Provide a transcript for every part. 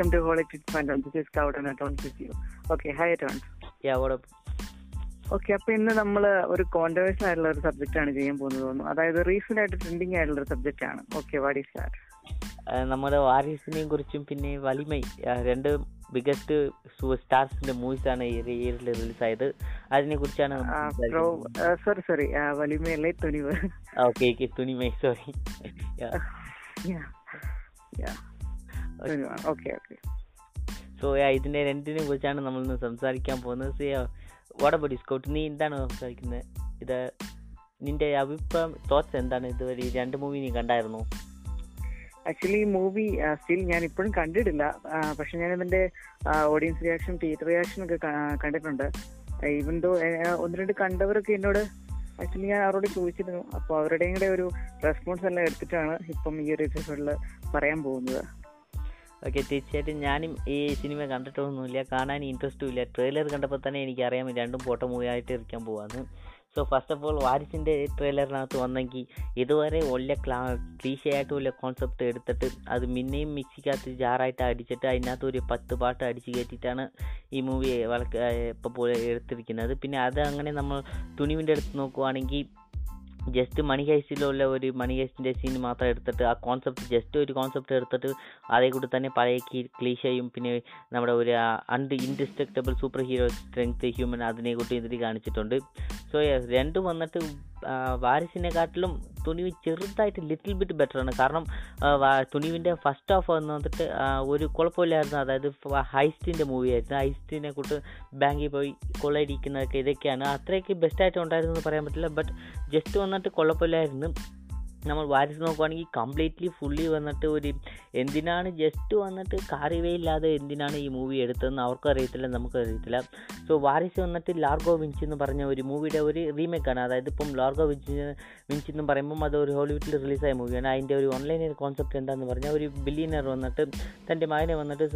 Welcome to Holy Kids Fandom. This is Cloud and don't with you. Okay, hi Atons. Yeah, what up? Okay അപ്പൊ ഇന്ന് നമ്മൾ ഒരു controversial ആയിട്ടുള്ള ഒരു subject ആണ് ചെയ്യാൻ പോകുന്നത് തോന്നുന്നു. അതായത് റീസെന്റ് ആയിട്ട് ട്രെൻഡിങ് ആയിട്ടുള്ള ഒരു സബ്ജക്റ്റ് ആണ്. ഓക്കെ വാട്ട് ഈസ് ദാറ്റ് നമ്മുടെ വാരീസിനെയും കുറിച്ചും പിന്നെ വലിമൈ രണ്ട് ബിഗസ്റ്റ് സ്റ്റാർസിന്റെ മൂവീസ് ആണ് ഈ ഇയറിൽ റിലീസ് ആയത്. അതിനെ കുറിച്ചാണ് സോറി സോറി വലിമയല്ലേ തുണിവ്? ഓക്കെ ഓക്കെ തുണിമൈ സോറി ഓക്കെ ഓക്കെ സോ ഇതിന്റെ രണ്ടിനെ കുറിച്ചാണ് നമ്മൾ ഇന്ന് സംസാരിക്കാൻ പോകുന്നത്. സോ വാട്ട് അബൌട്ട് സ്കൗട്ട് നീ എന്താണ് സംസാരിക്കുന്നത് ഇത് നിന്റെ അഭിപ്രായം തോട്ട്സ് എന്താണ് ഇതുവരെ ഈ രണ്ട് മൂവി നീ കണ്ടായിരുന്നു? ആക്ച്വലി ഈ മൂവി സ്റ്റിൽ ഞാൻ ഇപ്പോഴും കണ്ടിട്ടില്ല. പക്ഷെ ഞാൻ ഇതിന്റെ ഓഡിയൻസ് റിയാക്ഷൻ തിയേറ്റർ റിയാക്ഷൻ ഒക്കെ കണ്ടിട്ടുണ്ട്. ഈവൻ ദോ ഒന്ന് രണ്ട് കണ്ടവരൊക്കെ എന്നോട് ആക്ച്വലി ഞാൻ അവരോട് ചോദിച്ചിരുന്നു. അപ്പോൾ അവരുടെയും കൂടെ ഒരു റെസ്പോൺസ് എല്ലാം എടുത്തിട്ടാണ് ഇപ്പം ഈ ഒരു എപ്പിസോഡിൽ പറയാൻ പോകുന്നത്. ഓക്കെ തീർച്ചയായിട്ടും ഞാനും ഈ സിനിമ കണ്ടിട്ടൊന്നുമില്ല. കാണാൻ ഇൻട്രസ്റ്റും ഇല്ല. ട്രെയിലർ കണ്ടപ്പോൾ തന്നെ എനിക്കറിയാം രണ്ടും പൊട്ട മൂവി ആയിട്ട് ഇരിക്കാൻ പോവാന്ന്. സോ ഫസ്റ്റ് ഓഫ് ഓൾ വാരിസിന്റെ ട്രെയിലറിനകത്ത് വന്നെങ്കിൽ ഇതുവരെ വലിയ ക്ലാ ക്ലീശയായിട്ട് വലിയ കോൺസെപ്റ്റ് എടുത്തിട്ട് അത് മിന്നെയും മിക്സിക്കകത്ത് ജാറായിട്ട് അടിച്ചിട്ട് അതിനകത്ത് ഒരു പത്ത് പാട്ട് അടിച്ച് കയറ്റിയിട്ടാണ് ഈ മൂവി ഇപ്പോൾ എടുത്തിരിക്കുന്നത്. പിന്നെ അത് അങ്ങനെ നമ്മൾ തുണിവിന്റെ അടുത്ത് നോക്കുവാണെങ്കിൽ ജസ്റ്റ് മണി ഹൈസ്റ്റിലുള്ള ഒരു മണി ഹൈസ്റ്റിന്റെ സീൻ മാത്രം എടുത്തിട്ട് ആ കോൺസെപ്റ്റ് ജസ്റ്റ് ഒരു കോൺസെപ്റ്റ് എടുത്തിട്ട് അതേ കൂടി തന്നെ പഴയ ക്ലീഷയും പിന്നെ നമ്മുടെ ഒരു un indestructible superhero strength human അതിനെ കൂട്ടി ഇതിൽ കാണിച്ചിട്ടുണ്ട്. സോ രണ്ടും വന്നിട്ട് വാരിസിനെക്കാട്ടിലും തുണിവ് ചെറുതായിട്ട് ലിറ്റിൽ ബിറ്റ് ബെറ്റർ ആണ്. കാരണം തുണിവിന്റെ ഫസ്റ്റ് ഹാഫ് എന്ന് വന്നിട്ട് ഒരു കുഴപ്പമില്ലായിരുന്നു. അതായത് ഹൈസ്റ്റിന്റെ മൂവി ആയിരുന്നു. ഹൈസ്റ്റിനെ കൂട്ട് ബാങ്കിൽ പോയി കൊള്ളയടിക്കുന്നതൊക്കെ ഇതൊക്കെയാണ്. അത്രയൊക്കെ ബെസ്റ്റായിട്ട് ഉണ്ടായിരുന്നു എന്ന് പറയാൻ പറ്റില്ല. ബട്ട് ജസ്റ്റ് വന്നിട്ട് കുഴപ്പമില്ലായിരുന്നു. നമ്മൾ വാരിസ് നോക്കുവാണെങ്കിൽ കംപ്ലീറ്റ്ലി ഫുള്ളി വന്നിട്ട് ഒരു എന്തിനാണ് ജസ്റ്റ് വന്നിട്ട് കാറിവേ ഇല്ലാതെ എന്തിനാണ് ഈ മൂവി എടുത്തതെന്ന് അവർക്കും അറിയത്തില്ല നമുക്കും അറിയത്തില്ല. സോ വാരിസ് വന്നിട്ട് ലാർഗോ വിഞ്ച് എന്ന് പറഞ്ഞ ഒരു മൂവിയുടെ ഒരു റീമേക്കാണ് അതായത് ഇപ്പം ലാർഗോ വിഞ്ച് വിഞ്ച് എന്ന് പറയുമ്പം അത് ഒരു ഹോളിവുഡിൽ റിലീസായ മൂവിയാണ് അതിന്റെ ഒരു ഓൺലൈൻ കോൺസെപ്റ്റ് എന്താണെന്ന് പറഞ്ഞാൽ ഒരു ബില്ലിയനർ വന്നിട്ട് തന്റെ മകനെ വന്നിട്ട്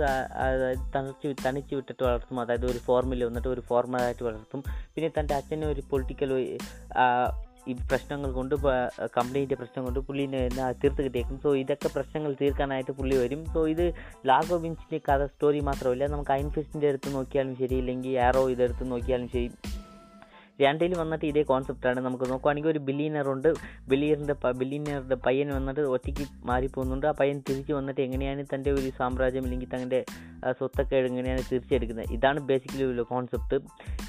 തണിച്ച് തണിച്ച് വിട്ടിട്ട് വളർത്തും. അതായത് ഒരു ഫോർമിൽ വന്നിട്ട് ഒരു ഫോർമലായിട്ട് വളർത്തും. പിന്നെ തന്റെ അച്ഛനെ ഒരു പൊളിറ്റിക്കൽ ഈ പ്രശ്നങ്ങൾ കൊണ്ട് കംപ്ലൈന്റ് പ്രശ്നം കൊണ്ട് പുള്ളിനെ തീർത്ത് കിട്ടിയേക്കും. സോ ഇതൊക്കെ പ്രശ്നങ്ങൾ തീർക്കാനായിട്ട് പുള്ളി വരും. സോ ഇത് ലാഗോ ബിഞ്ചിന്റെ കഥ സ്റ്റോറി മാത്രമല്ല നമുക്ക് അയൻഫിസ്റ്റിന്റെ അടുത്ത് നോക്കിയാലും ശരി ഇല്ലെങ്കിൽ ആറോ ഇതെടുത്ത് നോക്കിയാലും ശരി. രണ്ടിലും വന്നിട്ട് ഇതേ കോൺസെപ്റ്റാണ് നമുക്ക് നോക്കുവാണെങ്കിൽ ഒരു ബില്ലിയനർ ഉണ്ട്. ബില്ലിയറിന്റെ ബില്ലിയനറുടെ പയ്യൻ വന്നിട്ട് ഒറ്റയ്ക്ക് മാറിപ്പോകുന്നുണ്ട്. ആ പയ്യൻ തിരിച്ച് വന്നിട്ട് എങ്ങനെയാണ് തന്റെ ഒരു സാമ്രാജ്യം അല്ലെങ്കിൽ തന്റെ സ്വത്തൊക്കെ എങ്ങനെയാണ് തിരിച്ചെടുക്കുന്നത്? ഇതാണ് ബേസിക്കലി ഒരു കോൺസെപ്റ്റ്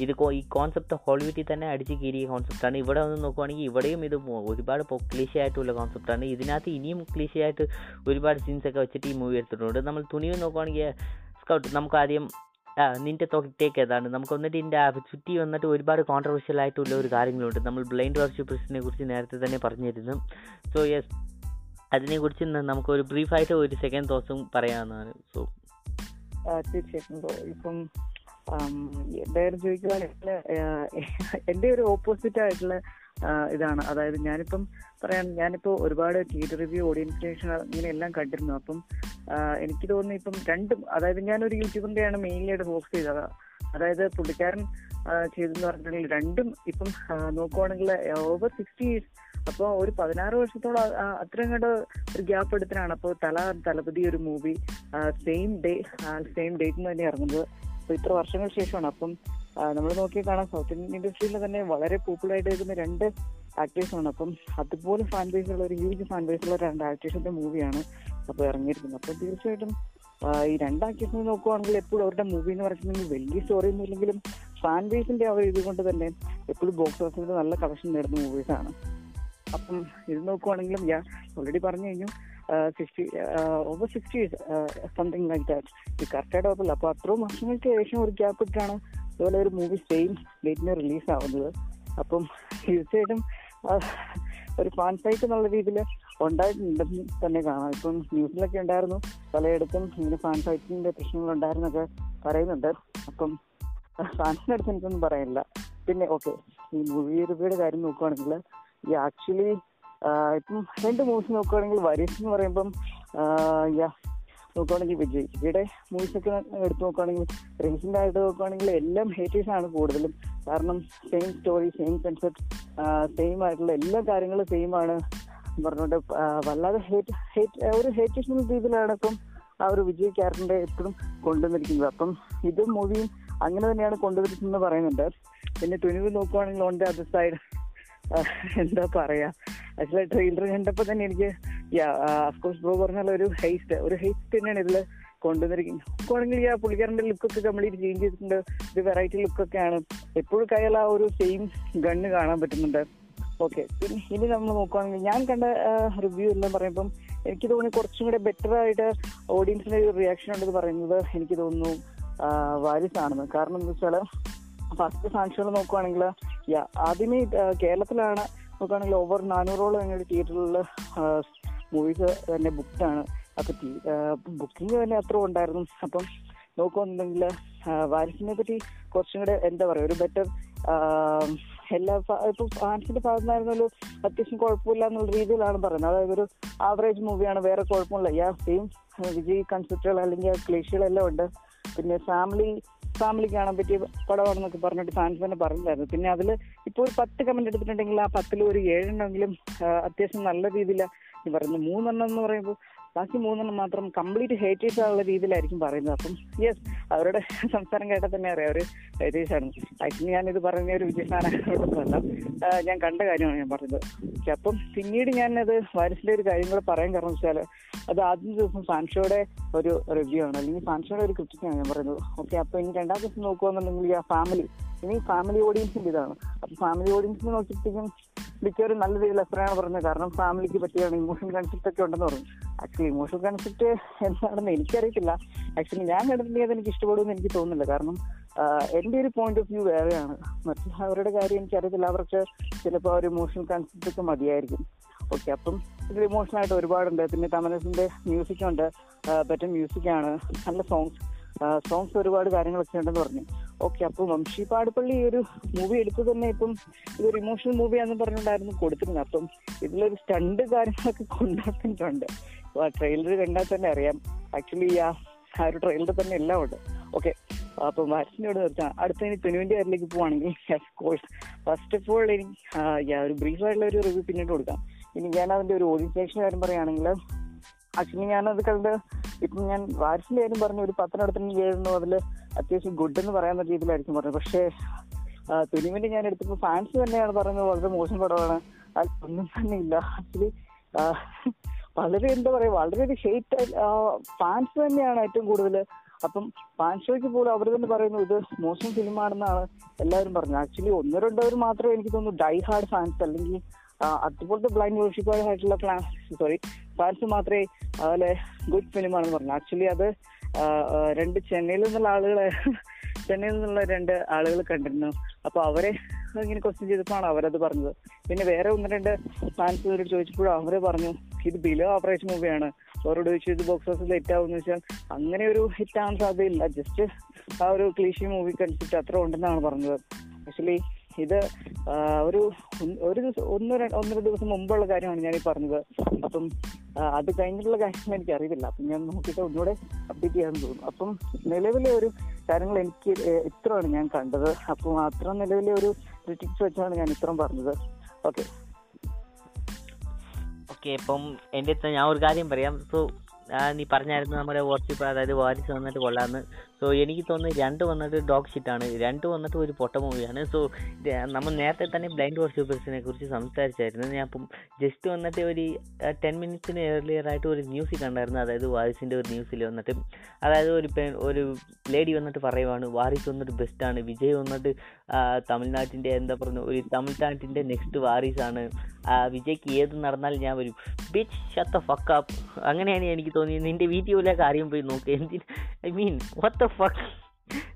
ഇത് ഈ കോൺസെപ്റ്റ് ഹോളിവുഡിൽ തന്നെ അടിച്ച് കീറിയ കോൺസെപ്റ്റാണ് ഇവിടെ വന്ന് നോക്കുവാണെങ്കിൽ ഇവിടെയും ഇത് ഒരുപാട് ക്ലീശ ആയിട്ടുള്ള കോൺസെപ്റ്റാണ് ഇതിനകത്ത് ഇനിയും ക്ലീശയായിട്ട് ഒരുപാട് സീൻസൊക്കെ വെച്ചിട്ട് ഈ മൂവി എടുത്തിട്ടുണ്ട്. നമ്മൾ തുണിയും നോക്കുവാണെങ്കിൽ സ്കൗട്ട് നമുക്ക് ആദ്യം ആ, നിന്റെ ടേക്ക് ഏതാണ്? നമുക്ക് വന്നിട്ട് ഇതിന്റെ ചുറ്റി വന്നിട്ട് ഒരുപാട് കോൺട്രവേഴ്ഷ്യൽ ആയിട്ടുള്ള ഒരു കാര്യങ്ങളുണ്ട്. നമ്മൾ ബ്ലൈൻഡ് വർഷിപ്പേഴ്സിനെ കുറിച്ച് നേരത്തെ തന്നെ പറഞ്ഞിരുന്നു. സോ യെസ് അതിനെക്കുറിച്ച് ഇന്ന് നമുക്ക് ഒരു ബ്രീഫായിട്ട് ഒരു സെക്കൻഡ് ദിവസം പറയാവുന്നതാണ്. സോ തീർച്ചയായിട്ടും. ഇപ്പം വേറെ ചോദിക്കുവാണെങ്കിൽ എന്റെ ഒരു ഓപ്പോസിറ്റ് ആയിട്ടുള്ള ഇതാണ്. അതായത് ഞാനിപ്പം പറയാൻ ഞാനിപ്പോ ഒരുപാട് തിയേറ്റർ റിവ്യൂ ഓഡിയൻസ് റിയേഷൻ ഇങ്ങനെ എല്ലാം കണ്ടിരുന്നു. അപ്പം എനിക്ക് തോന്നുന്നു ഇപ്പം രണ്ടും അതായത് ഞാനൊരു യൂട്യൂബറിന്റെയാണ് മെയിൻലായിട്ട് ഫോക്കസ് ചെയ്തത്. അതായത് പുള്ളിക്കാരൻ ചെയ്തെന്ന് പറഞ്ഞിട്ടുണ്ടെങ്കിൽ രണ്ടും ഇപ്പം നോക്കുവാണെങ്കിൽ ഓവർ സിക്സ്റ്റി ഇയേഴ്സ് അപ്പോൾ ഒരു പതിനാറ് വർഷത്തോളം അത്രയും കണ്ട് ഒരു ഗ്യാപ്പ് എടുത്തിനാണ് അപ്പോൾ തല തലപതി ഒരു മൂവി സെയിം ഡേ സെയിം ഡേറ്റിന് തന്നെ ഇറങ്ങുന്നത്. അപ്പോൾ ഇത്ര വർഷങ്ങൾക്ക് ശേഷമാണ്. അപ്പം നമ്മൾ നോക്കിയാൽ കാണാം. സൗത്ത് ഇന്ത്യൻ ഇൻഡസ്ട്രിയിൽ തന്നെ വളരെ പോപ്പുലർ ആയിട്ട് നിൽക്കുന്ന രണ്ട് ആക്ടേഴ്സാണ് അപ്പം അതുപോലെ ഫാൻ ബേസ് ഉള്ള ഒരു ഹ്യൂജ് ഫാൻ ബേസ് ഉള്ള രണ്ട് ആക്ടേഴ്സിന്റെ മൂവിയാണ് അപ്പോൾ ഇറങ്ങിയിരിക്കുന്നത്. അപ്പോൾ തീർച്ചയായിട്ടും ഈ രണ്ട് ആക്ടേഴ്സിനെ നോക്കുവാണെങ്കിൽ എപ്പോഴും അവരുടെ മൂവി എന്ന് പറഞ്ഞിട്ടുണ്ടെങ്കിൽ വലിയ സ്റ്റോറി ഒന്നും ഇല്ലെങ്കിലും ഫാൻ ബേസിന്റെ ആ ഒരു ഇത് കൊണ്ട് തന്നെ എപ്പോഴും ബോക്സ് ഓഫീസിൽ നല്ല കളക്ഷൻ നേടുന്ന മൂവീസ് ആണ്. അപ്പം ഇത് നോക്കുവാണെങ്കിലും ഞാൻ ഓൾറെഡി പറഞ്ഞു കഴിഞ്ഞു. Sixty over sixty something like that ഇത് കറക്റ്റായിട്ട് കുഴപ്പമില്ല അപ്പോൾ അത്രയും വർഷങ്ങൾക്ക് ശേഷം ഒരു ഗ്യാപ്പ് ഇട്ടാണ് ഇതുപോലെ ഒരു മൂവി സെയിം ഡേറ്റിന് റിലീസ് ആവുന്നത്. അപ്പം തീർച്ചയായിട്ടും ഒരു ഫാൻ ഫൈറ്റ് എന്നുള്ള രീതിയിൽ ഉണ്ടായിട്ടുണ്ടെന്ന് തന്നെ കാണാം. ഇപ്പം ന്യൂസിലൊക്കെ ഉണ്ടായിരുന്നു പലയിടത്തും ഇങ്ങനെ ഫാൻ ഫൈറ്റിന്റെ പ്രശ്നങ്ങൾ ഉണ്ടായിരുന്നൊക്കെ പറയുന്നുണ്ട്. അപ്പം ഫാൻസിന്റെ അടുത്ത് എനിക്കൊന്നും പറയാനില്ല. പിന്നെ ഓക്കെ ഈ മൂവി റിവ്യൂയുടെ കാര്യം നോക്കുകയാണെങ്കിൽ ഈ ആക്ച്വലി ഇപ്പം രണ്ട് മൂവീസ് നോക്കുകയാണെങ്കിൽ വരീസ് എന്ന് പറയുമ്പം യാ നോക്കുവാണെങ്കിൽ വിജയ്. വിജയുടെ മൂവീസ് ഒക്കെ എടുത്ത് നോക്കുവാണെങ്കിൽ റീസെന്റ് ആയിട്ട് നോക്കുവാണെങ്കിൽ എല്ലാം ഹേറ്റേഴ്സ് ആണ് കൂടുതലും. കാരണം same story same concept same ആയിട്ടുള്ള എല്ലാ കാര്യങ്ങളും സെയിം ആണ്. പറഞ്ഞുകൊണ്ട് വല്ലാതെ ഹേറ്റ് ഹേറ്റ് ഒരു ഹേറ്റേഴ്സ് രീതിയിലാണ് ഇപ്പം ആ ഒരു വിജയ് ക്യാരക്ടറിന്റെ എപ്പോഴും കൊണ്ടുവന്നിരിക്കുന്നത്. അപ്പം ഇത് മൂവിയും അങ്ങനെ തന്നെയാണ് കൊണ്ടുവരുന്നത് പറയുന്നുണ്ട്. പിന്നെ തുനിവ് നോക്കുവാണെങ്കിൽ ഓൺ ദ അതർ സൈഡ് എന്താ പറയാ? ആക്ച്വലി ട്രെയിലർ കണ്ടപ്പോൾ തന്നെ എനിക്ക് അഫ്കോഴ്സ് ബ്രോ പറഞ്ഞ ഒരു ഹെയ്സ്റ്റ് ഒരു ഹെയ്സ്റ്റ് തന്നെയാണ് ഇതിൽ കൊണ്ടുവന്നിരിക്കുന്നത്. നോക്കുവാണെങ്കിൽ ആ പുള്ളിക്കാരന്റെ ലുക്കൊക്കെ കംപ്ലീറ്റ് ചേഞ്ച് ചെയ്തിട്ടുണ്ട്. ഒരു വെറൈറ്റി ലുക്കൊക്കെയാണ് എപ്പോഴും കയ്യിൽ ആ ഒരു സെയിം ഗണ്ണ് കാണാൻ പറ്റുന്നുണ്ട്. ഓക്കെ ഇനി നമ്മൾ നോക്കുവാണെങ്കിൽ ഞാൻ കണ്ട റിവ്യൂ എല്ലാം പറയുമ്പം എനിക്ക് തോന്നി കുറച്ചും കൂടെ ബെറ്റർ ആയിട്ട് ഓഡിയൻസിന്റെ ഒരു റിയാക്ഷൻ ഉണ്ടെന്ന് പറയുന്നത് എനിക്ക് തോന്നുന്നു വാരിസ് ആണെന്ന് കാരണം എന്താ വെച്ചാൽ ഫസ്റ്റ് സാക്ഷികൾ നോക്കുവാണെങ്കിൽ ആദ്യമേ കേരളത്തിലാണ് നോക്കുകയാണെങ്കിൽ ഓവർ നാനൂറോളം ഞങ്ങളുടെ തിയേറ്ററിലുള്ള മൂവീസ് തന്നെ ബുക്ക്ഡാണ് അപ്പൊ ബുക്കിംഗ് തന്നെ അത്ര ഉണ്ടായിരുന്നു. അപ്പം നോക്കുകയാണെന്നുണ്ടെങ്കിൽ വാരിസിനെ പറ്റി കുറച്ചും കൂടെ എന്താ പറയുക ഒരു ബെറ്റർ എല്ലാ ഇപ്പൊ ഫാൻസിന്റെ ഭാഗത്തുനിന്നായിരുന്നല്ലോ അത്യാവശ്യം കുഴപ്പമില്ല എന്നുള്ള രീതിയിലാണ് പറയുന്നത്. അതായത് ഒരു ആവറേജ് മൂവിയാണ് വേറെ കുഴപ്പമില്ല യാ സെയിം വിജയ് കൺസെപ്റ്റുകൾ അല്ലെങ്കിൽ ക്ലേശികളെല്ലാം ഉണ്ട്. പിന്നെ ഫാമിലി ഫാമിലി കാണാൻ പറ്റിയ പടമാണെന്നൊക്കെ പറഞ്ഞിട്ട് ഫാൻസ് തന്നെ പറഞ്ഞില്ലായിരുന്നു. പിന്നെ അതിൽ ഇപ്പോൾ ഒരു പത്ത് കമന്റ് എടുത്തിട്ടുണ്ടെങ്കിൽ ആ പത്തിൽ ഒരു ഏഴെണ്ണമെങ്കിലും അത്യാവശ്യം നല്ല രീതിയിൽ പറയുന്നു മൂന്നെണ്ണം എന്ന് പറയുമ്പോൾ ബാക്കി മൂന്നെണ്ണം മാത്രം കംപ്ലീറ്റ് ഹേറ്റേഴ്സ് ആയുള്ള രീതിയിലായിരിക്കും പറയുന്നത്. അപ്പം യെസ് അവരുടെ സംസാരം കേട്ടാൽ തന്നെ അറിയാം. അവർ ഹേറ്റേഴ്സ് ആണ് ആക്ച്വലി ഞാനിത് പറഞ്ഞ ഒരു വിജയസാനൊന്നുമല്ല ഞാൻ കണ്ട കാര്യമാണ് ഞാൻ പറഞ്ഞത്. അപ്പം പിന്നീട് ഞാനത് വാരിസിന്റെ ഒരു കാര്യം കൂടെ പറയാൻ കാരണം വെച്ചാൽ അത് ആദ്യ ദിവസം ഫാൻഷോയുടെ ഒരു റിവ്യൂ ആണ്. അല്ലെങ്കിൽ ഫാൻഷോയുടെ ഒരു ക്രിറ്റിക്കാണ് ഞാൻ പറയുന്നത്. ഓക്കെ അപ്പൊ ഇനി രണ്ടാം ദിവസം നോക്കുകയാണെന്നുണ്ടെങ്കിൽ ആ ഫാമിലി ഇനി ഫാമിലി ഓഡിയൻസിന്റെ ഇതാണ്. അപ്പൊ ഫാമിലി ഓഡിയൻസിന് നോക്കിയപ്പോഴത്തേക്കും മിക്കവരും നല്ല രീതിയിൽ എത്രയാണ് പറഞ്ഞത്. കാരണം ഫാമിലിക്ക് പറ്റിയാണ് ഇമോഷൻ കൺസെപ്റ്റ് ഒക്കെ ഉണ്ടെന്ന് പറഞ്ഞു. ആക്ച്വലി ഇമോഷൻ കൺസെപ്റ്റ് എന്താണെന്ന് എനിക്കറിയത്തില്ല. ആക്ച്വലി ഞാൻ കണ്ടിട്ടുണ്ടെങ്കിൽ എനിക്ക് ഇഷ്ടപ്പെടുമെന്ന് എനിക്ക് തോന്നുന്നില്ല. കാരണം എന്റെ ഒരു പോയിന്റ് ഓഫ് വ്യൂ വേറെയാണ്. മറ്റുള്ളവരുടെ കാര്യം എനിക്കറിയത്തില്ല. അവർക്ക് ചിലപ്പോൾ ഒരു ഇമോഷണൽ കൺസെപ്റ്റ് ഒക്കെ മതിയായിരിക്കും. ഓക്കെ അപ്പം ഇതിൽ ഇമോഷണൽ ആയിട്ട് ഒരുപാടുണ്ട്. പിന്നെ തമനസിന്റെ മ്യൂസിക് ഉണ്ട്. ബെറ്റർ മ്യൂസിക് ആണ്. നല്ല സോങ്സ് സോങ്സ് ഒരുപാട് കാര്യങ്ങളൊക്കെ ഉണ്ടെന്ന് പറഞ്ഞു. ഓക്കെ അപ്പോൾ വംശി പാടുപള്ളി ഒരു മൂവി എടുത്തു തന്നെ ഇപ്പം ഇതൊരു ഇമോഷണൽ മൂവിയാണെന്ന് പറഞ്ഞിട്ടുണ്ടായിരുന്നു കൊടുത്തിരുന്നത്. അപ്പം ഇതിലൊരു സ്റ്റണ്ട് കാര്യങ്ങളൊക്കെ കൊണ്ടുവന്നിട്ടുണ്ട് ആ ട്രെയിലർ കണ്ടാൽ തന്നെ അറിയാം. ആക്ച്വലി ആ ആ ഒരു ട്രെയിലർ തന്നെ എല്ലാം ഉണ്ട്. ഓക്കെ അപ്പൊ വാക്സിനോട് നിർത്താം. അടുത്ത ഇനി തെനുവിന്റെ കാര്യത്തിലേക്ക് പോവാണെങ്കിൽ കോഴ്സ് ഫസ്റ്റ് ഓഫ് ഓൾ എനിക്ക് ഒരു ബ്രീഫ് ആയിട്ടുള്ള ഒരു റിവ്യൂ പിന്നീട് കൊടുക്കാം. ഇനി ഞാൻ അതിന്റെ ഒരു ഓഡിയൻസേഷൻ കാര്യം പറയുകയാണെങ്കിൽ ആക്ച്വലി ഞാനത് കണ്ട് ഇപ്പം ഞാൻ വാരിസിന്റെ കാര്യം പറഞ്ഞു ഒരു പത്തനടുത്തിന് കേഴുന്നു അതിൽ അത്യാവശ്യം ഗുഡ് എന്ന് പറയാവുന്ന രീതിയിലായിരിക്കും പറഞ്ഞത്. പക്ഷേ തുനിമിന്റെ ഞാൻ എടുത്തപ്പോൾ ഫാൻസ് തന്നെയാണ് പറയുന്നത് വളരെ മോശം പടമാണ്. ഒന്നും തന്നെ ഇല്ല. ആക്ച്വലി വളരെ എന്താ പറയാ വളരെ ഒരു ഷെയ്റ്റ് ഫാൻസ് തന്നെയാണ് ഏറ്റവും കൂടുതൽ അപ്പം ഫാൻഷോയ്ക്ക് പോലും അവർ തന്നെ പറയുന്നു ഇത് മോശം ആണെന്നാണ് എല്ലാവരും പറഞ്ഞത്. ആക്ച്വലി ഒന്നോ രണ്ടോ മാത്രമേ എനിക്ക് തോന്നുന്നു ഡൈ ഹാർഡ് ഫാൻസ് അല്ലെങ്കിൽ അതുപോലത്തെ ബ്ലൈൻഡ് വേർഷിപ്പായിട്ടുള്ള സോറി ഫാൻസ് മാത്രമേ അതുപോലെ ഗുഡ് ഫിലിമാണെന്ന് പറഞ്ഞു ആക്ച്വലി അത് രണ്ട് ചെന്നൈയിൽ നിന്നുള്ള ആളുകളെ ചെന്നൈയിൽ നിന്നുള്ള രണ്ട് ആളുകൾ കണ്ടിരുന്നു. അപ്പൊ അവരെ ഇങ്ങനെ ക്വസ്റ്റ്യൻ ചെയ്തപ്പോഴാണ് അവരത് പറഞ്ഞത്. പിന്നെ വേറെ ഒന്ന് രണ്ട് ഫാൻസ് ഇവരോട് ചോദിച്ചപ്പോഴും അവരെ പറഞ്ഞു ഇത് ബിലോ ഓപ്പറേഷൻ മൂവിയാണ് അവരോട് ചോദിച്ചു ഇത് ബോക്സ് ഓഫീസിൽ ഹിറ്റ് ആവുമെന്ന് വെച്ചാൽ അങ്ങനെ ഒരു ഹിറ്റ് ആവാൻ സാധ്യതയില്ല. ജസ്റ്റ് ആ ഒരു ക്ലീഷി മൂവി കൺസെപ്റ്റ് അത്ര ഉണ്ടെന്നാണ് പറഞ്ഞത്. ആക്ച്വലി ഇത് ഒരു ഒരു ദിവസം ഒന്ന് ഒന്നര ദിവസം മുമ്പുള്ള കാര്യമാണ് ഞാൻ ഈ പറഞ്ഞത്. അപ്പം അത് കഴിഞ്ഞിട്ടുള്ള കാര്യങ്ങൾ എനിക്ക് അറിയില്ല അപ്പം ഞാൻ നോക്കിയിട്ട് ഒന്നുകൂടെ അപ്ഡേറ്റ് ചെയ്യാൻ തോന്നുന്നു. അപ്പം നിലവിലെ ഒരു കാര്യങ്ങൾ എനിക്ക് ഇത്രയാണ് ഞാൻ കണ്ടത്. അപ്പം അത്ര നിലവിലെ ഒരു ക്രിറ്റിക്സ് വെച്ചാണ് ഞാൻ ഇത്രയും പറഞ്ഞത്. ഓക്കെ ഓക്കെ ഇപ്പം എന്റെ ഞാൻ ഒരു കാര്യം പറയാം. സോ നീ പറഞ്ഞായിരുന്നു നമ്മുടെ വാട്സപ്പ് അതായത് വാരിസ് വന്നിട്ട് കൊള്ളാമെന്ന് സോ എനിക്ക് തോന്നുന്നു രണ്ട് വന്നിട്ട് ഡോഗ് ഷിറ്റാണ് രണ്ട് വന്നിട്ട് ഒരു പൊട്ട മൂവിയാണ് സോ നമ്മൾ നേരത്തെ തന്നെ ബ്ലൈൻഡ് വാട്സപ്പേഴ്സിനെ കുറിച്ച് സംസാരിച്ചായിരുന്നു. ഞാൻ അപ്പം ജസ്റ്റ് വന്നിട്ട് ഒരു ടെൻ മിനിറ്റ്സിന് ഏർലിയർ ആയിട്ട് ഒരു ന്യൂസിൽ കണ്ടായിരുന്നു. അതായത് വാരിസിന്റെ ഒരു ന്യൂസിൽ വന്നിട്ട്. അതായത് ഒരു ഒരു ലേഡി വന്നിട്ട് പറയുവാണ് വാരിസ് വന്നിട്ട് ബെസ്റ്റാണ് വിജയ് വന്നിട്ട് തമിഴ്നാട്ടിന്റെ എന്താ പറയുക ഒരു തമിഴ്നാട്ടിന്റെ നെക്സ്റ്റ് വാരിസാണ് വിജയ്ക്ക് ഏത് നടന്നാലും ഞാൻ വരും. ബിച്ച് ഷത്ത് ഫക്കാപ്പ് അങ്ങനെയാണ് എനിക്ക് തോന്നിയത്. നിന്റെ വീഡിയോയിലെ കാര്യം പോയി നോക്കുക എന്തിന്? ഐ മീൻ വാട്ട്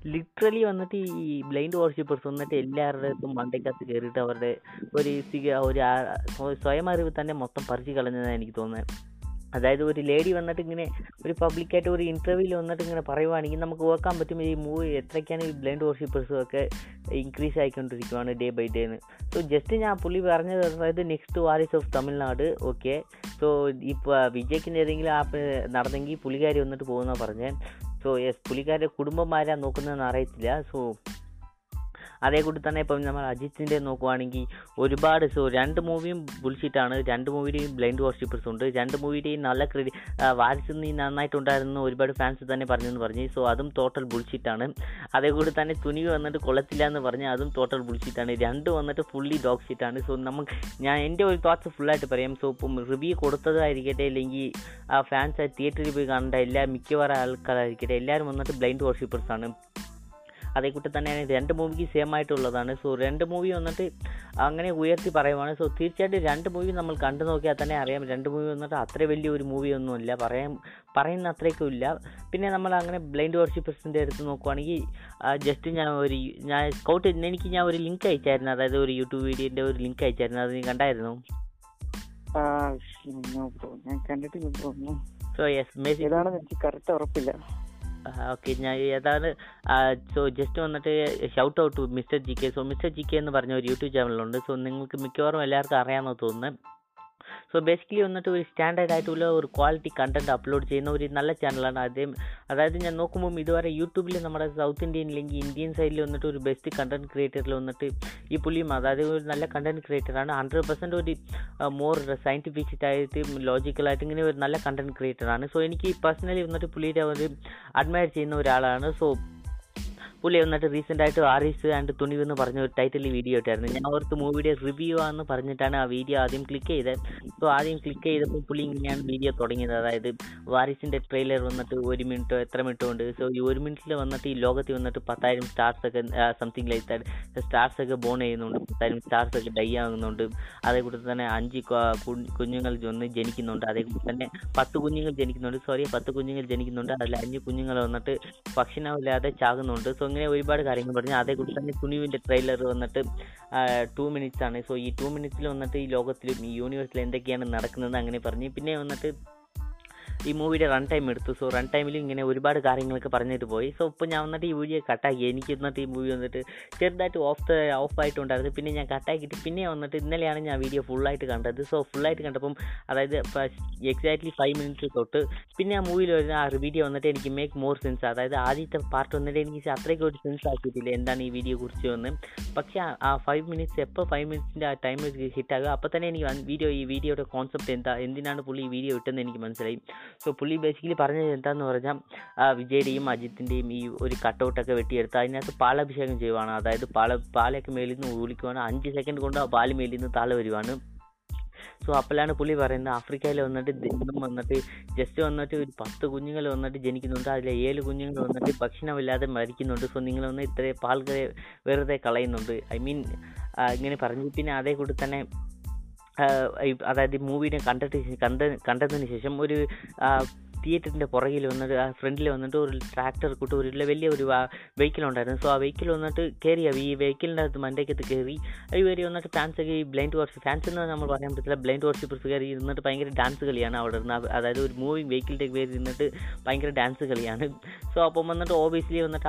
ലിറ്ററലി വന്നിട്ട് ഈ ബ്ലൈൻഡ് വർഷിപ്പേഴ്സ് വന്നിട്ട് എല്ലാവരുടെ അടുത്തും മണ്ടയ്ക്കകത്ത് കയറിയിട്ട് അവരുടെ ഒരു ഒരു സ്വയം അറിവ് തന്നെ മൊത്തം പറിച്ചു കളഞ്ഞതാണ് എനിക്ക് തോന്നുന്നത്. അതായത് ഒരു ലേഡി വന്നിട്ട് ഇങ്ങനെ ഒരു പബ്ലിക്കായിട്ട് ഒരു ഇന്റർവ്യൂവിൽ വന്നിട്ട് ഇങ്ങനെ പറയുവാണെങ്കിൽ നമുക്ക് ഓർക്കാൻ പറ്റും ഈ മൂവി എത്രയ്ക്കാണ് ഈ ബ്ലൈൻഡ് വർഷിപ്പേഴ്സും ഒക്കെ ഇൻക്രീസ് ആയിക്കൊണ്ടിരിക്കുവാണ് ഡേ ബൈ ഡേ എന്ന് സോ ജസ്റ്റ് ഞാൻ പുള്ളി പറഞ്ഞത് അതായത് നെക്സ്റ്റ് വാരിസ് ഓഫ് തമിഴ്നാട് ഓക്കെ സോ ഇപ്പോൾ വിജയ്ക്കിന്റെ ഏതെങ്കിലും ആപ്പ് നടന്നെങ്കിൽ പുള്ളിക്കാരി വന്നിട്ട് പോകുന്ന പറഞ്ഞത് സോ യെസ് പുള്ളിക്കാരുടെ ആരാ നോക്കുന്നതെന്ന് അറിയത്തില്ല. സോ അതേ കൂടി തന്നെ ഇപ്പം നമ്മൾ അജിത്തിന്റെ നോക്കുവാണെങ്കിൽ ഒരുപാട് സോ രണ്ട് മൂവിയും ബുൾഷിറ്റാണ് രണ്ട് മൂവിയുടെയും ബ്ലൈൻഡ് വാഷിപ്പേഴ്സ് ഉണ്ട്. രണ്ട് മൂവിയുടെയും നല്ല ക്രെഡി വാരിസ് നീ നന്നായിട്ടുണ്ടായിരുന്നു ഒരുപാട് ഫാൻസ് തന്നെ പറഞ്ഞെന്ന് പറഞ്ഞു. സോ അതും ടോട്ടൽ ബുൾഷിറ്റാണ് അതേ കൂടി തന്നെ തുണി വന്നിട്ട് കൊള്ളത്തില്ല എന്ന് പറഞ്ഞാൽ അതും ടോട്ടൽ ബുൾഷിറ്റാണ് രണ്ട് വന്നിട്ട് ഫുള്ളി ഡോഗ് ഷീറ്റാണ് സോ നമുക്ക് ഞാൻ എന്റെ ഒരു തോട്ട്സ് ഫുള്ളായിട്ട് പറയാം. സോ ഇപ്പം റിവ്യൂ കൊടുത്തതായിരിക്കട്ടെ അല്ലെങ്കിൽ ആ ഫാൻസ് തിയേറ്ററിൽ പോയി കാണേണ്ട എല്ലാ മിക്കവാറും ആൾക്കാരായിരിക്കട്ടെ എല്ലാവരും വന്നിട്ട് ബ്ലൈൻഡ് വർഷിപ്പേഴ്സ് ആണ് അതേ കൂട്ടി തന്നെയാണ്. രണ്ട് മൂവിക്ക് സെയിം ആയിട്ടുള്ളതാണ്. സോ രണ്ട് മൂവി വന്നിട്ട് അങ്ങനെ ഉയർത്തി പറയുവാണ്. സോ തീർച്ചയായിട്ടും രണ്ട് മൂവി നമ്മൾ കണ്ടു നോക്കിയാൽ തന്നെ അറിയാം. രണ്ട് മൂവി വന്നിട്ട് അത്ര വലിയ ഒരു മൂവി ഒന്നുമില്ല പറയാൻ പറയുന്ന അത്രയ്ക്കും ഇല്ല. പിന്നെ നമ്മൾ അങ്ങനെ ബ്ലൈൻഡ് വർഷിപ്പേഴ്സിന്റെ അടുത്ത് നോക്കുവാണെങ്കിൽ ജസ്റ്റ് ഞാൻ ഒരു ഞാൻ സ്കൗട്ട് എനിക്ക് ഞാൻ ഒരു ലിങ്ക് അയച്ചായിരുന്നു. അതായത് ഒരു യൂട്യൂബ് വീഡിയോന്റെ ഒരു ലിങ്ക് അയച്ചായിരുന്നു. അത് നീ കണ്ടായിരുന്നു? സോ യെസ് എനിക്ക് കറക്റ്റ് ഉറപ്പില്ല. ഓക്കെ. ഞാൻ ഏതാണ് സോ ജസ്റ്റ് വന്നിട്ട് shout out to mister G K so mister G K എന്ന് പറഞ്ഞ ഒരു യൂട്യൂബ് ചാനലുണ്ട് സോ നിങ്ങൾക്ക് മിക്കവാറും എല്ലാവർക്കും അറിയാമെന്ന് തോന്നുന്നു സോ ബേസിക്കലി വന്നിട്ട് ഒരു സ്റ്റാൻഡേർഡ് ആയിട്ടുള്ള ഒരു ക്വാളിറ്റി കണ്ടന്റ് അപ്ലോഡ് ചെയ്യുന്ന ഒരു നല്ല ചാനലാണ് അതേ. അതായത് ഞാൻ നോക്കുമ്പോൾ ഇതുവരെ യൂട്യൂബിൽ നമ്മുടെ സൗത്ത് ഇന്ത്യൻ അല്ലെങ്കിൽ ഇന്ത്യൻ സൈഡിൽ വന്നിട്ട് ഒരു ബെസ്റ്റ് കണ്ടന്റ് ക്രിയേറ്ററിൽ വന്നിട്ട് ഈ പുള്ളിയും അതായത് ഒരു നല്ല കണ്ടന്റ് ക്രിയേറ്ററാണ് ഹൺഡ്രഡ് പെർസെന്റ് ഒരു മോർ സയന്റിഫിക് ആയിട്ട് ലോജിക്കലായിട്ട് ഇങ്ങനെ ഒരു നല്ല കണ്ടന്റ് ക്രിയേറ്ററാണ് സോ എനിക്ക് പേഴ്സണലി വന്നിട്ട് പുള്ളിയുടെ ഒരു അഡ്മയർ ചെയ്യുന്ന ഒരാളാണ്. സോ പുള്ളി വന്നിട്ട് റീസെന്റ് ആയിട്ട് ആറീസ് ആൻഡ് തുണിവ് എന്ന് പറഞ്ഞ ഒരു ടൈറ്റിൽ വീഡിയോ ആയിട്ടായിരുന്നു ഞാൻ ഓർത്ത് മൂവിയുടെ റിവ്യൂ ആണെന്ന് പറഞ്ഞിട്ടാണ് ആ വീഡിയോ ആദ്യം ക്ലിക്ക് ചെയ്തത് സോ ആദ്യം ക്ലിക്ക് ചെയ്തപ്പോൾ പുള്ളി ഇങ്ങനെയാണ് വീഡിയോ തുടങ്ങിയത്. അതായത് വാരിസിന്റെ ട്രെയിലർ വന്നിട്ട് ഒരു മിനിറ്റോ എത്ര മിനിറ്റോ ഉണ്ട്? സോ ഈ ഒരു മിനിറ്റിൽ വന്നിട്ട് ഈ ലോകത്തിൽ വന്നിട്ട് പത്തായിരം സ്റ്റാർസ് ഒക്കെ സംതിങ് ലൈക്ക് ദാറ്റ് സ്റ്റാർസ് ഒക്കെ ബോൺ ചെയ്യുന്നുണ്ട്. പത്തായിരം സ്റ്റാർസ് ഒക്കെ ഡൈ ആകുന്നുണ്ട് അതേക്കൂടെ തന്നെ അഞ്ച് കുഞ്ഞുങ്ങൾ ഒന്ന് ജനിക്കുന്നുണ്ട്. അതേക്കൂടെ തന്നെ പത്ത് കുഞ്ഞുങ്ങൾ ജനിക്കുന്നുണ്ട്. സോറി പത്ത് കുഞ്ഞുങ്ങൾ ജനിക്കുന്നുണ്ട്. അതിൽ അഞ്ച് കുഞ്ഞുങ്ങൾ വന്നിട്ട് ഭക്ഷണമില്ലാതെ ചാകുന്നുണ്ട്. സോ ഇങ്ങനെ ഒരുപാട് കാര്യങ്ങൾ പറഞ്ഞു. അതേക്കുറിച്ച് തന്നെ തുണിവിന്റെ ട്രെയിലർ വന്നിട്ട് ടു മിനിറ്റ്സ് ആണ്. സോ ഈ ടു മിനിറ്റ്സിൽ വന്നിട്ട് ഈ ലോകത്തിലും ഈ യൂണിവേഴ്സിൽ എന്തൊക്കെയാണ് നടക്കുന്നത് അങ്ങനെ പറഞ്ഞ്. പിന്നെ വന്നിട്ട് ഈ മൂവിയുടെ റൺ ടൈം എടുത്തു. സോ റൺ ടൈമിൽ ഇങ്ങനെ ഒരുപാട് കാര്യങ്ങളൊക്കെ പറഞ്ഞിട്ട് പോയി. സോ ഇപ്പോൾ ഞാൻ വന്നിട്ട് ഈ വീഡിയോ കട്ടാക്കി എനിക്ക് ഇന്നത്തെ ഈ മൂവി വന്നിട്ട് ചെറുതായിട്ട് ഓഫ് ഓഫ് ആയിട്ടുണ്ടായിരുന്നു. പിന്നെ ഞാൻ കട്ടാക്കിയിട്ട് പിന്നെ വന്നിട്ട് ഇന്നലെയാണ് ഞാൻ വീഡിയോ ഫുള്ളായിട്ട് കണ്ടത്. സോ ഫുള്ളായിട്ട് കണ്ടപ്പം അതായത് എക്സാക്ട്ലി ഫൈവ് മിനിറ്റ്സ് തൊട്ട് പിന്നെ ആ മൂവിയിൽ വരുന്ന ആ വീഡിയോ വന്നിട്ട് എനിക്ക് മേക്ക് മോർ സെൻസ് അതായത് ആദ്യത്തെ പാർട്ട് വന്നിട്ട് എനിക്ക് അത്രയ്ക്ക് ഒരു സെൻസ് ആക്കിയിട്ടില്ല എന്താണ് ഈ വീഡിയോ കുറിച്ച് വന്ന്. പക്ഷേ ആ- ആ ഫൈവ് മിനിറ്റ്സ് എപ്പോൾ ഫൈവ് മിനിറ്റ്സിന്റെ ആ ടൈം ഹിറ്റാകുക അപ്പോൾ തന്നെ എനിക്ക് വീഡിയോ ഈ വീഡിയോയുടെ കോൺസെപ്റ്റ് എന്താ? എന്തിനാണ് പുള്ളി ഈ വീഡിയോ ഇട്ടെന്ന് എനിക്ക് മനസ്സിലായി. സോ പുള്ളി ബേസിക്കലി പറഞ്ഞത് എന്താന്ന് പറഞ്ഞാൽ വിജയുടെയും അജിത്തിന്റെയും ഈ ഒരു കട്ടൗട്ടൊക്കെ വെട്ടിയെടുത്ത് അതിനകത്ത് പാലഭിഷേകം ചെയ്യുവാണ്. അതായത് പാല പാലൊക്കെ മേലിൽ നിന്ന് ഊലിക്കുവാണ് അഞ്ച് സെക്കൻഡ് കൊണ്ട് ആ പാൽ മേലിൽ നിന്ന് താഴെ വരുവാണ്. സോ അപ്പോഴാണ് പുള്ളി പറയുന്നത് ആഫ്രിക്കയിൽ വന്നിട്ട് ദൈവം വന്നിട്ട് ജസ്റ്റ് വന്നിട്ട് ഒരു പത്ത് കുഞ്ഞുങ്ങൾ വന്നിട്ട് ജനിക്കുന്നുണ്ട്. അതിൽ ഏഴ് കുഞ്ഞുങ്ങൾ വന്നിട്ട് ഭക്ഷണമില്ലാതെ മരിക്കുന്നുണ്ട്. സോ നിങ്ങൾ വന്ന് ഇത്രയും പാൽ വെറുതെ കളയുന്നുണ്ട്. ഐ മീൻ ഇങ്ങനെ പറഞ്ഞു. പിന്നെ അതേ കൂടി തന്നെ ആ, ഈ- അതായത് മൂവിനെ കണ്ടിട്ട് കണ്ട കണ്ടതിന് ശേഷം ഒരു തിയേറ്ററിന്റെ പുറകിൽ വന്നിട്ട് ആ ഫ്രണ്ടിൽ വന്നിട്ട് ഒരു ട്രാക്ടർ കൂട്ട് ഒരു വലിയ ഒരു വെഹിക്കിൾ ഉണ്ടായിരുന്നു. സോ ആ വെഹിക്കിൾ വന്നിട്ട് കയറി അവ ഈ വെഹിക്കിളിന്റെ അകത്ത് മണ്ടേക്കത്ത് കയറി ഇവർ വന്നിട്ട് ഫാൻസ് ഈ ബ്ലൈൻഡ് വർഷിപ്പ് ഫാൻസ് എന്ന് നമ്മൾ പറയാൻ പറ്റില്ല ബ്ലൈൻഡ് വർഷിപ്പേഴ്സ് കയറി ഇരുന്നിട്ട് ഭയങ്കര ഡാൻസ് കളിയാണ് അവിടെ ഇരുന്ന്. അതായത് ഒരു മൂവിങ് വെഹിക്കിളിന്റെ കയറി ഇരുന്നിട്ട് ഭയങ്കര ഡാൻസ് കളിയാണ്. സോ അപ്പം വന്നിട്ട് ഓബിയസ്ലി വന്നിട്ട്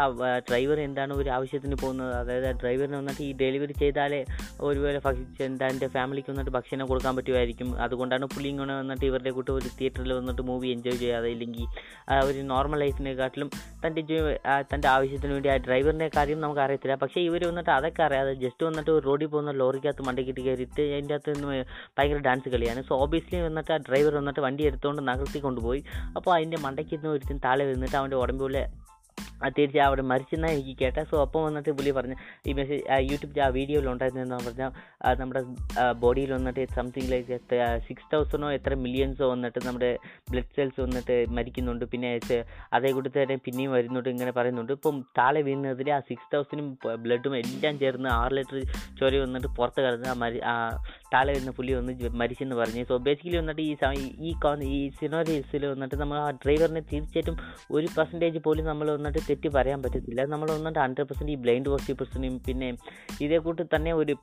ഡ്രൈവർ എന്താണ് ഒരു ആവശ്യത്തിന് പോകുന്നത്? അതായത് ഡ്രൈവറിന് വന്നിട്ട് ഈ ഡെലിവറി ചെയ്താലേ ഒരുപോലെ എന്റെ ഫാമിലിക്ക് വന്നിട്ട് ഭക്ഷണം കൊടുക്കാൻ പറ്റുമായിരിക്കും. അതുകൊണ്ടാണ് പുള്ളി ഇങ്ങനെ വന്നിട്ട് ഇവരുടെ കൂട്ട് ഒരു തിയേറ്ററിൽ വന്നിട്ട് മൂവി എൻജോയ് ചെയ്യാതെ ഇല്ലെങ്കിൽ ഒരു നോർമൽ ലൈഫിനെക്കാട്ടിലും തന്റെ തന്റെ ആവശ്യത്തിന് വേണ്ടി ആ ഡ്രൈവറിന്റെ കാര്യം നമുക്ക് അറിയത്തില്ല. പക്ഷേ ഇവർ വന്നിട്ട് അതൊക്കെ അറിയാതെ ജസ്റ്റ് വന്നിട്ട് ഒരു റോഡിൽ പോകുന്ന ലോറിക്കകത്ത് മണ്ടക്കിട്ട് കയറിയിട്ട് അതിന്റെ അകത്ത് നിന്ന് ഭയങ്കര ഡാൻസ് കളിയാണ്. സോ ഓബിയസ്ലി വന്നിട്ട് ആ ഡ്രൈവർ വന്നിട്ട് വണ്ടി എടുത്തുകൊണ്ട് നഗർത്തി കൊണ്ടുപോയി അപ്പോൾ അതിന്റെ മണ്ടയ്ക്ക് നിന്ന് ഒരുത്തിന് താഴെ വന്നിട്ട് അവന്റെ ഉടമ്പുപോലെ തീർച്ചയായും അവിടെ മരിച്ചെന്നാണ് എനിക്ക് കേട്ടത് സോ അപ്പോൾ വന്നിട്ട് പുള്ളി പറഞ്ഞു ഈ മെസ്സേജ് യൂട്യൂബ് ആ വീഡിയോയിൽ ഉണ്ടായിരുന്നതെന്ന് പറഞ്ഞാൽ നമ്മുടെ ബോഡിയിൽ വന്നിട്ട് സംതിങ് ലൈക്ക് സിക്സ് തൗസൻഡോ എത്ര മില്യൺസോ വന്നിട്ട് നമ്മുടെ ബ്ലഡ് സെൽസ് വന്നിട്ട് മരിക്കുന്നുണ്ട്. പിന്നെ അതേ കൂടി തന്നെ പിന്നെയും വരുന്നുണ്ട് ഇങ്ങനെ പറയുന്നുണ്ട്. ഇപ്പം താഴെ വീഴുന്നതിൽ ആ സിക്സ് തൗസൻഡും ബ്ലഡും എല്ലാം ചേർന്ന് ആറ് ലിറ്റർ ചോര വന്നിട്ട് പുറത്ത് കിടന്ന് ആ മരി താഴെ വരുന്ന പുള്ളി വന്ന് മരിച്ചെന്ന് പറഞ്ഞു. സോ ബേസിക്കലി വന്നിട്ട് ഈ ഈ ഈ സിനോരീസിൽ വന്നിട്ട് നമ്മൾ ആ ഡ്രൈവറിനെ തീർച്ചയായിട്ടും ഒരു പെർസെന്റേജ് പോലും നമ്മൾ വന്നിട്ട് തെറ്റി പറയാൻ പറ്റത്തില്ല. നമ്മൾ വന്നിട്ട് ഹൺഡ്രഡ് പെർസെന്റ് ഈ ബ്ലൈൻഡ് വർഷിപ്പേഴ്സിനെയും പിന്നെ ഇതേ കൂട്ട് തന്നെ ഒരു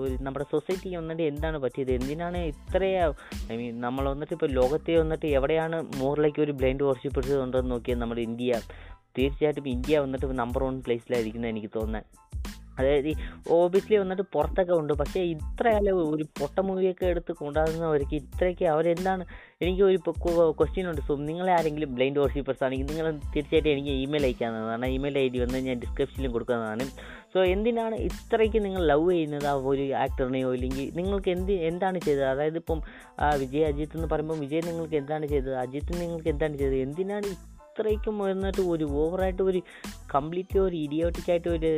ഒരു നമ്മുടെ സൊസൈറ്റിക്ക് വന്നിട്ട് എന്താണ് പറ്റിയത്? എന്തിനാണ് ഇത്രയും ഐ മീൻ നമ്മൾ വന്നിട്ട് ഇപ്പോൾ ലോകത്തെ വന്നിട്ട് എവിടെയാണ് മോറിലേക്ക് ഒരു ബ്ലൈൻഡ് വർഷിപ്പേഴ്സ് ഉണ്ടെന്ന് നോക്കിയാൽ നമ്മുടെ ഇന്ത്യ? തീർച്ചയായിട്ടും ഇന്ത്യ വന്നിട്ട് നമ്പർ വൺ പ്ലേസിലായിരിക്കുന്നത് എനിക്ക് തോന്നുന്നത് അതായത് ഈ ഓബിയസ്ലി വന്നിട്ട് പുറത്തൊക്കെ ഉണ്ട്. പക്ഷേ ഇത്രയല്ല ഒരു പൊട്ട മൂവിയൊക്കെ എടുത്ത് കൊണ്ടാകുന്നവർക്ക് ഇത്രയ്ക്ക് അവരെന്താണ് എനിക്ക് ഒരു ക്വസ്റ്റ്യൻ ഉണ്ട്. സോ നിങ്ങളെ ആരെങ്കിലും ബ്ലൈൻഡ് വർഷിപ്പേഴ്സ് ആണെങ്കിൽ നിങ്ങൾ തീർച്ചയായിട്ടും എനിക്ക് ഇമെയിൽ അയക്കാവുന്നതാണ്. ഇമെയിൽ ഐ ഡി വന്ന് ഞാൻ ഡിസ്ക്രിപ്ഷനിൽ കൊടുക്കുന്നതാണ്. സോ എന്തിനാണ് ഇത്രയ്ക്ക് നിങ്ങൾ ലവ് ചെയ്യുന്നത്? ആ ഒരു ആക്ടറിനെയോ ഇല്ലെങ്കിൽ നിങ്ങൾക്ക് എന്ത് എന്താണ് ചെയ്തത്? അതായത് ഇപ്പം വിജയ് അജിത്ത് എന്ന് പറയുമ്പോൾ വിജയ് നിങ്ങൾക്ക് എന്താണ് ചെയ്തത്? അജിത്ത് നിങ്ങൾക്ക് എന്താണ് ചെയ്തത്? എന്തിനാണ് ഇത്രയ്ക്കും വന്നിട്ട് ഒരു ഓവറായിട്ട് ഒരു കംപ്ലീറ്റ് ഒരു ഇഡിയോട്ടിക്കായിട്ട് ഒരു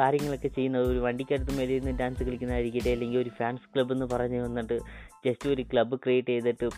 കാര്യങ്ങളൊക്കെ ചെയ്യുന്നത് ഒരു വണ്ടിക്കടുത്ത് മേലെ നിന്ന് ഡാൻസ് കളിക്കുന്നതായിരിക്കട്ടെ അല്ലെങ്കിൽ ഒരു ഫാൻസ് ക്ലബ്ബ് എന്ന് പറഞ്ഞ് വന്നിട്ട് ജസ്റ്റ് ഒരു ക്ലബ്ബ് ക്രിയേറ്റ് ചെയ്തിട്ട്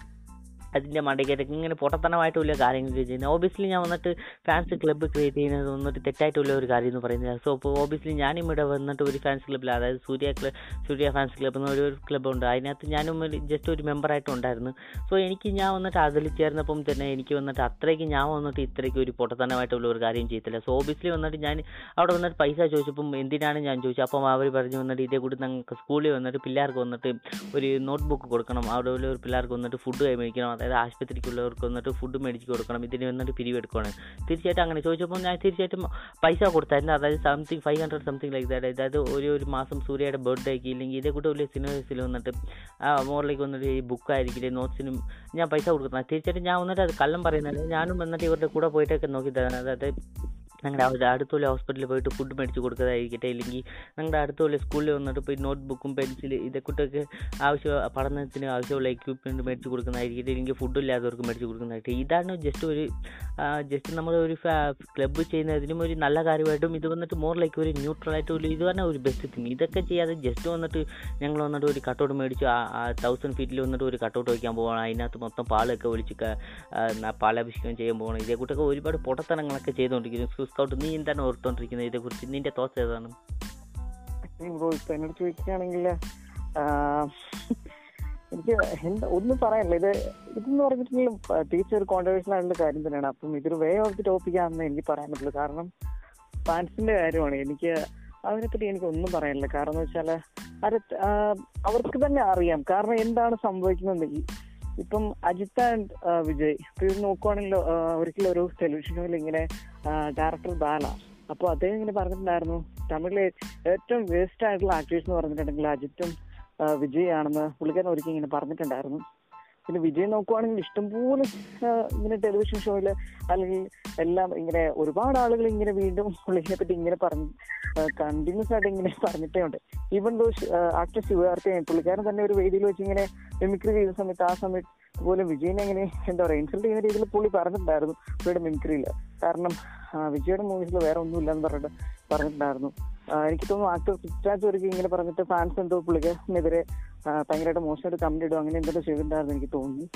അതിന്റെ മണ്ടയ്ക്കകത്ത് ഇങ്ങനെ പൊട്ടത്തനമായിട്ടുള്ള കാര്യങ്ങൾ ചെയ്യുന്നത്. ഓബിയസ്ലി ഞാൻ വന്നിട്ട് ഫാൻസ് ക്ലബ്ബ് ക്രിയേറ്റ് ചെയ്യുന്നത് വന്നിട്ട് തെറ്റായിട്ടുള്ള ഒരു കാര്യം എന്ന് പറയുന്നത്. സോ അപ്പോൾ ഓബിയസ്ലി ഞാനും ഇവിടെ വന്നിട്ട് ഒരു ഫാൻസ് ക്ലബ്ബിൽ അതായത് Suriya club Suriya fans club എന്ന് ഒരു ക്ലബ്ബുണ്ട് അതിനകത്ത് ഞാനും ജസ്റ്റ് ഒരു മെമ്പറായിട്ട് ഉണ്ടായിരുന്നു. സോ എനിക്ക് ഞാൻ വന്നിട്ട് അതിൽ ചേർന്നപ്പം തന്നെ എനിക്ക് വന്നിട്ട് അത്രയ്ക്ക് ഞാൻ വന്നിട്ട് ഇത്രയ്ക്ക് ഒരു പൊട്ടത്തനമായിട്ടുള്ള ഒരു കാര്യം ചെയ്യത്തില്ല സോ ഓബിയസ്ലി വന്നിട്ട് ഞാൻ അവിടെ വന്നിട്ട് പൈസ ചോദിച്ചപ്പം എന്തിനാണ് ഞാൻ ചോദിച്ചത്? അപ്പം അവർ പറഞ്ഞു വന്നിട്ട് ഇതേ കൂടി ഞങ്ങൾക്ക് സ്കൂളിൽ വന്നിട്ട് പിള്ളേർക്ക് വന്നിട്ട് ഒരു നോട്ട്ബുക്ക് കൊടുക്കണം. അവിടെ ഒരു പിള്ളേർക്ക് വന്നിട്ട് ഫുഡ് മേടിക്കണം. അതായത് ആശുപത്രിക്കുള്ളവർക്ക് വന്നിട്ട് ഫുഡ് മേടിച്ച് കൊടുക്കണം ഇതിന് വന്നിട്ട് പിരിവെടുക്കണം തീർച്ചയായിട്ടും അങ്ങനെ. ചോദിച്ചപ്പോൾ ഞാൻ തീർച്ചയായിട്ടും പൈസ കൊടുത്തായിരുന്നു. അതായത് something five hundred something like that അതായത് ഒരു ഒരു മാസം സൂര്യയുടെ ബർത്ത്ഡേക്ക് ഇല്ലെങ്കിൽ ഇതേ കൂടെ വലിയ സിനിമസിൽ വന്നിട്ട് മോറിലേക്ക് വന്നിട്ട് ഈ ബുക്കായിരിക്കില്ലേ നോട്ട്സിനും ഞാൻ പൈസ കൊടുക്കുന്നത്. തീർച്ചയായിട്ടും ഞാൻ വന്നിട്ട് അത് കള്ളം പറയുന്നത് ഞാനും വന്നിട്ട് ഇവരുടെ കൂടെ പോയിട്ടൊക്കെ നോക്കി തരാൻ അതായത് ഞങ്ങളുടെ അടുത്തുള്ള ഹോസ്പിറ്റലിൽ പോയിട്ട് ഫുഡ് മേടിച്ച് കൊടുക്കുന്നതായിരിക്കട്ടെ ഇല്ലെങ്കിൽ ഞങ്ങളുടെ അടുത്തുള്ള സ്കൂളിൽ വന്നിട്ട് പോയി നോട്ട് ബുക്കും പെൻസിൽ ഇതൊക്കെ ആവശ്യ പഠനത്തിന് ആവശ്യമുള്ള എക്യുപ്മെന്റ് മേടിച്ച് കൊടുക്കുന്നതായിരിക്കട്ടെ. ഇല്ലെങ്കിൽ ഫുഡ് ഇല്ലാത്തവർക്ക് മേടിച്ച് കൊടുക്കുന്നതായിട്ട് ഇതാണ് ജസ്റ്റ് ഒരു ജസ്റ്റ് നമ്മൾ ഒരു ക്ലബ്ബ് ചെയ്യുന്നതിനും ഒരു നല്ല കാര്യമായിട്ടും ഇത് വന്നിട്ട് മോർ ലൈക്ക് ഒരു ന്യൂട്രൽ ആയിട്ട് ഒരു ഇത് പറഞ്ഞാൽ ഒരു ബെസ്റ്റ് തിങ് ഇതൊക്കെ ചെയ്യാതെ ജസ്റ്റ് വന്നിട്ട് ഞങ്ങൾ വന്നിട്ട് ഒരു കട്ടൗട്ട് മേടിച്ച് തൗസൻഡ് ഫീറ്റിൽ വന്നിട്ട് ഒരു കട്ടൗട്ട് വയ്ക്കാൻ പോകണം അതിനകത്ത് മൊത്തം പാലൊക്കെ ഒഴിച്ച് പാലാഭിഷേകം ചെയ്യാൻ പോകണം ഇതേ കൂട്ടൊക്കെ ഒരുപാട് പൊട്ടത്തനങ്ങളൊക്കെ ചെയ്തുകൊണ്ടിരിക്കുന്നു സ്കൗട്ട് നീ എന്താണ് ഓർത്തോണ്ടിരിക്കുന്നത് ഇതേ കുറിച്ച് നിന്റെ തോട്ട്സ് ഏതാണ്? ബ്രോ ചോദിക്കുകയാണെങ്കിൽ എനിക്ക് എന്താ ഒന്നും പറയാനില്ല. ഇത് ഇതെന്ന് പറഞ്ഞിട്ടുണ്ടെങ്കിലും ടീച്ചർ കോൺട്രവേഴ്സൽ ആയിട്ടുള്ള കാര്യം തന്നെയാണ്. അപ്പം ഇതൊരു വേ ഓഫ് ദി ടോപ്പിക് ആണെന്ന് എനിക്ക് പറയാൻ പറ്റില്ല കാരണം ഫാൻസിന്റെ കാര്യമാണ്. എനിക്ക് അതിനെപ്പറ്റി എനിക്ക് ഒന്നും പറയാനില്ല. കാരണം എന്ന് വെച്ചാൽ അവർക്ക് തന്നെ അറിയാം. കാരണം എന്താണ് സംഭവിക്കുന്നത് ഇപ്പം അജിത്ത് ആൻഡ് വിജയ്. ഇപ്പൊ നോക്കുവാണെങ്കിൽ ഒരിക്കലും ഒരു ടെലിവിഷൻ ഷോയിൽ ഇങ്ങനെ ഡയറക്ടർ ബാല. അപ്പോൾ അദ്ദേഹം ഇങ്ങനെ പറഞ്ഞിട്ടുണ്ടായിരുന്നു തമിഴിലെ ഏറ്റവും വേസ്റ്റ് ആയിട്ടുള്ള ആക്ടേഴ്സ് എന്ന് പറഞ്ഞിട്ടുണ്ടെങ്കിൽ അജിത്തും വിജയ് ആണെന്ന് പുള്ളിക്കാരൻ ഇങ്ങനെ പറഞ്ഞിട്ടുണ്ടായിരുന്നു. പിന്നെ വിജയ് നോക്കുവാണെങ്കിൽ ഇഷ്ടംപോലെ ഇങ്ങനെ ടെലിവിഷൻ ഷോയിൽ അല്ലെങ്കിൽ എല്ലാം ഇങ്ങനെ ഒരുപാട് ആളുകൾ ഇങ്ങനെ വീണ്ടും പുള്ളിനെ പറ്റി ഇങ്ങനെ പറഞ്ഞു കണ്ടിന്യൂസ് ആയിട്ട് ഇങ്ങനെ പറഞ്ഞിട്ടേ ഉണ്ട്. ഈവൻ ദോ ആക്ടർ ശിവകാർത്തി പുള്ളിക്കാരൻ തന്നെ ഒരു വേദിയിൽ വെച്ച് ഇങ്ങനെ മിമിക്രി ചെയ്ത സമയത്ത് ആ സമയത്ത് പോലും വിജയനെ ഇങ്ങനെ എന്താ പറയുക ഇൻസൾട്ട് ചെയ്യുന്ന രീതിയിൽ പുള്ളി പറഞ്ഞിട്ടുണ്ടായിരുന്നു പുള്ളിയുടെ മിമിക്രിയിൽ കാരണം വിജയുടെ മൂവീസിൽ വേറെ ഒന്നും എന്ന് പറഞ്ഞിട്ട് പറഞ്ഞിട്ടുണ്ടായിരുന്നു. എനിക്ക് തോന്നുന്നു ആക്ടർ പൃഥ്വിരാജ് ഒരുക്കി ഇങ്ങനെ പറഞ്ഞിട്ട് ഫാൻസ് എന്തോ പുള്ളിക്കാരനെതിരെ ആ, ഭയങ്കരമായിട്ട് മോശമായിട്ട് കമന്റ് ഇടും അങ്ങനെ എന്തെങ്കിലും ചെയ്തിട്ടുണ്ടായിരുന്നു എനിക്ക് തോന്നി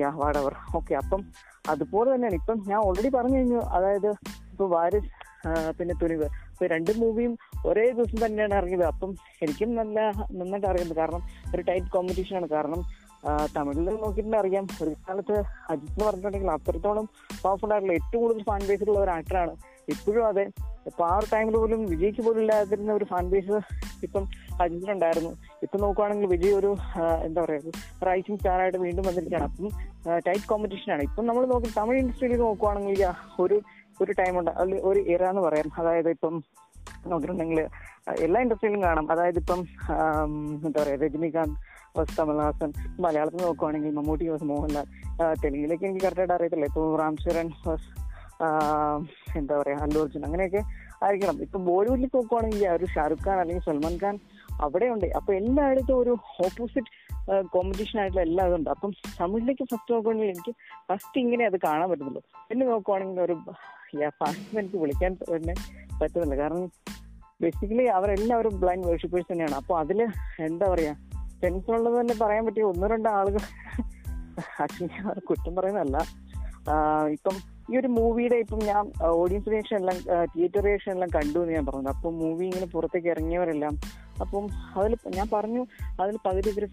യാ വാടവർ ഓക്കെ അപ്പം അതുപോലെ തന്നെയാണ്. ഇപ്പം ഞാൻ ഓൾറെഡി പറഞ്ഞു കഴിഞ്ഞു. അതായത് ഇപ്പൊ വാരിസ് പിന്നെ തുനിവ്. ഇപ്പൊ രണ്ട് മൂവിയും ഒരേ ദിവസം തന്നെയാണ് ഇറങ്ങിയത്. അപ്പം എനിക്കും നല്ല നന്നായിട്ട് അറിയുന്നത് കാരണം ഒരു ടൈറ്റ് കോമ്പറ്റീഷൻ ആണ്. കാരണം തമിഴിൽ നോക്കിയിട്ടുണ്ടെങ്കിൽ അറിയാം. ഒരു കാലത്ത് അജിത്ത് എന്ന് പറഞ്ഞിട്ടുണ്ടെങ്കിൽ അത്രത്തോളം പവർഫുൾ ആയിട്ടുള്ള ഏറ്റവും കൂടുതൽ ഫാൻ ബേസ് ഉള്ള ഒരു ആക്ടറാണ് ഇപ്പോഴും അതെ. ഇപ്പൊ ആ ഒരു ടൈമിൽ പോലും വിജയ്ക്ക് പോലും ഇല്ലാതിരുന്ന ഒരു ഫാൻ ബേസ് ഇപ്പം അജിത്തിനുണ്ടായിരുന്നു ഇപ്പൊ നോക്കുവാണെങ്കിൽ വിജയ് ഒരു എന്താ പറയുക റൈസിംഗ് സ്റ്റാർ ആയിട്ട് വീണ്ടും വന്നിരിക്കുകയാണ്. അപ്പം ടൈറ്റ് കോമ്പറ്റീഷൻ ആണ്. ഇപ്പം നമ്മൾ നോക്കി തമിഴ് ഇൻഡസ്ട്രിയിലേക്ക് നോക്കുവാണെങ്കിൽ ഒരു ഒരു ടൈം ഉണ്ട്. അല്ലെങ്കിൽ ഒരു ഇറ എന്ന് പറയാം. അതായത് ഇപ്പം നോക്കിയിട്ടുണ്ടെങ്കിൽ എല്ലാ ഇൻഡസ്ട്രിയിലും കാണാം. അതായത് ഇപ്പം എന്താ പറയാ രജനീകാന്ത് വസ് കമൽഹാസൻ മലയാളത്തിൽ നോക്കുവാണെങ്കിൽ മമ്മൂട്ടി വസ് മോഹൻലാൽ തെലുങ്കിലേക്ക് എനിക്ക് കറക്റ്റായിട്ട് അറിയത്തില്ല. ഇപ്പൊ റാം ചരൺ എന്താ പറയാ അല്ലു അർജുൻ അങ്ങനെയൊക്കെ ആയിരിക്കണം. ഇപ്പൊ ബോളിവുഡിൽ നോക്കുവാണെങ്കിൽ ഒരു ഷാറുഖ് ഖാൻ അല്ലെങ്കിൽ സൽമാൻ ഖാൻ അവിടെ അവിടെയുണ്ട്. അപ്പൊ എല്ലായിടത്തും ഒരു ഓപ്പോസിറ്റ് കോമ്പറ്റീഷൻ ആയിട്ടുള്ള എല്ലാ ഇതുണ്ട്. അപ്പം തമിഴിലേക്ക് ഫസ്റ്റ് നോക്കുവാണെങ്കിൽ എനിക്ക് ഫസ്റ്റ് ഇങ്ങനെ അത് കാണാൻ പറ്റുന്നുള്ളൂ പിന്നെ നോക്കുവാണെങ്കിൽ ഒരു ഫാസ്റ്റ് എനിക്ക് വിളിക്കാൻ തന്നെ പറ്റുന്നില്ല കാരണം ബേസിക്കലി അവരെല്ലാവരും ബ്ലൈൻഡ് വേർഷിപ്പേഴ്സ് തന്നെയാണ്. അപ്പൊ അതിൽ എന്താ പറയാ സെൻസ് ഉള്ളത് തന്നെ പറയാൻ പറ്റിയ ഒന്നോ രണ്ടോ ആളുകൾ ആക്ച്വലി കുറ്റം പറയുന്നതല്ല. ഇപ്പം ഈ ഒരു മൂവിയുടെ ഇപ്പം ഞാൻ ഓഡിയൻസ് റിയാക്ഷൻ എല്ലാം തിയേറ്റർ റിയാക്ഷൻ എല്ലാം കണ്ടു എന്ന് ഞാൻ പറഞ്ഞു അപ്പം മൂവി ഇങ്ങനെ പുറത്തേക്ക് ഇറങ്ങിയവരെല്ലാം അപ്പം അതിൽ ഞാൻ പറഞ്ഞു അതിൽ പകുതി പേര്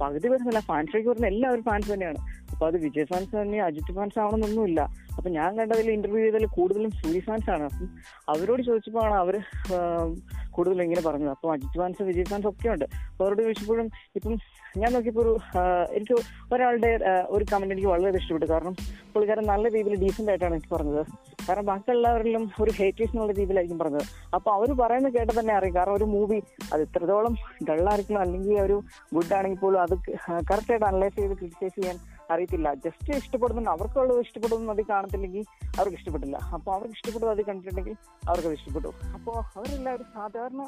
പകുതി പേരുന്നില്ല ഫാൻസിലേക്ക് വരുന്ന എല്ലാവരും ഫാൻസ് തന്നെയാണ്. അപ്പൊ അത് വിജയ് ഫാൻസ് തന്നെ അജിത് ഫാൻസ് ആവണമെന്നൊന്നുമില്ല. അപ്പൊ ഞാൻ കണ്ടതിൽ ഇന്റർവ്യൂ ചെയ്തതിൽ കൂടുതലും സൂര്യ ഫാൻസ് ആണ്. അപ്പം അവരോട് ചോദിച്ചപ്പോഴാണ് അവർ കൂടുതലും ഇങ്ങനെ പറഞ്ഞത്. അപ്പം അജിത് ഫാൻസ് വിജയ് ഫാൻസ് ഒക്കെ ഉണ്ട്. അവരോട് ചോദിച്ചപ്പോഴും ഇപ്പം ഞാൻ നോക്കിയപ്പോൾ ഒരു എനിക്ക് ഒരാളുടെ ഒരു കമന്റ് എനിക്ക് വളരെ ഇഷ്ടപ്പെട്ടു. കാരണം പുള്ളിക്കാരൻ നല്ല രീതിയിൽ ഡീസെന്റ് ആയിട്ടാണ് എനിക്ക് പറഞ്ഞത്. കാരണം ബാക്കി എല്ലാവരിലും ഒരു ഹേറ്റേഴ്സ് എന്നുള്ള രീതിയിലായിരിക്കും പറഞ്ഞത്. അപ്പൊ അവർ പറയുന്നത് കേട്ട തന്നെ അറിയാം. കാരണം ഒരു മൂവി അത് ഇത്രത്തോളം ഡള്ളായിരിക്കണം അല്ലെങ്കിൽ ഒരു ഗുഡ് ആണെങ്കിൽ പോലും അത് കറക്റ്റ് ആയിട്ട് അനലൈസ് ചെയ്ത് ക്രിറ്റിസൈസ് ചെയ്യാൻ അറിയത്തില്ല. ജസ്റ്റ് ഇഷ്ടപ്പെടുന്നു അവർക്കുള്ളത് ഇഷ്ടപ്പെടുന്നു അത് കാണത്തില്ലെങ്കിൽ അവർക്ക് ഇഷ്ടപ്പെട്ടില്ല. അപ്പൊ അവർക്ക് ഇഷ്ടപ്പെട്ടു അത് കണ്ടിട്ടുണ്ടെങ്കിൽ അവർക്ക് ഇഷ്ടപ്പെട്ടു. അപ്പോൾ അവരെല്ലാവരും സാധാരണ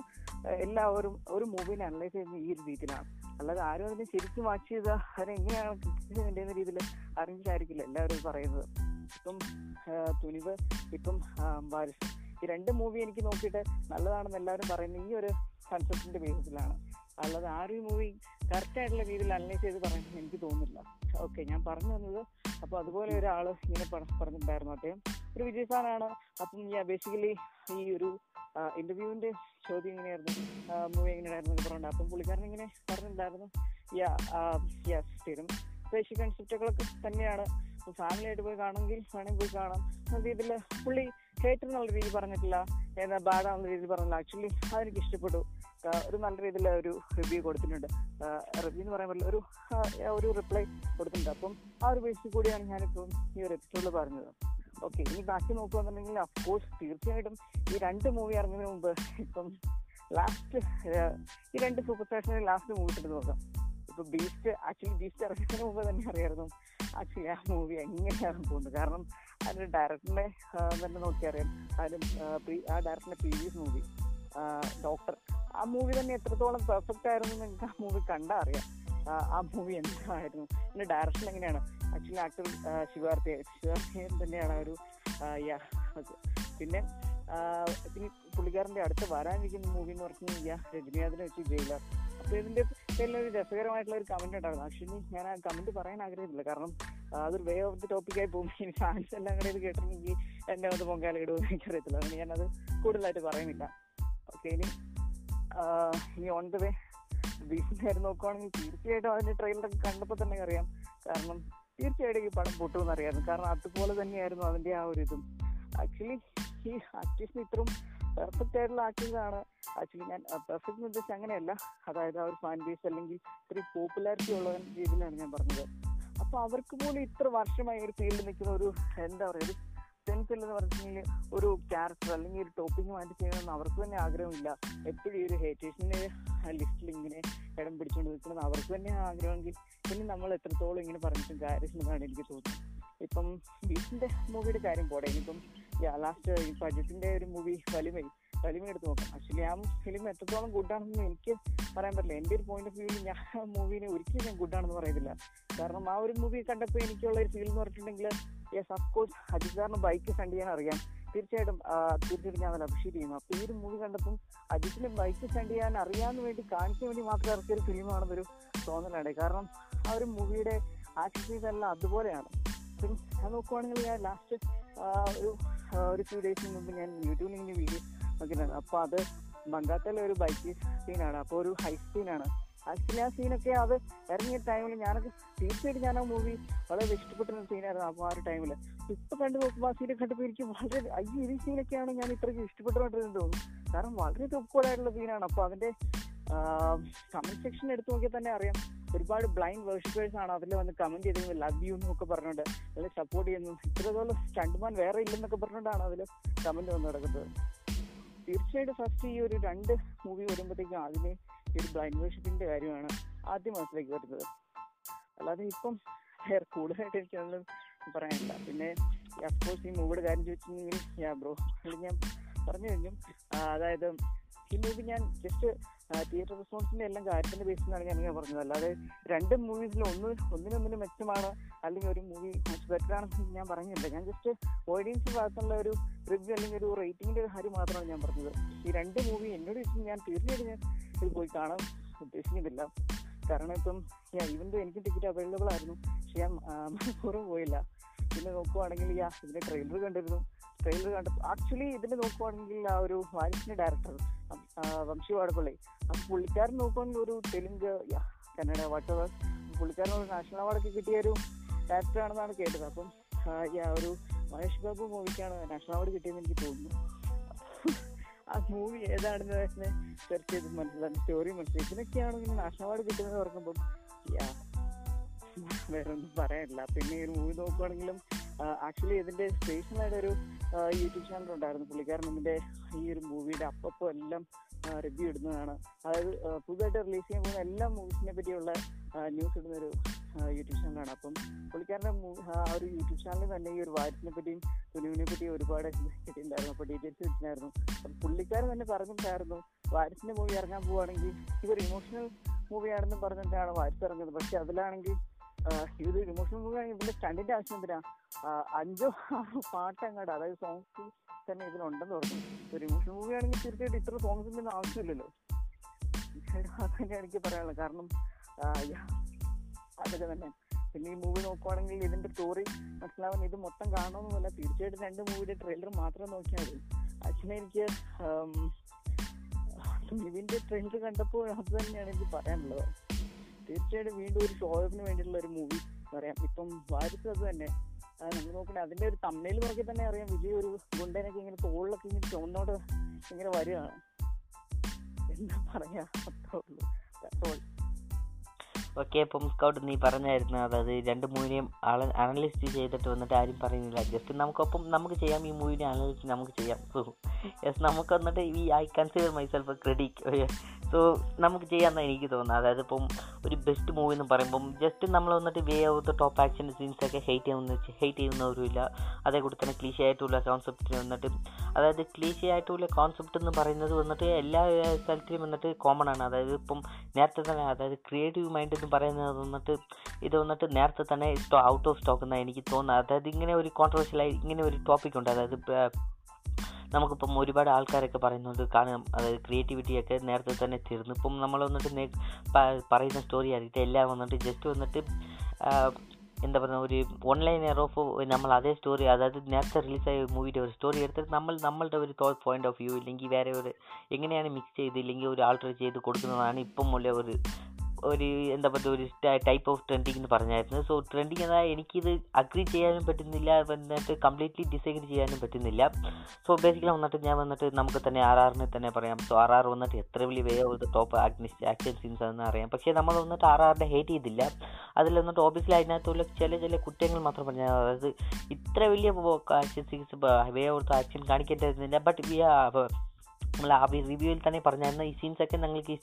എല്ലാവരും ഒരു മൂവിനെ അനലൈസ് ചെയ്യുന്ന ഈ ഒരു രീതിയിലാണ്. അല്ലാതെ ആരും അതിനെ ശരിക്കും വാച്ച് ചെയ്ത അവരെങ്ങനെയാണ് ക്രിറ്റിസൈസ് എന്ന രീതിയിൽ അറിഞ്ഞിട്ടായിരിക്കില്ല എല്ലാവരും പറയുന്നത്. ഇപ്പം തുനിവ് ഇപ്പം വാരിസ് ഈ രണ്ട് മൂവി എനിക്ക് നോക്കിയിട്ട് നല്ലതാണെന്ന് എല്ലാവരും പറയുന്നത് ഈ ഒരു കൺസെപ്റ്റിന്റെ ബേസിസിലാണ് അല്ലാതെ ആ ഒരു മൂവി കറക്റ്റ് ആയിട്ടുള്ള രീതിയിൽ അനലൈസ് ചെയ്ത് പറയുന്നത് എനിക്ക് തോന്നുന്നില്ല. ഓക്കെ ഞാൻ പറഞ്ഞു തന്നത്. അപ്പൊ അതുപോലെ ഒരാൾ ഇങ്ങനെ പറ- പറഞ്ഞിട്ടുണ്ടായിരുന്നു അദ്ദേഹം. ഒരു വിജയ് സാറാണ്. അപ്പം ഞാൻ ബേസിക്കലി ഈ ഒരു ഇന്റർവ്യൂവിന്റെ ചോദ്യം എങ്ങനെയായിരുന്നു? മൂവി എങ്ങനെയായിരുന്നു പറഞ്ഞു അപ്പം പുള്ളിക്കാരൻ ഇങ്ങനെ പറഞ്ഞിട്ടുണ്ടായിരുന്നു. യാ യെസ് ബേസിക് കൺസെപ്റ്റുകളൊക്കെ തന്നെയാണ്. ഫാമിലി ആയിട്ട് പോയി കാണുമെങ്കിൽ വേണമെങ്കിൽ പോയി കാണാം. എന്ന ഇതിൽ പുള്ളി ഹേറ്റർ എന്നുള്ള രീതിയിൽ പറഞ്ഞിട്ടില്ല. ഏതാ ബാഡ് എന്നുള്ള രീതിയിൽ പറഞ്ഞില്ല ആക്ച്വലി അതെനിക്ക് ഇഷ്ടപ്പെട്ടു. ഒരു നല്ല രീതിയിൽ ഒരു റിവ്യൂ കൊടുത്തിട്ടുണ്ട്. റിവ്യൂ എന്ന് പറയാൻ പറ്റില്ല ഒരു ഒരു റിപ്ലൈ കൊടുത്തിട്ടുണ്ട്. അപ്പം ആ ഒരു ബേസിൽ കൂടിയാണ് ഞാനിപ്പം ഈ ഒരു എപ്പിസോഡിൽ പറഞ്ഞത്. ഓക്കെ ഇനി ബാക്കി നോക്കുകയാണെന്നുണ്ടെങ്കിൽ അഫ്കോഴ്സ് തീർച്ചയായിട്ടും ഈ രണ്ട് മൂവി ഇറങ്ങുന്നതിന് മുമ്പ് ഇപ്പം ലാസ്റ്റ് ഈ രണ്ട് സൂപ്പർ സ്റ്റാർസിനെ ലാസ്റ്റ് മൂവി ഇട്ടിട്ട് നോക്കാം. ഇപ്പൊ ബീസ്റ്റ് ആക്ച്വലി ബീസ്റ്റ് ഇറങ്ങുന്നതിന് മുമ്പ് തന്നെ അറിയായിരുന്നു. ആക്ച്വലി ആ മൂവി എങ്ങനെയാണ് പോകുന്നത്? കാരണം അതിന്റെ ഡയറക്ടറിനെ തന്നെ നോക്കി അറിയാം. അതിന് ആ, ഡയറക്ടറിന്റെ പ്രീവിയസ് മൂവി ഡോക്ടർ ആ മൂവി തന്നെ എത്രത്തോളം പെർഫെക്റ്റ് ആയിരുന്നു നിങ്ങൾക്ക് ആ മൂവി കണ്ടാ അറിയാം. ആ, മൂവി എന്തായിരുന്നു? പിന്നെ ഡയറക്ഷൻ എങ്ങനെയാണ്? ആക്ച്വലി ആക്ടർ ശിവാർത്തി ശിവാർത്തിയൻ തന്നെയാണ് ഒരു പിന്നെ പിന്നെ പുള്ളിക്കാരന്റെ അടുത്ത് വരാനിരിക്കുന്ന മൂവി എന്ന് പറഞ്ഞാൽ രജനീകാന്തിനെ വെച്ച് ജയിലർ. അപ്പൊ ഇതിന്റെ പേരിൽ ഒരു രസകരമായിട്ടുള്ള ഒരു കമന്റ് ഉണ്ടായിരുന്നു. ആക്ച്വലി ഞാൻ ആ കമന്റ് പറയാൻ ആഗ്രഹിച്ചില്ല. കാരണം അതൊരു വേ ഓഫ് ദി ടോപ്പിക്കായി പോകും. ഇനി ഫാൻസ് എല്ലാം കൂടെ ഇത് കേട്ടിട്ടുണ്ടെങ്കിൽ എന്നെ അത് പൊങ്കാല ഇടുമെന്ന് എനിക്കറിയത്തില്ല. അതുകൊണ്ട് ഞാനത് കൂടുതലായിട്ട് പറയുന്നില്ല. ഓക്കെ ഇനി ഇനി ഓൺ ദ വേ ബീസിന്റെ നോക്കുവാണെങ്കിൽ തീർച്ചയായിട്ടും അതിന്റെ ട്രെയിലറൊക്കെ കണ്ടപ്പോൾ തന്നെ അറിയാം. കാരണം തീർച്ചയായിട്ടും ഈ പടം പൊട്ടുമെന്ന് അറിയാം കാരണം അതുപോലെ തന്നെയായിരുന്നു അതിന്റെ ആ ഒരു ഇതും. ആക്ച്വലി ഈ ആക്ടേഴ്സിന് ഇത്രയും പെർഫെക്റ്റ് ആയിട്ടുള്ള ആക്ടേഴ്സ് ആണ്. ആക്ച്വലി ഞാൻ പെർഫെക്റ്റ് എന്ന് ഉദ്ദേശിച്ച് അങ്ങനെയല്ല. അതായത് ആ ഒരു ഫാൻ ബേസ് അല്ലെങ്കിൽ ഇത്രയും പോപ്പുലാരിറ്റി ഉള്ള രീതിയിലാണ് ഞാൻ പറഞ്ഞത്. അപ്പൊ അവർക്ക് പോലും ഇത്ര വർഷമായി ഒരു ഫീൽഡിൽ നിൽക്കുന്ന ഒരു എന്താ പറയുക ഒരു സെൻസ് എന്ന് പറഞ്ഞിട്ടുണ്ടെങ്കിൽ ഒരു ക്യാരക്ടർ അല്ലെങ്കിൽ ഒരു ടോപ്പിക്ക് മാറ്റി ചെയ്യണമെന്ന് അവർക്ക് തന്നെ ആഗ്രഹമില്ല. എപ്പോഴും ഈ ഒരു ഹേറ്റേഴ്സിന്റെ ലിസ്റ്റിൽ ഇങ്ങനെ ഇടം പിടിച്ചുകൊണ്ട് നിൽക്കുന്നത് അവർക്ക് തന്നെ ആഗ്രഹമെങ്കിൽ പിന്നെ നമ്മൾ എത്രത്തോളം ഇങ്ങനെ പറഞ്ഞിട്ടും കാര്യമെന്നാണ് എനിക്ക് തോന്നുന്നത്. ഇപ്പം ബീച്ചിന്റെ മൂവിയുടെ കാര്യം പോടെ ഇനിയിപ്പം ലാസ്റ്റ് ഈ അജിത്തിന്റെ ഒരു മൂവി വലിമയിൽ വലിമ എടുത്ത് നോക്കാം. ആക്ച്വലി ആ ഫിലിം എത്രത്തോളം ഗുഡാണെന്ന് എനിക്ക് പറയാൻ പറ്റില്ല. എന്റെ ഒരു പോയിന്റ് ഓഫ് വ്യൂവിൽ ഞാൻ മൂവിനെ ഒരിക്കലും ഞാൻ ഗുഡാണെന്ന് പറയുന്നില്ല. കാരണം ആ ഒരു മൂവി കണ്ടപ്പോൾ എനിക്കുള്ള ഒരു ഫീൽ എന്ന് പറഞ്ഞിട്ടുണ്ടെങ്കിൽ യെസ് അഫ്കോഴ്സ് അജിത് സാറിന് ബൈക്ക് സെൻഡ് ചെയ്യാൻ അറിയാം. തീർച്ചയായിട്ടും തീർച്ചയായിട്ടും ഞാൻ അത് അപ്രീഷിയേറ്റ് ചെയ്യുന്നു. അപ്പൊ ഈ ഒരു മൂവി കണ്ടപ്പം അജിത്തിന് ബൈക്ക് സ്റ്റണ്ട് ചെയ്യാൻ അറിയാൻ വേണ്ടി കാണിക്കാൻ വേണ്ടി മാത്രം ഇറക്കിയ ഒരു ഫിലിമാണെന്നൊരു തോന്നലാണ്. കാരണം ആ ഒരു മൂവിയുടെ ആക്ടിവിറ്റീസ് എല്ലാം അതുപോലെയാണ്. ഞാൻ നോക്കുവാണെങ്കിൽ ഞാൻ ലാസ്റ്റ് ഒരു ഒരു ഫ്യൂ ഡേയ്സിന് മുമ്പ് ഞാൻ യൂട്യൂബിൽ ഇങ്ങനെ വീഡിയോ നോക്കിയിട്ടുണ്ട്. അപ്പൊ അത് ബംഗാത്തിലെ ഒരു ബൈക്ക് സീനാണ് അപ്പോൾ ഒരു ഹൈ സീനാണ് ആക്ച്വലി ആ സീനൊക്കെ അത് ഇറങ്ങിയ ടൈമിൽ ഞാനൊക്കെ തീർച്ചയായിട്ടും ഞാൻ ആ മൂവി വളരെ ഇഷ്ടപ്പെട്ട സീനായിരുന്നു അപ്പോൾ ആ ഒരു ടൈമിൽ ഇപ്പൊ കണ്ടു നോക്കുമ്പോൾ ആ സീനൊക്കെ കണ്ടപ്പോൾ എനിക്ക് വളരെ അയ്യോ ഈ സീനൊക്കെയാണ് ഞാൻ ഇത്രയ്ക്ക് ഇഷ്ടപ്പെട്ടതായിട്ട് തോന്നുന്നു. കാരണം വളരെ തുക്കോടായിട്ടുള്ള സീനാണ് അപ്പോൾ അതിന്റെ കമന്റ് സെക്ഷൻ എടുത്തു നോക്കിയാൽ തന്നെ അറിയാം. ഒരുപാട് ബ്ലൈൻഡ് വേർഷിപ്പേഴ്സ് ആണ് അതിൽ വന്ന് കമന്റ് ചെയ്തിരുന്നത് ലവ് യു എന്നൊക്കെ പറഞ്ഞുകൊണ്ട് അതിൽ സപ്പോർട്ട് ചെയ്യുന്നു. ഇത്രത്തോളം സ്റ്റണ്ട്മാൻ വേറെ ഇല്ലെന്നൊക്കെ പറഞ്ഞുകൊണ്ടാണ് അതിൽ കമന്റ് വന്ന് കിടക്കുന്നത് തീർച്ചയായിട്ടും ഫസ്റ്റ് ഈ ഒരു രണ്ട് മൂവി വരുമ്പോഴത്തേക്കും ആദ്യമേ ഈ ഒരു ബ്ലൈൻഡ് വേർഷിപ്പിന്റെ കാര്യമാണ് ആദ്യം മനസ്സിലേക്ക് വരുന്നത്. അല്ലാതെ ഇപ്പം വേറെ കൂടുതലായിട്ട് എനിക്ക് അതൊന്നും പറയാനില്ല പിന്നെ അഫ്കോഴ്സ് ഈ മൂവിയുടെ കാര്യം ചോദിച്ചിട്ടുണ്ടെങ്കിൽ യാ ബ്രോ ഞാൻ പറഞ്ഞു കഴിഞ്ഞു. അതായത് ഈ മൂവി ഞാൻ ജസ്റ്റ് തിയേറ്റർ റെസ്പോൺസിന്റെ എല്ലാം കാര്യത്തിന്റെ ബേസിലാണ് ഞാൻ ഇങ്ങനെ പറഞ്ഞത്. അല്ലാതെ രണ്ട് മൂവീസിൽ ഒന്ന് ഒന്നിനൊന്നിന് മെച്ചമാണ് അല്ലെങ്കിൽ ഒരു മൂവി ബെറ്റർ ആണെന്ന് ഞാൻ പറഞ്ഞില്ല. ഞാൻ ജസ്റ്റ് ഓഡിയൻസ് ഭാഗത്തുള്ള ഒരു റിവ്യൂ അല്ലെങ്കിൽ ഒരു റേറ്റിംഗിന്റെ ഒരു കാര്യം മാത്രമാണ് ഞാൻ പറഞ്ഞത്. ഈ രണ്ട് മൂവി എന്നോട് ചോദിച്ചാൽ ഞാൻ തീർച്ചയായിട്ടും ഞാൻ ഇത് പോയി കാണാൻ ഉദ്ദേശിക്കുന്നില്ല. കാരണം ഇപ്പം ഇവന്റെ എനിക്ക് ടിക്കറ്റ് അവൈലബിൾ ആയിരുന്നു പക്ഷെ ഞാൻ മണിക്കൂറും പോയില്ല. പിന്നെ നോക്കുവാണെങ്കിൽ യാ ഇതിന്റെ ട്രെയിലർ കണ്ടിരുന്നു. ട്രെയിലർ കണ്ട ആക്ച്വലി ഇതിന്റെ നോക്കുവാണെങ്കിൽ ആ ഒരു വാരിസിന്റെ ഡയറക്ടർ വംശി വാടപ്പള്ളി അപ്പൊ പുള്ളിക്കാരൻ നോക്കുമ്പോൾ ഒരു തെലുങ്ക് കന്നഡ വാട്ടവർ പുള്ളിക്കാരൻ ഒരു നാഷണൽ അവാർഡൊക്കെ കിട്ടിയ ഒരു ഡയറക്ടർ ആണെന്നാണ് കേട്ടത്. അപ്പം ഒരു മഹേഷ് ബാബു മൂവിക്കാണ് നാഷണൽ അവാർഡ് കിട്ടിയെന്ന് എനിക്ക് തോന്നുന്നു. ആ മൂവി ഏതാണെന്ന് തന്നെ സെർച്ച് ചെയ്ത് മനസ്സിലാക്കി സ്റ്റോറി മനസ്സിലായി. ഇതിനൊക്കെയാണ് ഇങ്ങനെ നാഷണൽ അവാർഡ് കിട്ടുന്നത് ഓർക്കുമ്പോൾ വേറെ ഒന്നും പറയാനില്ല. പിന്നെ ഈ ഒരു മൂവി നോക്കുവാണെങ്കിലും ആക്ച്വലി ഇതിന്റെ സ്പേഷ്യലായിട്ട് ഒരു യൂട്യൂബ് ചാനൽ ഉണ്ടായിരുന്നു. പുള്ളിക്കാരൻ ഇതിന്റെ ഈ ഒരു മൂവിയുടെ അപ്പപ്പം എല്ലാം റിവ്യൂ ഇടുന്നതാണ്. അതായത് പുതുതായിട്ട് റിലീസ് ചെയ്യാൻ പോകുന്ന എല്ലാ മൂവീസിനെ പറ്റിയുള്ള ന്യൂസ് ഇടുന്ന ഒരു യൂട്യൂബ് ചാനലാണ് അപ്പം പുള്ളിക്കാരന്റെ ആ ഒരു യൂട്യൂബ് ചാനലിൽ തന്നെ ഈ ഒരു വാരത്തിനെ പറ്റിയും തുനുവിനെ പറ്റിയും ഒരുപാട് കിട്ടിയിട്ടുണ്ടായിരുന്നു അപ്പോൾ ഡീറ്റെയിൽസ് കിട്ടിയിട്ടുണ്ടായിരുന്നു അപ്പം പുള്ളിക്കാരൻ തന്നെ പറഞ്ഞിട്ടുണ്ടായിരുന്നു വാരസിന്റെ മൂവി ഇറങ്ങാൻ പോവുകയാണെങ്കിൽ ഇതൊരു ഇമോഷണൽ മൂവിയാണെന്ന് പറഞ്ഞിട്ടാണ് വാരസ് ഇറങ്ങുന്നത്. പക്ഷെ അതിലാണെങ്കിൽ ഇത് ഇമോഷണൽ മൂവി ആണെങ്കിൽ ഇതിന്റെ സ്റ്റണ്ടിന്റെ ആവശ്യം എന്തിനാ? അഞ്ചോ ആറോ പാട്ട് അങ്ങോട്ട് അതായത് സോങ്സ് തന്നെ ഇതിലുണ്ടെന്ന് പറഞ്ഞു. ഒരു ഇമോഷണൽ മൂവി ആണെങ്കിൽ തീർച്ചയായിട്ടും ഇത്ര സോങ്സ് ഒന്നും ആവശ്യമില്ലല്ലോ. അത് തന്നെ എനിക്ക് പറയാനുള്ളത്. കാരണം അതൊക്കെ തന്നെ. പിന്നെ ഈ മൂവി നോക്കുവാണെങ്കിൽ ഇതിന്റെ സ്റ്റോറി മനസ്സിലാവാൻ ഇത് മൊത്തം കാണണമെന്നല്ല തീർച്ചയായിട്ടും രണ്ട് മൂവിയുടെ ട്രെയിലർ മാത്രം നോക്കിയാൽ മതി. ആക്ച്വലി എനിക്ക് ഇതിന്റെ ട്രെയിലർ കണ്ടപ്പോൾ അത് തന്നെയാണ് എനിക്ക് പറയാനുള്ളത്. തീർച്ചയായിട്ടും വീണ്ടും ഒരു ഷോപ്പിന് വേണ്ടിയിട്ടുള്ള ഒരു മൂവി പറയാം. ഇപ്പം വാരിച്ചത് തന്നെ. നമ്മൾ നോക്കണേ അതിന്റെ ഒരു തമ്മയിൽ നോക്കി തന്നെ അറിയാം. വിജയ് ഒരു ഗുണ്ടനൊക്കെ ഇങ്ങനെ തോളിലൊക്കെ ഇങ്ങനെ ചുമന്നോട്ട് ഇങ്ങനെ വരികയാണ്. എന്താ പറയാ? അത്രേ ഉള്ളൂ. ഓക്കെ അപ്പം സ്കൗട്ട് നീ പറഞ്ഞായിരുന്നു. അതായത് രണ്ട് മൂവിനെയും അനലിസ്റ്റ് ചെയ്തിട്ട് വന്നിട്ട് ആരും പറയുന്നില്ല. ജസ്റ്റ് നമുക്കൊപ്പം നമുക്ക് ചെയ്യാം. ഈ മൂവിനെ അനലിസ്റ്റ് നമുക്ക് ചെയ്യാം. സോ യെസ് നമുക്ക് വന്നിട്ട് ഈ I consider myself credit so നമുക്ക് ചെയ്യാമെന്നാണ് എനിക്ക് തോന്നുന്നത്. അതായത് ഇപ്പം ഒരു ബെസ്റ്റ് മൂവി എന്ന് പറയുമ്പം ജസ്റ്റ് നമ്മൾ വന്നിട്ട് way the top action scenes ഒക്കെ ഹെയ്റ്റ് ചെയ്യുന്ന ഹെയ്റ്റ് ചെയ്യുന്നവരുമില്ല. അതേ കൂടി തന്നെ ക്ലീശ ആയിട്ടുള്ള കോൺസെപ്റ്റിന് വന്നിട്ട് അതായത് ക്ലീശ ആയിട്ടുള്ള കോൺസെപ്റ്റ് എന്ന് പറയുന്നത് വന്നിട്ട് എല്ലാ സ്ഥലത്തിലും വന്നിട്ട് കോമൺ ആണ്. അതായത് ഇപ്പം നേരത്തെ തന്നെ അതായത് ക്രിയേറ്റീവ് മൈൻഡ് എന്ന് പറയുന്നത് വന്നിട്ട് ഇത് വന്നിട്ട് നേരത്തെ തന്നെ ഔട്ട് ഓഫ് സ്റ്റോക്ക് എന്നാണ് എനിക്ക് തോന്നുന്നത് അതായത് ഇങ്ങനെ ഒരു കോൺട്രവേഴ്ഷ്യലായി ഇങ്ങനെ ഒരു ടോപ്പിക് ഉണ്ട്. അതായത് നമുക്കിപ്പം ഒരുപാട് ആൾക്കാരൊക്കെ പറയുന്നുണ്ട് കാണാം. അതായത് ക്രിയേറ്റിവിറ്റിയൊക്കെ നേരത്തെ തന്നെ തീർന്നു. ഇപ്പം നമ്മൾ വന്നിട്ട് പറയുന്ന സ്റ്റോറി ആയിട്ട് എല്ലാം വന്നിട്ട് ജസ്റ്റ് വന്നിട്ട് എന്താ പറയുക ഒരു ഓൺലൈൻ എയർ ഓഫ് നമ്മൾ അതേ സ്റ്റോറി അതായത് നേരത്തെ റിലീസായ മൂവിയുടെ ഒരു സ്റ്റോറി എടുത്തിട്ട് നമ്മൾ നമ്മളുടെ ഒരു തോട്ട് പോയിന്റ് ഓഫ് വ്യൂ ഇല്ലെങ്കിൽ വേറെ ഒരു എങ്ങനെയാണ് മിക്സ് ചെയ്ത് ഇല്ലെങ്കിൽ ഒരു ആൾട്ടർ ചെയ്ത് കൊടുക്കുന്നതാണ് ഇപ്പം ഉള്ള ഒരു ഒരു എന്താ പറയുക ഒരു ടൈപ്പ് ഓഫ് ട്രെൻഡിങ് എന്ന് പറഞ്ഞായിരുന്നു. സോ ട്രെൻഡിങ് എന്നാൽ എനിക്കിത് അഗ്രി ചെയ്യാനും പറ്റുന്നില്ല വന്നിട്ട് കംപ്ലീറ്റ്ലി ഡിസഗ്രി ചെയ്യാനും പറ്റുന്നില്ല. സോ ബേസിക്കലി വന്നിട്ട് ഞാൻ വന്നിട്ട് നമുക്ക് തന്നെ ആർ ആറിനെ തന്നെ പറയാം. സോ ആർ ആർ വന്നിട്ട് എത്ര വലിയ വേ ഓഫ് ദ ടോപ്പ് ആക്ടിനിസ്റ്റ് ആക്ഷൻ സീൻസ് ആണെന്ന് അറിയാം. പക്ഷേ നമ്മൾ വന്നിട്ട് ആർ ആറിനെ ഹേറ്റ് ചെയ്തില്ല. അതിൽ വന്നിട്ട് ഓബിയസ്ലി അതിനകത്തുള്ള ചില ചില കുറ്റങ്ങൾ മാത്രം പറഞ്ഞാൽ അതായത് ഇത്ര വലിയ action scenes way of action കാണിക്കേണ്ടതില്ല. But we നമ്മൾ ആ റിവ്യൂവിൽ തന്നെ പറഞ്ഞായിരുന്നു. ഈ സീൻസൊക്കെ ഞങ്ങൾക്ക്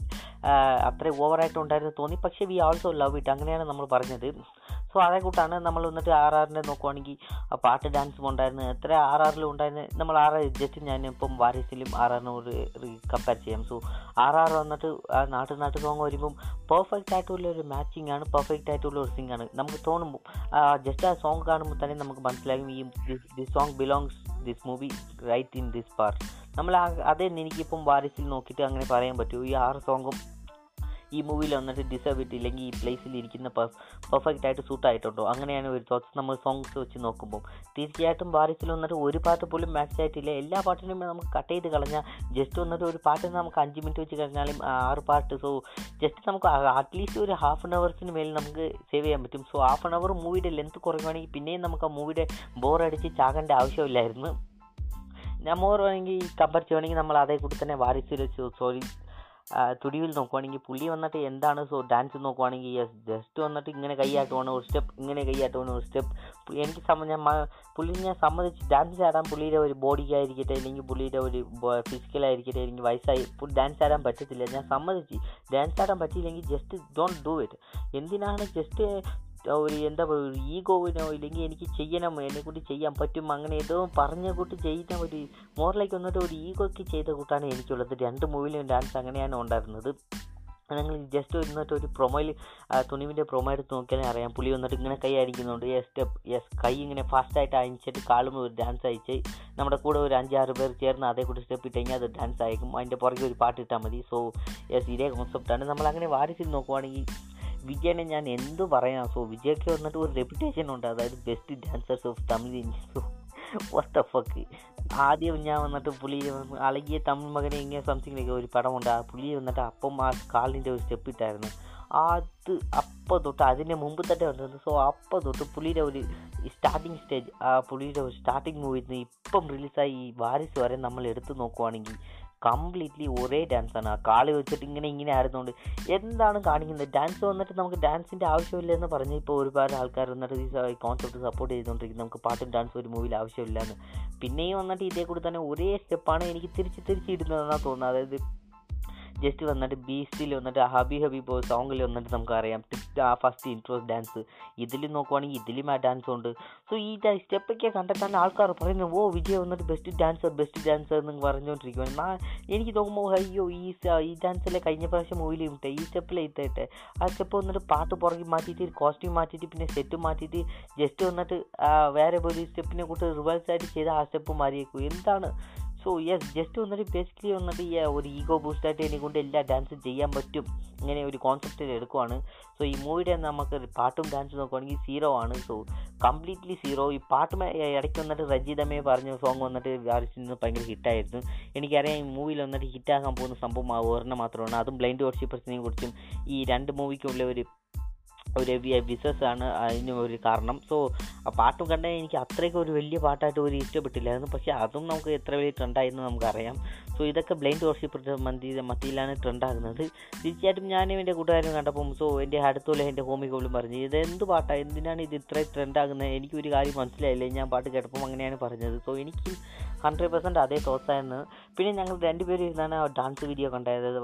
അത്ര ഓവറായിട്ട് ഉണ്ടായിരുന്നു തോന്നി. പക്ഷേ വി ആൾസോ ലവ് ഇറ്റ് അങ്ങനെയാണ് നമ്മൾ പറഞ്ഞത്. സോ അതേ കൂട്ടാണ് നമ്മൾ വന്നിട്ട് ആർ ആറിന്റെ നോക്കുവാണെങ്കിൽ പാട്ട് ഡാൻസും ഉണ്ടായിരുന്നു. എത്ര ആർ ആറിലും ഉണ്ടായിരുന്നു. നമ്മൾ ആർ ആർ ജസ്റ്റ് ഞാൻ ഇപ്പം വാരിസിലും ആർ ആറിനോട് കമ്പയർ ചെയ്യാം. സോ ആർ ആർ വന്നിട്ട് നാട്ടു നാട്ടു സോങ് വരുമ്പം പെർഫെക്റ്റ് ആയിട്ടുള്ള ഒരു മാച്ചിങ് ആണ്. പെർഫെക്റ്റ് ആയിട്ടുള്ള ഒരു സിംഗ് ആണ്. നമുക്ക് തോന്നുമ്പോൾ ജസ്റ്റ് ആ സോങ് കാണുമ്പോൾ തന്നെ നമുക്ക് മനസ്സിലാകും ഈ this song belongs this movie right in this part നമ്മൾ അതേ എനിക്കിപ്പം വാരിസിൽ നോക്കിയിട്ട് അങ്ങനെ പറയാൻ പറ്റുമോ ഈ ആറ് സോങ്ങും ഈ മൂവിയിൽ വന്നിട്ട് ഡിസേർവ് ഇട്ടില്ലെങ്കിൽ ഈ പ്ലേസിൽ ഇരിക്കുന്ന പെർഫെക്റ്റ് ആയിട്ട് സൂട്ട് ആയിട്ടുണ്ടോ? അങ്ങനെയാണ് ഒരു തോട്ട്സ് നമ്മൾ സോങ്സ് വെച്ച് നോക്കുമ്പോൾ തീർച്ചയായിട്ടും വാരിസിൽ വന്നിട്ട് ഒരു പാട്ട് പോലും മാച്ച് ആയിട്ടില്ല. എല്ലാ പാട്ടിനും നമുക്ക് കട്ട് ചെയ്ത് കളഞ്ഞാൽ ജസ്റ്റ് വന്നിട്ട് ഒരു പാട്ട് നമുക്ക് അഞ്ച് മിനിറ്റ് വെച്ച് കഴിഞ്ഞാലും ആറ് പാട്ട്. സോ ജസ്റ്റ് നമുക്ക് അറ്റ്ലീസ്റ്റ് ഒരു ഹാഫ് ആൻ അവേഴ്സിന് മേൽ നമുക്ക് സേവ് ചെയ്യാൻ പറ്റും. സോ ഹാഫ് ആൻ അവർ മൂവിയുടെ ലെങ്ത് കുറയുവാണെങ്കിൽ പിന്നെയും നമുക്ക് ആ മൂവിയുടെ ബോറടിച്ച് ചാകേണ്ട ആവശ്യമില്ലായിരുന്നു. ഞാൻ മോർ വേണമെങ്കിൽ കബർ ചെയ്യണമെങ്കിൽ നമ്മൾ അതേ കൂടി തന്നെ വാരിസിൽ സോറി തുടിവിൽ നോക്കുവാണെങ്കിൽ പുള്ളി വന്നിട്ട് എന്താണ് സോ ഡാൻസ് നോക്കുവാണെങ്കിൽ യെസ് ജസ്റ്റ് വന്നിട്ട് ഇങ്ങനെ കൈയാട്ടുവാണ് ഒരു സ്റ്റെപ്പ് ഇങ്ങനെ കൈയാട്ടുവാണ് ഒരു സ്റ്റെപ്പ് എനിക്ക് സംബന്ധിച്ച പുള്ളി ഞാൻ സമ്മതിച്ച് ഡാൻസ് ആടാൻ പുള്ളിയുടെ ഒരു ബോഡിക്കായിരിക്കട്ടെ അല്ലെങ്കിൽ പുള്ളിയുടെ ഒരു ഫിസിക്കലായിരിക്കട്ടെ അല്ലെങ്കിൽ വയസ്സായി ഡാൻസ് ആടാൻ പറ്റത്തില്ല. ഞാൻ സമ്മതിച്ച് ഡാൻസ് ആടാൻ പറ്റിയില്ലെങ്കിൽ ജസ്റ്റ് ഡോണ്ട് ഡു ഇറ്റ് എന്തിനാണ് ജസ്റ്റ് ഒരു എന്താ പറയുക ഒരു ഈഗോവിനോ ഇല്ലെങ്കിൽ എനിക്ക് ചെയ്യണം എന്നെ കൂട്ടി ചെയ്യാൻ പറ്റും അങ്ങനെ ഏതോ പറഞ്ഞ കൂട്ട് ചെയ്യുന്ന ഒരു മോറിലേക്ക് വന്നിട്ട് ഒരു ഈഗോയ്ക്ക് ചെയ്ത കൂട്ടാണ് എനിക്കുള്ളത്. രണ്ട് മൂവിലും ഡാൻസ് അങ്ങനെയാണ് ഉണ്ടായിരുന്നത്. നിങ്ങൾ ജസ്റ്റ് വന്നിട്ട് ഒരു പ്രൊമോയിൽ തുണിവിന്റെ പ്രൊമോ എടുത്ത് നോക്കിയാലേ അറിയാം. പുളി വന്നിട്ട് ഇങ്ങനെ കൈ അടിക്കുന്നുണ്ട്. യെസ് യെസ് കൈ ഇങ്ങനെ ഫാസ്റ്റായിട്ട് അയച്ചിട്ട് കാളും ഒരു ഡാൻസ് അയച്ച് നമ്മുടെ കൂടെ ഒരു അഞ്ചാറ് പേർ ചേർന്ന് അതേ കൂടി സ്റ്റെപ്പ് ഇട്ട് കഴിഞ്ഞാൽ അത് ഡാൻസ് അയക്കും അതിന്റെ പുറകെ ഒരു പാട്ട് ഇട്ടാൽ മതി. സോ യെസ് ഇതേ കോൺസെപ്റ്റാണ് നമ്മൾ അങ്ങനെ വാരിച്ചിൽ നോക്കുവാണെങ്കിൽ വിജയനെ ഞാൻ എന്ത് പറയാം സോ വിജയ്ക്ക് വന്നിട്ട് ഒരു റെപ്യൂട്ടേഷൻ ഉണ്ട്. അതായത് best dancers of Tamil so വസ്ത fuck ആദ്യം ഞാൻ വന്നിട്ട് പുള്ളി അളകിയ തമിഴ് മകനെ ഇങ്ങനെ സംതിങ് ഒരു പടമുണ്ട്. ആ പുളി വന്നിട്ട് അപ്പം ആ കാലിന്റെ ഒരു സ്റ്റെപ്പ് ഇട്ടായിരുന്നു. അത് അപ്പം തൊട്ട് അതിന്റെ മുമ്പ് തന്നെ വന്നിരുന്നു സോ അപ്പം തൊട്ട് പുള്ളിയുടെ ഒരു സ്റ്റാർട്ടിങ് സ്റ്റേജ് ആ പുള്ളിയുടെ ഒരു സ്റ്റാർട്ടിങ് മൂവിന്ന് ഇപ്പം റിലീസായി ഈ വാരിസ് വരെ നമ്മൾ എടുത്തു നോക്കുവാണെങ്കിൽ കംപ്ലീറ്റ്ലി ഒരേ ഡാൻസാണ്. ആ കാളി വെച്ചിട്ട് ഇങ്ങനെ ഇങ്ങനെ ആയിരുന്നുകൊണ്ട് എന്താണ് കാണിക്കുന്നത്? ഡാൻസ് വന്നിട്ട് നമുക്ക് ഡാൻസിന്റെ ആവശ്യമില്ല എന്ന് പറഞ്ഞ് ഇപ്പോൾ ഒരുപാട് ആൾക്കാർ വന്നിട്ട് ഈ കോൺസെപ്റ്റ് സപ്പോർട്ട് ചെയ്തുകൊണ്ടിരിക്കുന്നത് നമുക്ക് പാട്ടും ഡാൻസും ഒരു മൂവിയിൽ ആവശ്യമില്ല എന്ന് പിന്നെയും വന്നിട്ട് ഇതേ കൂടി തന്നെ ഒരേ സ്റ്റെപ്പാണ് എനിക്ക് തിരിച്ച് തിരിച്ചിടുന്നതെന്നാണ് തോന്നുന്നത്. അതായത് ജസ്റ്റ് വന്നിട്ട് ബീസ്റ്റിൽ വന്നിട്ട് ഹബി ഹബി ബോ സോങ്ങിൽ വന്നിട്ട് നമുക്കറിയാം. ആ ഫസ്റ്റ് ഇൻട്രോ ഡാൻസ് ഇതിൽ നോക്കുവാണെങ്കിൽ ഇതിലും ആ ഡാൻസ് ഉണ്ട്. സോ ഈ സ്റ്റെപ്പൊക്കെ കണ്ടെത്താൻ ആൾക്കാർ പറയുന്നത് ഓ വിജയ് വന്നിട്ട് ബെസ്റ്റ് ഡാൻസർ ബെസ്റ്റ് ഡാൻസർ എന്ന് പറഞ്ഞുകൊണ്ടിരിക്കുകയാണ് നാ എനിക്ക് നോക്കുമ്പോൾ അയ്യോ ഈ ഈ ഡാൻസിലെ കഴിഞ്ഞ പ്രാവശ്യം മൂവിയിൽ ഇട്ടെ ഈ സ്റ്റെപ്പിൽ ഇത്തേട്ടെ ആ സ്റ്റെപ്പ് വന്നിട്ട് പാട്ട് പുറകെ മാറ്റിയിട്ട് കോസ്റ്റ്യൂം മാറ്റിയിട്ട് പിന്നെ സെറ്റ് മാറ്റിയിട്ട് ജസ്റ്റ് വന്നിട്ട് വേറെ ഒരു സ്റ്റെപ്പിനെ കൂട്ട് റിവേഴ്സ് ആയിട്ട് ചെയ്ത് ആ സ്റ്റെപ്പ് മാറിയേക്കും എന്താണ് സോ യെസ് ജസ്റ്റ് വന്നിട്ട് ബേസിക്കലി വന്നിട്ട് ഈ ഒരു ഈഗോ ബൂസ്റ്റായിട്ട് എന്നെ കൊണ്ട് എല്ലാ ഡാൻസും ചെയ്യാൻ പറ്റും. ഇങ്ങനെ ഒരു കോൺസെപ്റ്റിൽ എടുക്കുവാണ്. സോ ഈ മൂവിയുടെ നമുക്ക് പാട്ടും ഡാൻസും നോക്കുവാണെങ്കിൽ സീറോ ആണ്. സോ കംപ്ലീറ്റ്ലി സീറോ ഈ പാട്ട് ഇടയ്ക്ക് വന്നിട്ട് റജിതമേ പറഞ്ഞ സോങ് വന്നിട്ട് നിന്ന് ഭയങ്കര ഹിറ്റായിരുന്നു എനിക്കറിയാം ഈ മൂവിയിൽ വന്നിട്ട് ഹിറ്റാകാൻ പോകുന്ന സംഭവം ഒരെണ്ണം മാത്രമാണ്. അതും ബ്ലൈൻഡ് വർഷിപ്പേഴ്സിനെ കുറിച്ചും ഈ രണ്ട് മൂവിക്കുള്ള ഒരു ഒരു ബിസിനസ് ആണ് അതിന് ഒരു കാരണം. സോ ആ പാട്ടും കണ്ടാൽ എനിക്ക് അത്രയ്ക്ക് ഒരു വലിയ പാട്ടായിട്ട് ഒരു ഇഷ്ടപ്പെട്ടില്ലായിരുന്നു. പക്ഷേ അതും നമുക്ക് എത്ര വലിയ ട്രെൻഡായിരുന്നു നമുക്കറിയാം. സോ ഇതൊക്കെ ബ്ലൈൻഡ് വർഷിപ്പ് മന്തി മത്തിയിലാണ് ട്രെൻഡാകുന്നത് തീർച്ചയായിട്ടും ഞാനും എന്റെ കൂട്ടുകാരും കണ്ടപ്പം സോ എന്റെ അടുത്തുള്ള എന്റെ ഹോമിക്കോളും പറഞ്ഞു ഇത് എന്ത് പാട്ടാണ് എന്തിനാണ് ഇത് ഇത്ര ട്രെൻഡാകുന്നത് എനിക്കൊരു കാര്യം മനസ്സിലായില്ല. ഞാൻ പാട്ട് കേട്ടപ്പം അങ്ങനെയാണ് പറഞ്ഞത്. സോ എനിക്ക് ഹൺഡ്രഡ് പെർസെന്റ് അതേ തോത്തായിരുന്നു പിന്നെ ഞങ്ങൾ രണ്ടുപേരും ഇരുന്നാണ് ആ ഡാൻസ് വീഡിയോ കണ്ടായത്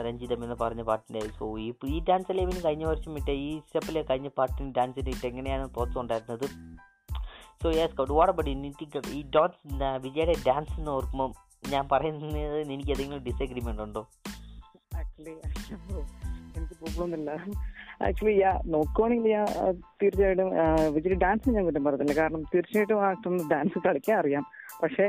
രഞ്ജിതം എന്ന് പറഞ്ഞ പാട്ടിന്റെ സോ ഈ ഈ ഡാൻസ് അല്ലേ കഴിഞ്ഞ വർഷം ഇട്ട ഈ സ്റ്റെപ്പിലെ കഴിഞ്ഞ പാട്ടിന് ഡാൻസിന്റെ ഇട്ട് എങ്ങനെയാണ് തോട്ട്സ് ഉണ്ടായിരുന്നത്? So yes Scout what about എനിക്ക് ഈ ഡാൻസ് വിജയുടെ ഡാൻസ് എന്ന് ഓർക്കുമ്പോൾ ഞാൻ പറയുന്നത് എനിക്ക് ഏതെങ്കിലും ഡിസഗ്രിമെന്റ് ഉണ്ടോ? എനിക്ക് ആക്ച്വലി യാ നോക്കുവാണെങ്കിൽ ഞാൻ തീർച്ചയായിട്ടും വിജയ് ഡാൻസ് ഞാൻ കുറ്റം പറഞ്ഞില്ല കാരണം തീർച്ചയായിട്ടും ആക്ടറിന് ഡാൻസ് കളിക്കാൻ അറിയാം. പക്ഷേ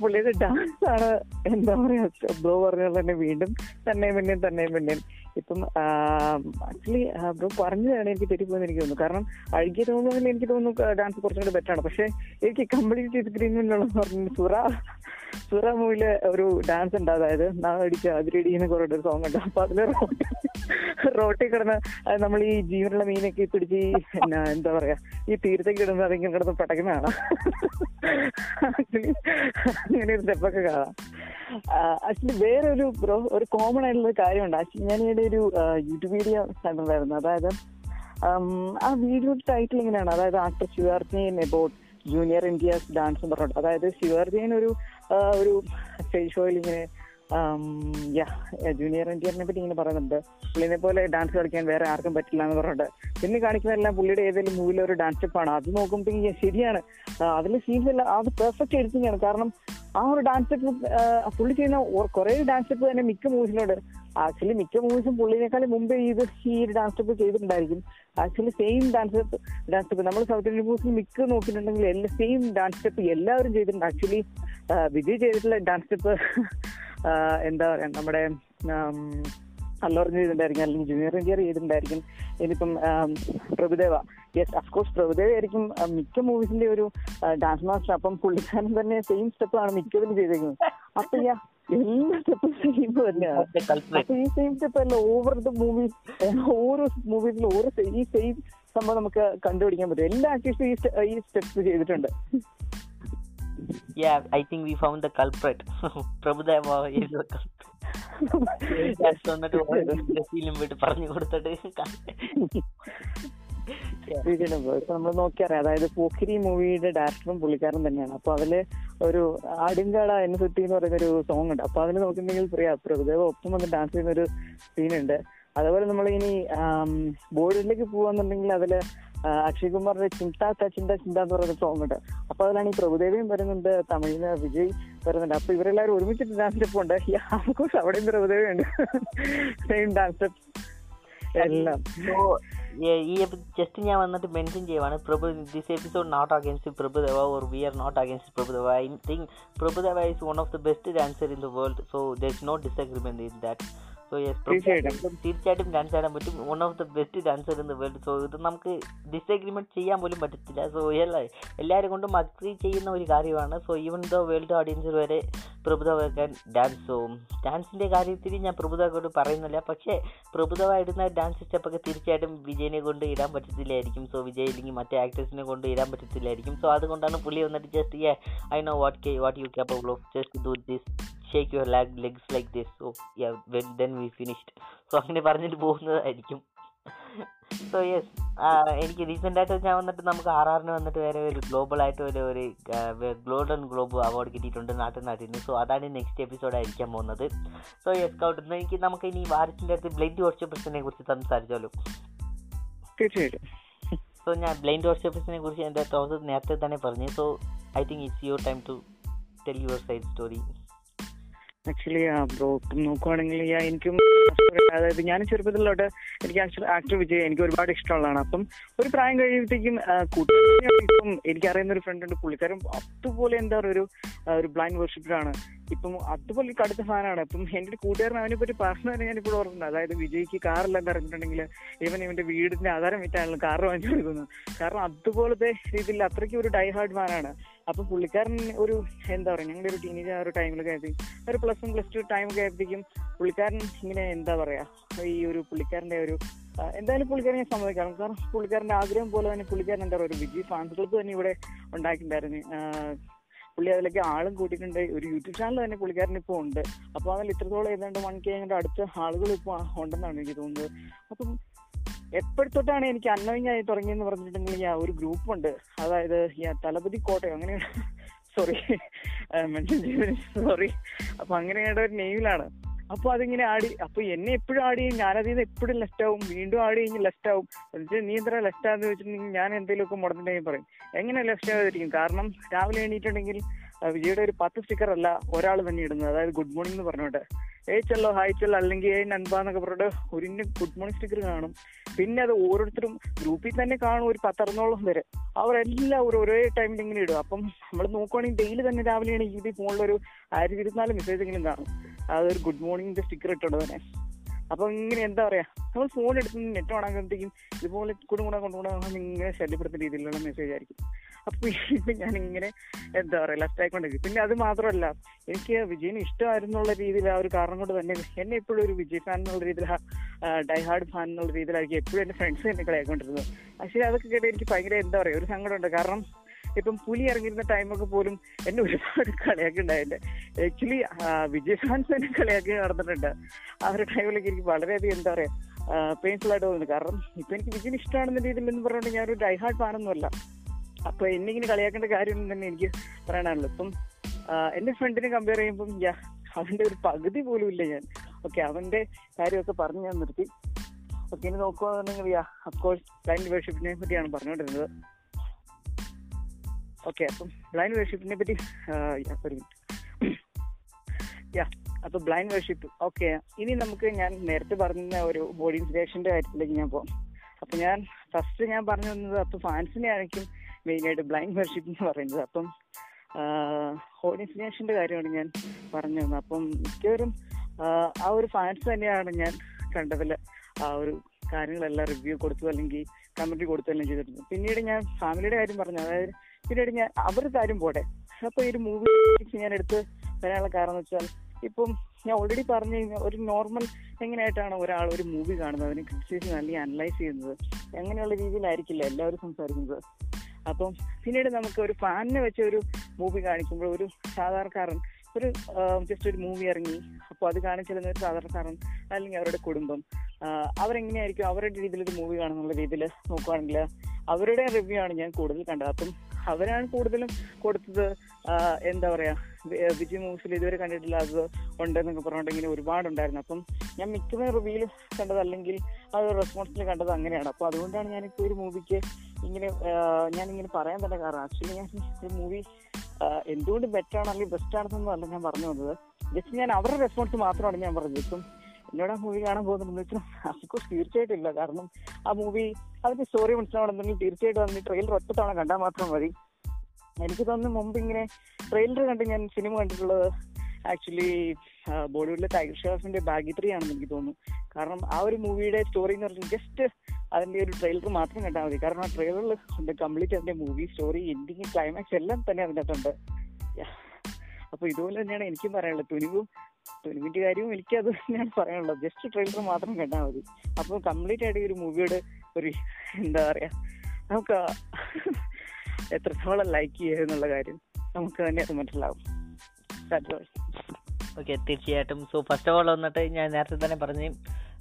പുള്ളിയുടെ ഡാൻസ് ആണ് എന്താ പറയാ ബ്രോ പറഞ്ഞ തന്നെ വീണ്ടും തന്നെ പിന്നെയും തന്നെ പിന്നെയും. ഇപ്പം ആക്ച്വലി ബ്രോ പറഞ്ഞതാണ് എനിക്ക് തെറ്റിപ്പോയെന്ന് എനിക്ക് തോന്നുന്നു. കാരണം അഴുകിയ തോന്നുന്നതിൽ എനിക്ക് തോന്നുന്നു ഡാൻസ് കുറച്ചും കൂടി ബെറ്ററാണ് പക്ഷേ എനിക്ക് കംപ്ലീറ്റ് ഡിസ്ഗ്രീൻമെന്റ് പറഞ്ഞു സുറ സുറ മൂവിയിലെ ഒരു ഡാൻസ് ഉണ്ട്. അതായത് നാടിച്ച് അതിരടി എന്ന് കുറേ ഒരു സോങ് ഉണ്ട്. അപ്പൊ അതിൽ റോട്ടി റോട്ടി കിടന്ന് നമ്മൾ ഈ ജീവനുള്ള മീനൊക്കെ പിടിച്ച് എന്താ പറയാ ഈ തീരത്തേക്ക് ഇടുന്ന അതിങ്ങനെ കിടന്ന് പടക്കുന്നതാണ് അങ്ങനെ ഒരു സ്റ്റെപ്പൊക്കെ കാണാം. ആക്ച്വലി വേറെ ഒരു ബ്രോ ഒരു കോമൺ ആയിട്ടുള്ള കാര്യമുണ്ട്. ആക്ച്വലി ഞാൻ ഇവിടെ ഒരു യൂട്യൂബ് വീഡിയോ കണ്ടിട്ടുണ്ടായിരുന്നു. അതായത് ആ വീഡിയോ ടൈറ്റിൽ ഇങ്ങനെയാണ്. അതായത് ആക്ടർ ശിവാർജി എബോട്ട് ജൂനിയർ ഇന്ത്യസ് ഡാൻസ് പറഞ്ഞിട്ട്. അതായത് ശിവാർജയൻ ഒരു ഒരു സ്റ്റേജ് ഷോയിൽ ഇങ്ങനെ ജൂനിയർ ഇന്ത്യനെ പറ്റി ഇങ്ങനെ പറയുന്നുണ്ട്. പുള്ളിനെ പോലെ ഡാൻസ് കളിക്കാൻ വേറെ ആർക്കും പറ്റില്ല എന്ന് പറഞ്ഞിട്ട്. പിന്നെ കാണിക്കുന്നതെല്ലാം പുള്ളിയുടെ ഏതെങ്കിലും മൂവിലെ ഒരു ഡാൻസ് ആണ്. അത് നോക്കുമ്പോഴത്തേക്കും ശരിയാണ്. അതിൽ സീൻസ് എല്ലാം അത് പെർഫെക്റ്റ് എഡിറ്റിംഗ് കാരണം ആ ഒരു ഡാൻസ് പുള്ളി ചെയ്യുന്ന കുറെ ഡാൻസ് സ്റ്റെപ്പ് തന്നെ മിക്ക മൂവീസിലുണ്ട് ആക്ച്വലി മിക്ക മൂവീസും പുള്ളിനേക്കാളും മുമ്പേ ഈ ഒരു dance step ചെയ്തിട്ടുണ്ടായിരിക്കും. Actually same dance step dance step നമ്മൾ സൗത്ത് ഇന്ത്യൻ മൂവീസിൽ മിക്ക നോക്കിയിട്ടുണ്ടെങ്കിൽ എല്ലാ സെയിം ഡാൻസ് സ്റ്റെപ്പ് എല്ലാവരും ചെയ്തിട്ടുണ്ട്. ആക്ച്വലി വിജയ് ചെയ്തിട്ടുള്ള ഡാൻസ് സ്റ്റെപ്പ് എന്താ പറയാ നമ്മുടെ അല്ലറിഞ്ഞ് ചെയ്തിട്ടുണ്ടായിരിക്കും അല്ലെങ്കിൽ ജൂനിയർ എഞ്ചിനീയർ ചെയ്തിട്ടുണ്ടായിരിക്കും ഇനിയിപ്പം പ്രഭുദേവ. യെസ് അഫ്കോഴ്സ് പ്രഭുദേവ ആയിരിക്കും മിക്ക മൂവീസിന്റെ ഒരു ഡാൻസ് മാസ്റ്റർ അപ്പം പുള്ളിക്കാരൻ തന്നെ സെയിം സ്റ്റെപ്പ് ആണ് മിക്കതിലും ചെയ്തേക്കുന്നത്. അപ്പൊ ഞാൻ എല്ലാ സ്റ്റെപ്പും സെയിം തന്നെയാണ് അപ്പൊ ഈ സെയിം സ്റ്റെപ്പ് അല്ല ഓവർ ദ മൂവീസ് ഓരോ മൂവീസിലും ഓരോ ഈ സെയിം സംഭവം നമുക്ക് കണ്ടുപിടിക്കാൻ പറ്റും. എല്ലാ ആക്ടേഴ്സും ഈ സ്റ്റെപ്പ് ഈ സ്റ്റെപ്സ് ചെയ്തിട്ടുണ്ട്. Yeah, I think we found the culprit. Prabhudeva is the culprit. yes വന്നിട്ട് ബ്രസീലും പോയിട്ട് പറഞ്ഞു കൊടുത്തിട്ട്. ഇപ്പൊ നമ്മൾ നോക്കിയറിയാം അതായത് പോക്കിരി മൂവിയുടെ ഡയറക്ടറും പുള്ളിക്കാരൻ തന്നെയാണ് അപ്പൊ അതിൽ ഒരു ആടിൻകാട എന്നെ സുറ്റി എന്ന് പറയുന്ന ഒരു സോങ് ഉണ്ട് അപ്പൊ അതിൽ നോക്കുന്നെങ്കിൽ പ്രിയ പ്രഭുദേവ ഒപ്പം വന്ന് ഡാൻസ് ചെയ്യുന്ന ഒരു സീനുണ്ട് അതേപോലെ നമ്മൾ ഇനി ബോർഡിലേക്ക് പോവാന്നുണ്ടെങ്കിൽ അതിൽ അക്ഷയ് കുമാറിന്റെ ചിന്ത ചിന്ത ചിന്ത എന്ന് പറയുന്ന സോങ് ഉണ്ട്. അപ്പൊ അതിലാണ് ഈ പ്രഭുദേവയും വരുന്നുണ്ട് തമിഴിന് വിജയ് വരുന്നുണ്ട്. അപ്പൊ ഇവരെല്ലാവരും ഒരുമിച്ചിട്ട് ഡാൻസ് സ്റ്റെപ്പ് ഉണ്ട്. കോഴ്സ് അവിടെയും പ്രഭുദേവയുണ്ട് സെയിം ഡാൻസ് സ്റ്റെപ്പ് എല്ലാം. ഈ ജസ്റ്റ് ഞാൻ വന്നിട്ട് മെൻഷൻ ചെയ്യുവാണ്. Prabhu this episode not against Prabhudeva or we are not against Prabhudeva. I think Prabhudeva is one of the best dancer in the world so there disagreement in that so yes തീർച്ചയായിട്ടും. തീർച്ചയായിട്ടും dance ആടാൻ പറ്റും. One of the best dancer in the world so ഇത് നമുക്ക് disagreement ചെയ്യാൻ പോലും പറ്റത്തില്ല. So എല്ലാ എല്ലാവരും കൊണ്ടും അഗ്രി ചെയ്യുന്ന ഒരു കാര്യമാണ്. So even the world audience വരെ പ്രഭുതവാക്കാൻ ഡാൻസ് സോ ഡാൻസിന്റെ കാര്യത്തിൽ ഞാൻ പ്രഭുദേവയോട് പറയുന്നില്ല. പക്ഷേ ഇടുന്ന ഡാൻസ് സ്റ്റെപ്പൊക്കെ തീർച്ചയായിട്ടും വിജയനെ കൊണ്ട് ഇടാൻ പറ്റത്തില്ലായിരിക്കും. സോ വിജയ് ഇല്ലെങ്കിൽ മറ്റേ ആക്ടേഴ്സിനെ കൊണ്ട് ഇടാൻ പറ്റത്തില്ലായിരിക്കും. സോ അതുകൊണ്ടാണ് പുള്ളി വന്നിട്ട് just I know what K what you capable of just do this shake your lag legs like this so when then we finished so അങ്ങനെ പറഞ്ഞിട്ട് പോകുന്നതായിരിക്കും. സോ യെസ് എനിക്ക് റീസെന്റ് ആയിട്ട് ഞാൻ വന്നിട്ട് നമുക്ക് ആർ ആറിന് വന്നിട്ട് വേറെ ഒരു ഗ്ലോബൽ ആയിട്ട് ഒരു ഒരു ഗോൾഡൻ ഗ്ലോബ് അവാർഡ് കിട്ടിയിട്ടുണ്ട് നാട്ടിൽ നാട്ടിൽ സോ അതാണ് നെക്സ്റ്റ് എപ്പിസോഡ് ആയിരിക്കാൻ പോകുന്നത്. സോ യെസ് കൗട്ട് എനിക്ക് നമുക്ക് ഇനി വാരത്തിന്റെ അടുത്ത് ബ്ലൈൻഡ് വർക്ക്ഷോപ്പേഴ്സിനെ കുറിച്ച് സംസാരിച്ചാലോ? തീർച്ചയായിട്ടും. സോ ഞാൻ ബ്ലൈൻഡ് വർക്ക്ഷോപ്പേഴ്സിനെ കുറിച്ച് എന്റെ ടോസ് നേരത്തെ തന്നെ പറഞ്ഞു. So I think it's your time to tell your side story actually bro നോക്കുവാണെങ്കിൽ എനിക്കും അതായത് ഞാൻ ചെറുപ്പത്തിലോട്ട് എനിക്ക് ആക്ച്വലി ആക്ടർ വിജയ് എനിക്ക് ഒരുപാട് ഇഷ്ടമുള്ളതാണ്. അപ്പം ഒരു പ്രായം കഴിയുമ്പോഴത്തേക്കും ഇപ്പം എനിക്ക് എനിക്കറിയുന്ന ഒരു ഫ്രണ്ട് ഉണ്ട് പുള്ളിക്കാരൻ അതുപോലെ എന്താ പറയുക ഒരു ഒരു ബ്ലൈൻഡ് വർഷിപ്പറാണ് ഇപ്പം അതുപോലെ ഈ കടുത്ത ഫാനാണ് അപ്പം എന്റെ ഒരു കൂട്ടുകാരൻ അവനെ പറ്റി പറഞ്ഞത് ഞാൻ ഇപ്പോൾ ഓർക്കുന്നത് അതായത് വിജയ്ക്ക് കാറില്ലെന്ന് അറിഞ്ഞിട്ടുണ്ടെങ്കിൽ ഇവൻ ഇവന്റെ വീടിന്റെ ആധാരം വിറ്റാണല്ലോ കാർ വാങ്ങിച്ചു കൊടുക്കുന്നത്. കാരണം അതുപോലത്തെ രീതിയിൽ അത്രയ്ക്ക് ഒരു ഡൈ ഹാർഡ് ഫാനാണ് അപ്പൊ പുള്ളിക്കാരൻ ഒരു എന്താ പറയുക ഞങ്ങളുടെ ഒരു ടീനേജ് ആ ഒരു ടൈമിൽ ആയപ്പോഴത്തേക്കും ഒരു പ്ലസ് വൺ പ്ലസ് ടു ടൈമൊക്കെ ആയപ്പോഴത്തേക്കും പുള്ളിക്കാരൻ ഇങ്ങനെ എന്താ പറയാ ഈ ഒരു പുള്ളിക്കാരന്റെ ഒരു എന്തായാലും പുള്ളിക്കാരൻ ഞാൻ സമ്മതിക്കാം. കാരണം പുള്ളിക്കാരന്റെ ആഗ്രഹം പോലെ തന്നെ പുള്ളിക്കാരൻ എന്താ പറയുക ഒരു വിജയ് ഫാൻസ് ക്ലബ്ബ് തന്നെ ഇവിടെ ഉണ്ടാക്കിയിട്ടുണ്ടായിരുന്നു. പുള്ളി അതിലേക്ക് ആളും കൂട്ടിയിട്ടുണ്ട്. ഒരു യൂട്യൂബ് ചാനൽ തന്നെ പുള്ളിക്കാരൻ ഇപ്പോൾ ഉണ്ട്. അപ്പോൾ അതിൽ ഇത്രത്തോളം ഏതാണ്ട് വൺ കെ അടുത്ത ആളുകൾ ഇപ്പോൾ ഉണ്ടെന്നാണ് എനിക്ക് തോന്നുന്നത്. അപ്പം എപ്പോഴത്തൊട്ടാണ് എനിക്ക് അന്നോയിങ് ആയി തുടങ്ങിയെന്ന് പറഞ്ഞിട്ടുണ്ടെങ്കിൽ ഒരു ഗ്രൂപ്പ് ഉണ്ട് അതായത് തലപതി കോട്ടയം അങ്ങനെയാണ്. സോറി മെൻഷൻ ചെയ്തതിന് സോറി അപ്പൊ അങ്ങനെയുടെ ഒരു നെയിമിലാണ്. അപ്പൊ അതിങ്ങനെ ആടി അപ്പൊ എന്നെ എപ്പോഴും ആടി ചെയ്യും ഞാനതിൽ നിന്ന് എപ്പോഴും ലെഫ്റ്റ് ആവും. വീണ്ടും ആടി കഴിഞ്ഞ് ലെഫ്റ്റ് ആവും. നീ എന്താ ലെഫ്റ്റ് ആന്ന് ചോദിച്ചിട്ടുണ്ടെങ്കിൽ ഞാൻ എന്തെങ്കിലുമൊക്കെ മുടന്നിട്ടുണ്ടെങ്കിൽ പറയും. എങ്ങനെ ലെഫ്റ്റ് ആവാതിരിക്കും? കാരണം രാവിലെ എണീറ്റുണ്ടെങ്കിൽ വിജയുടെ ഒരു പത്ത് സ്റ്റിക്കർ അല്ല ഒരാൾ തന്നെ ഇടുന്നത്. അതായത് ഗുഡ് മോർണിംഗ് എന്ന് പറഞ്ഞോട്ട്. ഏ ചെല്ലോ ഹായ് ചെല്ലോ അല്ലെങ്കിൽ ഏയ് നൻപാന്നൊക്കെ പറഞ്ഞിട്ട് ഒരു ഗുഡ് മോർണിംഗ് സ്റ്റിക്കർ കാണും. പിന്നെ അത് ഓരോരുത്തരും ഗ്രൂപ്പിൽ തന്നെ കാണും ഒരു പത്തറുന്നോളം പേര്. അവരെല്ലാവരും ഒരേ ടൈമിൽ ഇങ്ങനെ ഇടും. അപ്പം നമ്മൾ നോക്കുവാണെങ്കിൽ ഡെയിലി തന്നെ രാവിലെ ഈ ഈ ഫോണിലൊരു ആയിരത്തി ഇരുപത്തിനാല് മെസ്സേജ് എങ്കിലും കാണും. അതൊരു ഗുഡ് മോർണിംഗിന്റെ സ്റ്റിക്കർ ഇട്ടുണ്ട് തന്നെ. അപ്പൊ ഇങ്ങനെ എന്താ പറയാ നമ്മൾ ഫോൺ എടുത്ത് നെറ്റ് ഓണാകുമ്പോഴത്തേക്കും ഇതുപോലെ കുടുംബ കൊണ്ടുകൂടെ ഇങ്ങനെ ശല്യപ്പെടുത്തുന്ന രീതിയിലുള്ള മെസ്സേജ് ആയിരിക്കും അപ്പൊ ഇപ്പൊ ഞാൻ ഇങ്ങനെ എന്താ പറയാ ലെഫ്റ്റ് ആയിക്കൊണ്ടിരിക്കും പിന്നെ അത് മാത്രമല്ല എനിക്ക് വിജയന് ഇഷ്ടമായിരുന്നുള്ള രീതിയിൽ ആ ഒരു കാരണം കൊണ്ട് തന്നെ എന്നെ എപ്പോഴും ഒരു വിജയ് ഫാൻ എന്നുള്ള രീതിയിൽ ഡൈഹാർഡ് ഫാൻ എന്നുള്ള രീതിയിലായിരിക്കും എപ്പോഴും എന്റെ ഫ്രണ്ട്സ് എന്നെ കളിയാക്കൊണ്ടിരുന്നത് ആക്ച്വലി അതൊക്കെ കേട്ട് എനിക്ക് ഭയങ്കര എന്താ പറയാ ഒരു സങ്കടമുണ്ട് കാരണം ഇപ്പം പുലി ഇറങ്ങിയിരുന്ന ടൈമൊക്കെ പോലും എന്നെ ഒരുപാട് കളിയാക്കി ആക്ച്വലി വിജയ് ഫാൻസ് എന്നെ കളിയാക്കി നടന്നിട്ടുണ്ട്. ആ ഒരു ടൈമിലേക്ക് എനിക്ക് വളരെയധികം എന്താ പറയാ പെയിൻഫുൾ ആയിട്ട് തോന്നുന്നു. കാരണം ഇപ്പൊ എനിക്ക് വിജയൻ ഇഷ്ടമാണെന്ന രീതിയിൽ എന്ന് പറഞ്ഞുകൊണ്ട് ഞാനൊരു ഡൈഹാർഡ് ഫാനൊന്നുമല്ല അപ്പൊ എന്നെ ഇങ്ങനെ കളിയാക്കേണ്ട കാര്യം തന്നെ എനിക്ക് പറയാനാണല്ലോ. ഇപ്പം എന്റെ ഫ്രണ്ടിനെ കമ്പയർ ചെയ്യുമ്പോൾ യാ അവന്റെ ഒരു പകുതി പോലും ഇല്ല ഞാൻ. ഓക്കെ അവന്റെ കാര്യമൊക്കെ പറഞ്ഞു ഞാൻ നിർത്തി. ഓക്കെ ഇനി നോക്കുകയാണെന്നുണ്ടെങ്കിൽ യാ അഫ്കോഴ്സ് ബ്ലൈൻഡ് വേർഷിപ്പിനെ പറ്റിയാണ് പറഞ്ഞുകൊണ്ടിരുന്നത്. ഓക്കെ അപ്പം ബ്ലൈൻഡ് വേർഷിപ്പിനെ പറ്റി ഒരു യാ അപ്പൊ ബ്ലൈൻഡ് വേർഷിപ്പ് ഓക്കെ ഇനി നമുക്ക് ഞാൻ നേരത്തെ പറഞ്ഞ ഒരു ബോഡി ഇൻസ്പിറേഷന്റെ കാര്യത്തിലേക്ക് ഞാൻ പോകാം അപ്പൊ ഞാൻ ഫസ്റ്റ് ഞാൻ പറഞ്ഞു തന്നത് അപ്പൊ ഫാൻസിനെ ആയിരിക്കും മെയിൻ ആയിട്ട് ബ്ലൈൻഡ് വേർഷിപ്പ് എന്ന് പറയുന്നത്. അപ്പം ഇൻസ്പിറേഷന്റെ കാര്യമാണ് ഞാൻ പറഞ്ഞു തന്നത്. അപ്പം മിക്കവരും ആ, ഒരു ഫാൻസ് തന്നെയാണ് ഞാൻ കണ്ടതിൽ ആ ഒരു കാര്യങ്ങളെല്ലാം റിവ്യൂ കൊടുത്തു അല്ലെങ്കിൽ കൊടുത്തു അല്ലെങ്കിൽ ചെയ്തിട്ടുണ്ട് പിന്നീട് ഞാൻ ഫാമിലിയുടെ കാര്യം പറഞ്ഞു. അതായത് പിന്നീട് ഞാൻ അവരുടെ കാര്യം പോട്ടെ. അപ്പൊ ഈ ഒരു മൂവി ഞാൻ എടുത്ത് വരാനുള്ള കാരണം വെച്ചാൽ ഇപ്പം ഞാൻ ഓൾറെഡി പറഞ്ഞു കഴിഞ്ഞാൽ ഒരു നോർമൽ എങ്ങനെയായിട്ടാണ് ഒരാൾ ഒരു മൂവി കാണുന്നത്? അതിനെ ക്രിറ്റിസൈസ് അല്ലെങ്കിൽ അനലൈസ് ചെയ്യുന്നത്? അങ്ങനെയുള്ള രീതിയിലായിരിക്കില്ല എല്ലാവരും സംസാരിക്കുന്നത്? അപ്പം പിന്നീട് നമുക്ക് ഒരു ഫാനിനെ വെച്ച ഒരു മൂവി കാണിക്കുമ്പോൾ ഒരു സാധാരണക്കാരൻ ഒരു ജസ്റ്റ് ഒരു മൂവി ഇറങ്ങി. അപ്പോൾ അത് കാണിച്ചിരുന്ന ഒരു സാധാരണക്കാരൻ അല്ലെങ്കിൽ അവരുടെ കുടുംബം അവരെങ്ങനെയായിരിക്കും അവരുടെ രീതിയിൽ ഒരു മൂവി കാണുന്നുള്ള രീതിയിൽ നോക്കുകയാണെങ്കിൽ അവരുടെ റിവ്യൂ ആണ് ഞാൻ കൂടുതൽ കണ്ടത്. അപ്പം അവരാണ് കൂടുതലും കൊടുത്തത്. എന്താ പറയാ വിജയ് മൂവ്സിൽ ഇതുവരെ കണ്ടിട്ടില്ലാത്തത് ഉണ്ടെന്നൊക്കെ പറഞ്ഞിട്ടുണ്ടെങ്കിൽ ഒരുപാട് ഒരുപാടുണ്ടായിരുന്നു. അപ്പം ഞാൻ മിക്കവാറും റിവ്യൂൽ കണ്ടത് അല്ലെങ്കിൽ ആ ഒരു റെസ്പോൺസിൽ കണ്ടത് അങ്ങനെയാണ്. അപ്പൊ അതുകൊണ്ടാണ് ഞാൻ ഞാനിപ്പോൾ ഒരു മൂവിക്ക് ഇങ്ങനെ ഞാൻ ഇങ്ങനെ പറയാൻ തന്നെ കാരണം ആക്ച്വലി ഞാൻ ഒരു മൂവി എന്തുകൊണ്ട് ബെറ്റർ ആണ് അല്ലെങ്കിൽ ബെസ്റ്റ് ആണെന്നൊന്നും അല്ല ഞാൻ പറഞ്ഞു വന്നത്. ജസ്റ്റ് ഞാൻ അവരുടെ റെസ്പോൺസ് മാത്രമാണ് ഞാൻ പറഞ്ഞത്. ഇപ്പം എന്നോട് മൂവി കാണാൻ പോകുന്നുണ്ടെന്ന് വെച്ചാൽ നമുക്ക് തീർച്ചയായിട്ടും ഇല്ല. കാരണം ആ മൂവി അതിന്റെ സ്റ്റോറി മനസ്സിലാവണമെന്നുണ്ടെങ്കിൽ തീർച്ചയായിട്ടും അതിന് ട്രെയിലർ ഒറ്റ തവണ കണ്ടാൽ മാത്രം മതി. എനിക്ക് തോന്നുന്നു മുമ്പ് ഇങ്ങനെ ട്രെയിലർ കണ്ട് ഞാൻ സിനിമ കണ്ടിട്ടുള്ളത് ആക്ച്വലി ബോളിവുഡിലെ ടൈഗർ ഷെഫിന്റെ ബാഗി ത്രീ ആണെന്ന് എനിക്ക് തോന്നുന്നു. കാരണം ആ ഒരു മൂവിയുടെ സ്റ്റോറി എന്ന് പറഞ്ഞാൽ ജസ്റ്റ് അതിന്റെ ഒരു ട്രെയിലർ മാത്രം കണ്ടാൽ മതി. കാരണം ആ ട്രെയിലറിൽ ഉണ്ട് കംപ്ലീറ്റ് അതിന്റെ മൂവി സ്റ്റോറി എൻഡിങ് ക്ലൈമാക്സ് എല്ലാം തന്നെ അതിനകത്തുണ്ട്. അപ്പൊ ഇതുപോലെ തന്നെയാണ് എനിക്കും പറയാനുള്ളത്. തുനിവും തുനിവിന്റെ കാര്യവും എനിക്കത് തന്നെയാണ് പറയാനുള്ളത്. ജസ്റ്റ് ട്രെയിലർ മാത്രം കണ്ടാൽ മതി. അപ്പൊ കംപ്ലീറ്റ് ആയിട്ട് ഒരു മൂവിയുടെ ഒരു എന്താ പറയാ നമുക്ക് എത്രത്തോളം ലൈക്ക് ചെയ്യുന്നുള്ള കാര്യം നമുക്ക് തന്നെ അത് മനസ്സിലാവും. ഓക്കെ തീർച്ചയായിട്ടും. സോ ഫസ്റ്റ് ഓഫ് ഓൾ വന്നിട്ട് ഞാൻ നേരത്തെ തന്നെ പറഞ്ഞു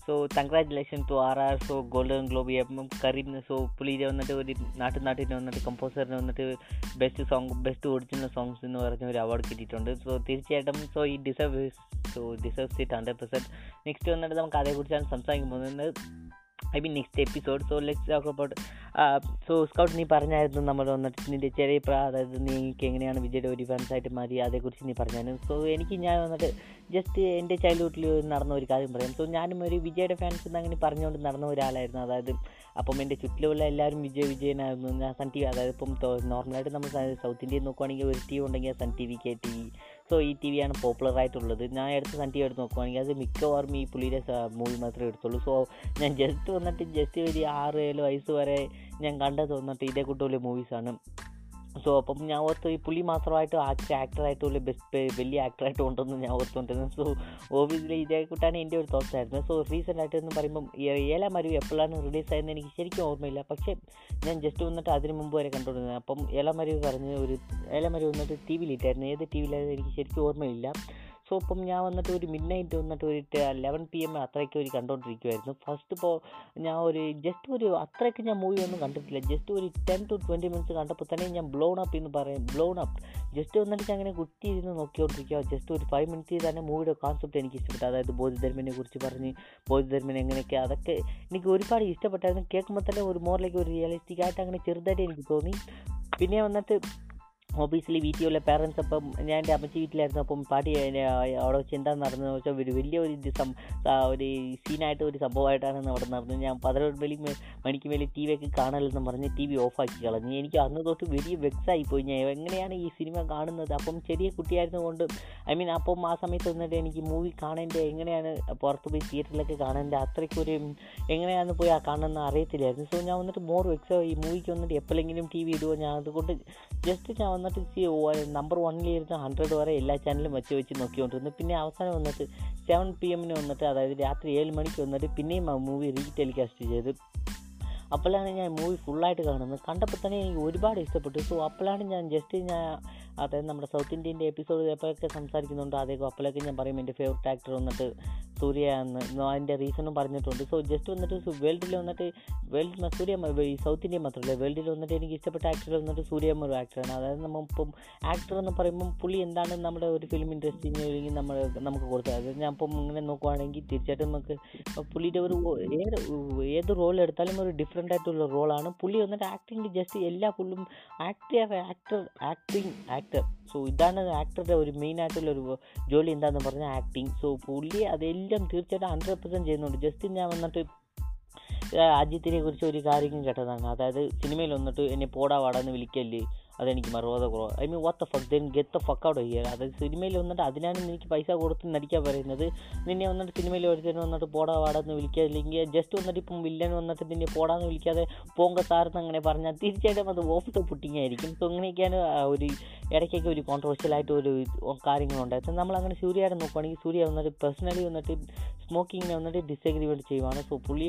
so congratulation to R R so golden globe M Kareem so പുള്ളിയുടെ വന്നിട്ട് ഒരു നാട്ടു നാട്ടിന് വന്നിട്ട് കമ്പോസറിന് വന്നിട്ട് best song best original songs എന്ന് പറഞ്ഞ ഒരു അവാർഡ് കിട്ടിയിട്ടുണ്ട്. സോ തീർച്ചയായിട്ടും സോ ഈ deserve so deserves it hundred percent next വന്നിട്ട് നമുക്ക് അതേക്കുറിച്ചാണ് സംസാരിക്കാൻ പോകുന്നത്. I mean next episode so let's talk about so Scout നീ പറഞ്ഞായിരുന്നു നമ്മൾ വന്നിട്ട് നിന്റെ ചെറിയ പ്രാ അതായത് നീക്ക് എങ്ങനെയാണ് വിജയുടെ ഒരു ഫാൻസായിട്ട് മാറി അതേക്കുറിച്ച് നീ പറഞ്ഞായിരുന്നു. സോ എനിക്ക് ഞാൻ വന്നിട്ട് ജസ്റ്റ് എന്റെ ചൈൽഡ്ഹുഡിൽ നടന്ന ഒരു കാര്യം പറയാം. സോ ഞാനും ഒരു വിജയുടെ ഫാൻസ് എന്ന് അങ്ങനെ പറഞ്ഞുകൊണ്ട് നടന്ന ഒരാളായിരുന്നു. അതായത് അപ്പം എന്റെ ചുറ്റിലുള്ള എല്ലാവരും വിജയ് വിജയനായിരുന്നു. ഞാൻ സൺ ടി വി അതായത് ഇപ്പം നോർമലായിട്ട് നമ്മൾ സൗത്ത് ഇന്ത്യയിൽ നോക്കുവാണെങ്കിൽ ഒരു ടി വി ഉണ്ടെങ്കിൽ Sun T V K T V so ഈ ടി വിയാണ് പോപ്പുലർ ആയിട്ടുള്ളത്. ഞാൻ എടുത്ത് സൺ ടി വി എടുത്ത് നോക്കുവാണെങ്കിൽ അത് മിക്കവാറും ഈ പുലിയുടെ മൂവി മാത്രമേ എടുത്തുള്ളൂ. സോ ഞാൻ ജസ്റ്റ് വന്നിട്ട് ജസ്റ്റ് ഒരു ആറ് ഏഴ് വയസ്സ് വരെ ഞാൻ കണ്ടത് വന്നിട്ട് ഇതേ കൂട്ടുള്ള മൂവീസാണ് സോ അപ്പം ഞാൻ ഓർത്തു ഈ പുള്ളി മാത്രമായിട്ട് ആക്ടർ ആക്ടറായിട്ട് വലിയ ബെസ്റ്റ് വലിയ ആക്ടറായിട്ട് ഉണ്ടെന്ന് ഞാൻ ഓർത്തുകൊണ്ടിരുന്നു സോ ഓബിയസ്ലി ഇതേ കൂട്ടാണ് എന്റെ ഒരു തോട്ട്സ് ആയിരുന്നു. സോ റീസെന്റ് ആയിട്ട് എന്ന് പറയുമ്പം ഏല മരു എപ്പോഴാണ് റിലീസ് ആയതെന്ന് എനിക്ക് ശരിക്കും ഓർമ്മയില്ല. പക്ഷേ ഞാൻ ജസ്റ്റ് വന്നിട്ട് അതിന് മുമ്പ് വരെ കണ്ടുകൊണ്ടിരുന്നത്. അപ്പം ഏല മരു പറഞ്ഞ് ഒരു ഏല മരു വന്നിട്ട് ടി വിയിലിട്ടായിരുന്നു ഏത് ടി വിയിലായിരുന്നു എനിക്ക് ശരിക്കും ഓർമ്മയില്ല. സോ ഇപ്പം ഞാൻ വന്നിട്ട് ഒരു മിഡ് നൈറ്റ് വന്നിട്ട് ഒരു ലെവൻ പി എം അത്രയ്ക്ക് ഒരു കണ്ടുകൊണ്ടിരിക്കുമായിരുന്നു ഫസ്റ്റ് ഇപ്പോൾ ഞാൻ ഒരു ജസ്റ്റ് ഒരു അത്രയ്ക്ക് ഞാൻ മൂവി ഒന്നും കണ്ടിട്ടില്ല. ജസ്റ്റ് ഒരു ടെൻ ടു ട്വന്റി മിനിറ്റ്സ് കണ്ടപ്പോൾ തന്നെ ഞാൻ ബ്ലോൺ അപ്പ് എന്ന് പറയും ബ്ലോൺ അപ്പ് ജസ്റ്റ് വന്നിട്ട് ഞാൻ അങ്ങനെ കുത്തി ഇരുന്ന് നോക്കിക്കൊണ്ടിരിക്കുക ജസ്റ്റ് ഒരു ഫൈവ് മിനിറ്റ്സ് തന്നെ മൂവിയുടെ കോൺസെപ്റ്റ് എനിക്ക് ഇഷ്ടപ്പെട്ടു അതായത് ബോധിധർമ്മനെ കുറിച്ച് പറഞ്ഞ് ബോധിധർമ്മൻ എങ്ങനെയൊക്കെ അതൊക്കെ എനിക്ക് ഒരുപാട് ഇഷ്ടപ്പെട്ടായിരുന്നു. കേൾക്കുമ്പോൾ തന്നെ ഒരു മോറിലേക്ക് ഒരു റിയലിസ്റ്റിക് ആയിട്ട് അങ്ങനെ ചെറുതായിട്ട് എനിക്ക് തോന്നി. പിന്നെ വന്നിട്ട് ഓബിയസ്ലി വീട്ടിലുള്ള പേരൻസ് അപ്പം ഞാൻ എന്റെ അമ്മച്ചി വീട്ടിലായിരുന്നു. അപ്പം പാട്ടി അവിടെ വെച്ച് എന്താ നടന്നത് വെച്ചാൽ ഒരു വലിയ ഒരു ഇത് ഒരു സീനായിട്ട് ഒരു സംഭവമായിട്ടാണ് അവിടെ നടന്നത്. ഞാൻ പതിനൊരു മണി മണിക്ക് മേലെ ടി വിയൊക്കെ കാണലെന്ന് പറഞ്ഞ് ടി വി ഓഫാക്കി കളഞ്ഞു. എനിക്ക് അന്ന് തൊട്ട് വലിയ വെക്സായി പോയി ഞാൻ എങ്ങനെയാണ് ഈ സിനിമ കാണുന്നത്? അപ്പം ചെറിയ കുട്ടിയായിരുന്നു കൊണ്ട് ഐ മീൻ അപ്പം ആ സമയത്ത് വന്നിട്ട് എനിക്ക് മൂവി കാണേണ്ട എങ്ങനെയാണ് പുറത്ത് പോയി തിയേറ്ററിലൊക്കെ കാണേണ്ട അത്രയ്ക്കൊരു എങ്ങനെയാണ് പോയി ആ കാണുന്ന അറിയത്തില്ലായിരുന്നു. സോ ഞാൻ വന്നിട്ട് മോർ വെക്സ് ഈ മൂവിക്ക് വന്നിട്ട് എപ്പോഴെങ്കിലും ടി വി ഇടുമോ ഞാൻ അതുകൊണ്ട് ജസ്റ്റ് ഞാൻ വന്നിട്ട് നമ്പർ വണ്ണിലിരുന്ന് ഹൺഡ്രഡ് വരെ എല്ലാ ചാനലും വെച്ച് വെച്ച് നോക്കിക്കൊണ്ടിരുന്നു. പിന്നെ അവസാനം വന്നിട്ട് സെവൻ പി എമ്മിന് വന്നിട്ട് അതായത് രാത്രി ഏഴ് മണിക്ക് വന്നിട്ട് പിന്നെയും ആ മൂവി റീ ടെലികാസ്റ്റ് ചെയ്ത്. അപ്പോഴാണ് ഞാൻ മൂവി ഫുള്ളായിട്ട് കാണുന്നത്. കണ്ടപ്പോൾ തന്നെ എനിക്ക് ഒരുപാട് ഇഷ്ടപ്പെട്ടു. സോ അപ്പോഴാണ് ഞാൻ ജസ്റ്റ് ഞാൻ അതായത് നമ്മുടെ സൗത്ത് ഇന്ത്യന്റെ എപ്പിസോഡ് എപ്പോഴൊക്കെ സംസാരിക്കുന്നുണ്ടോ. അതേക്കും അപ്പോഴൊക്കെ ഞാൻ പറയും എന്റെ ഫേവററ്റ് ആക്ടർ വന്നിട്ട് സൂര്യ എന്ന് അതിന്റെ റീസണും പറഞ്ഞിട്ടുണ്ട്. സോ ജസ്റ്റ് വന്നിട്ട് വേൾഡിൽ വന്നിട്ട് വേൾഡ് സൂര്യ ഈ സൗത്ത് ഇന്ത്യ മാത്രമല്ല വേൾഡിൽ വന്നിട്ട് എനിക്ക് ഇഷ്ടപ്പെട്ട ആക്ടർ വന്നിട്ട് സൂര്യമ്മ ഒരു ആക്ടറാണ് അതായത് നമ്മളിപ്പം ആക്ടർ എന്ന് പറയുമ്പം പുള്ളി എന്താണ് നമ്മുടെ ഒരു ഫിലിം ഇൻഡസ്ട്രിയിൽ അല്ലെങ്കിൽ നമ്മൾ നമുക്ക് കൊടുത്തത്? അതായത് ഞാൻ ഇപ്പം ഇങ്ങനെ നോക്കുവാണെങ്കിൽ തീർച്ചയായിട്ടും നമുക്ക് പുള്ളിയുടെ ഒരു ഏത് ഏത് റോൾ എടുത്താലും ഒരു ഡിഫറെന്റ് ആയിട്ടുള്ള റോളാണ് പുള്ളി വന്നിട്ട് ആക്ടിങ് ജസ്റ്റ് എല്ലാ പുള്ളും actor actor acting actor so ഇതാണ് ആക്ടറുടെ ഒരു മെയിൻ ആയിട്ടുള്ള ഒരു ജോലി എന്താണെന്ന് പറഞ്ഞാൽ ആക്ടിങ് സോ പുള്ളി അതെല്ലാം തീർച്ചയായിട്ടും ഹൺഡ്രഡ് പെർസെന്റ് ചെയ്യുന്നുണ്ട്. ജസ്റ്റ് ഞാൻ വന്നിട്ട് അജിത്തിനെ കുറിച്ച് ഒരു കാര്യം കേട്ടതാണ്. അതായത് സിനിമയിൽ വന്നിട്ട് എന്നെ പോടാ വാടാന്ന് വിളിക്കല്ലേ? അതെനിക്ക് മറുപടി കുറവ് I mean what the fuck then get the fuck out here അതായത് സിനിമയിൽ വന്നിട്ട് അതിനാണ് എനിക്ക് പൈസ കൊടുത്ത് നടിക്കാൻ പറയുന്നത് നിന്നെ വന്നിട്ട് സിനിമയിൽ ഒരുത്തന്നെ വന്നിട്ട് പോടാ വാടാന്ന് വിളിക്കുക അല്ലെങ്കിൽ ജസ്റ്റ് വന്നിട്ട് ഇപ്പം വില്ലൻ വന്നിട്ട് നിന്നെ പോടാന്ന് വിളിക്കാതെ പോങ്ക സാറെന്ന് അങ്ങനെ പറഞ്ഞാൽ തീർച്ചയായിട്ടും അത് ഓഫ് ദ പുട്ടിങ് ആയിരിക്കും. സോ അങ്ങനെയൊക്കെയാണ് ഒരു ഇടയ്ക്കൊക്കെ ഒരു കോൺട്രവേഴ്ഷ്യൽ ആയിട്ട് ഒരു കാര്യങ്ങളുണ്ടായത്. നമ്മൾ അങ്ങനെ സൂര്യയുടെ നോക്കുവാണെങ്കിൽ സൂര്യ വന്നിട്ട് പേഴ്സണലി വന്നിട്ട് സ്മോക്കിങ്ങിനെ വന്നിട്ട് ഡിസഗ്രിമെന്റ് ചെയ്യുവാണ്. സോ പുള്ളി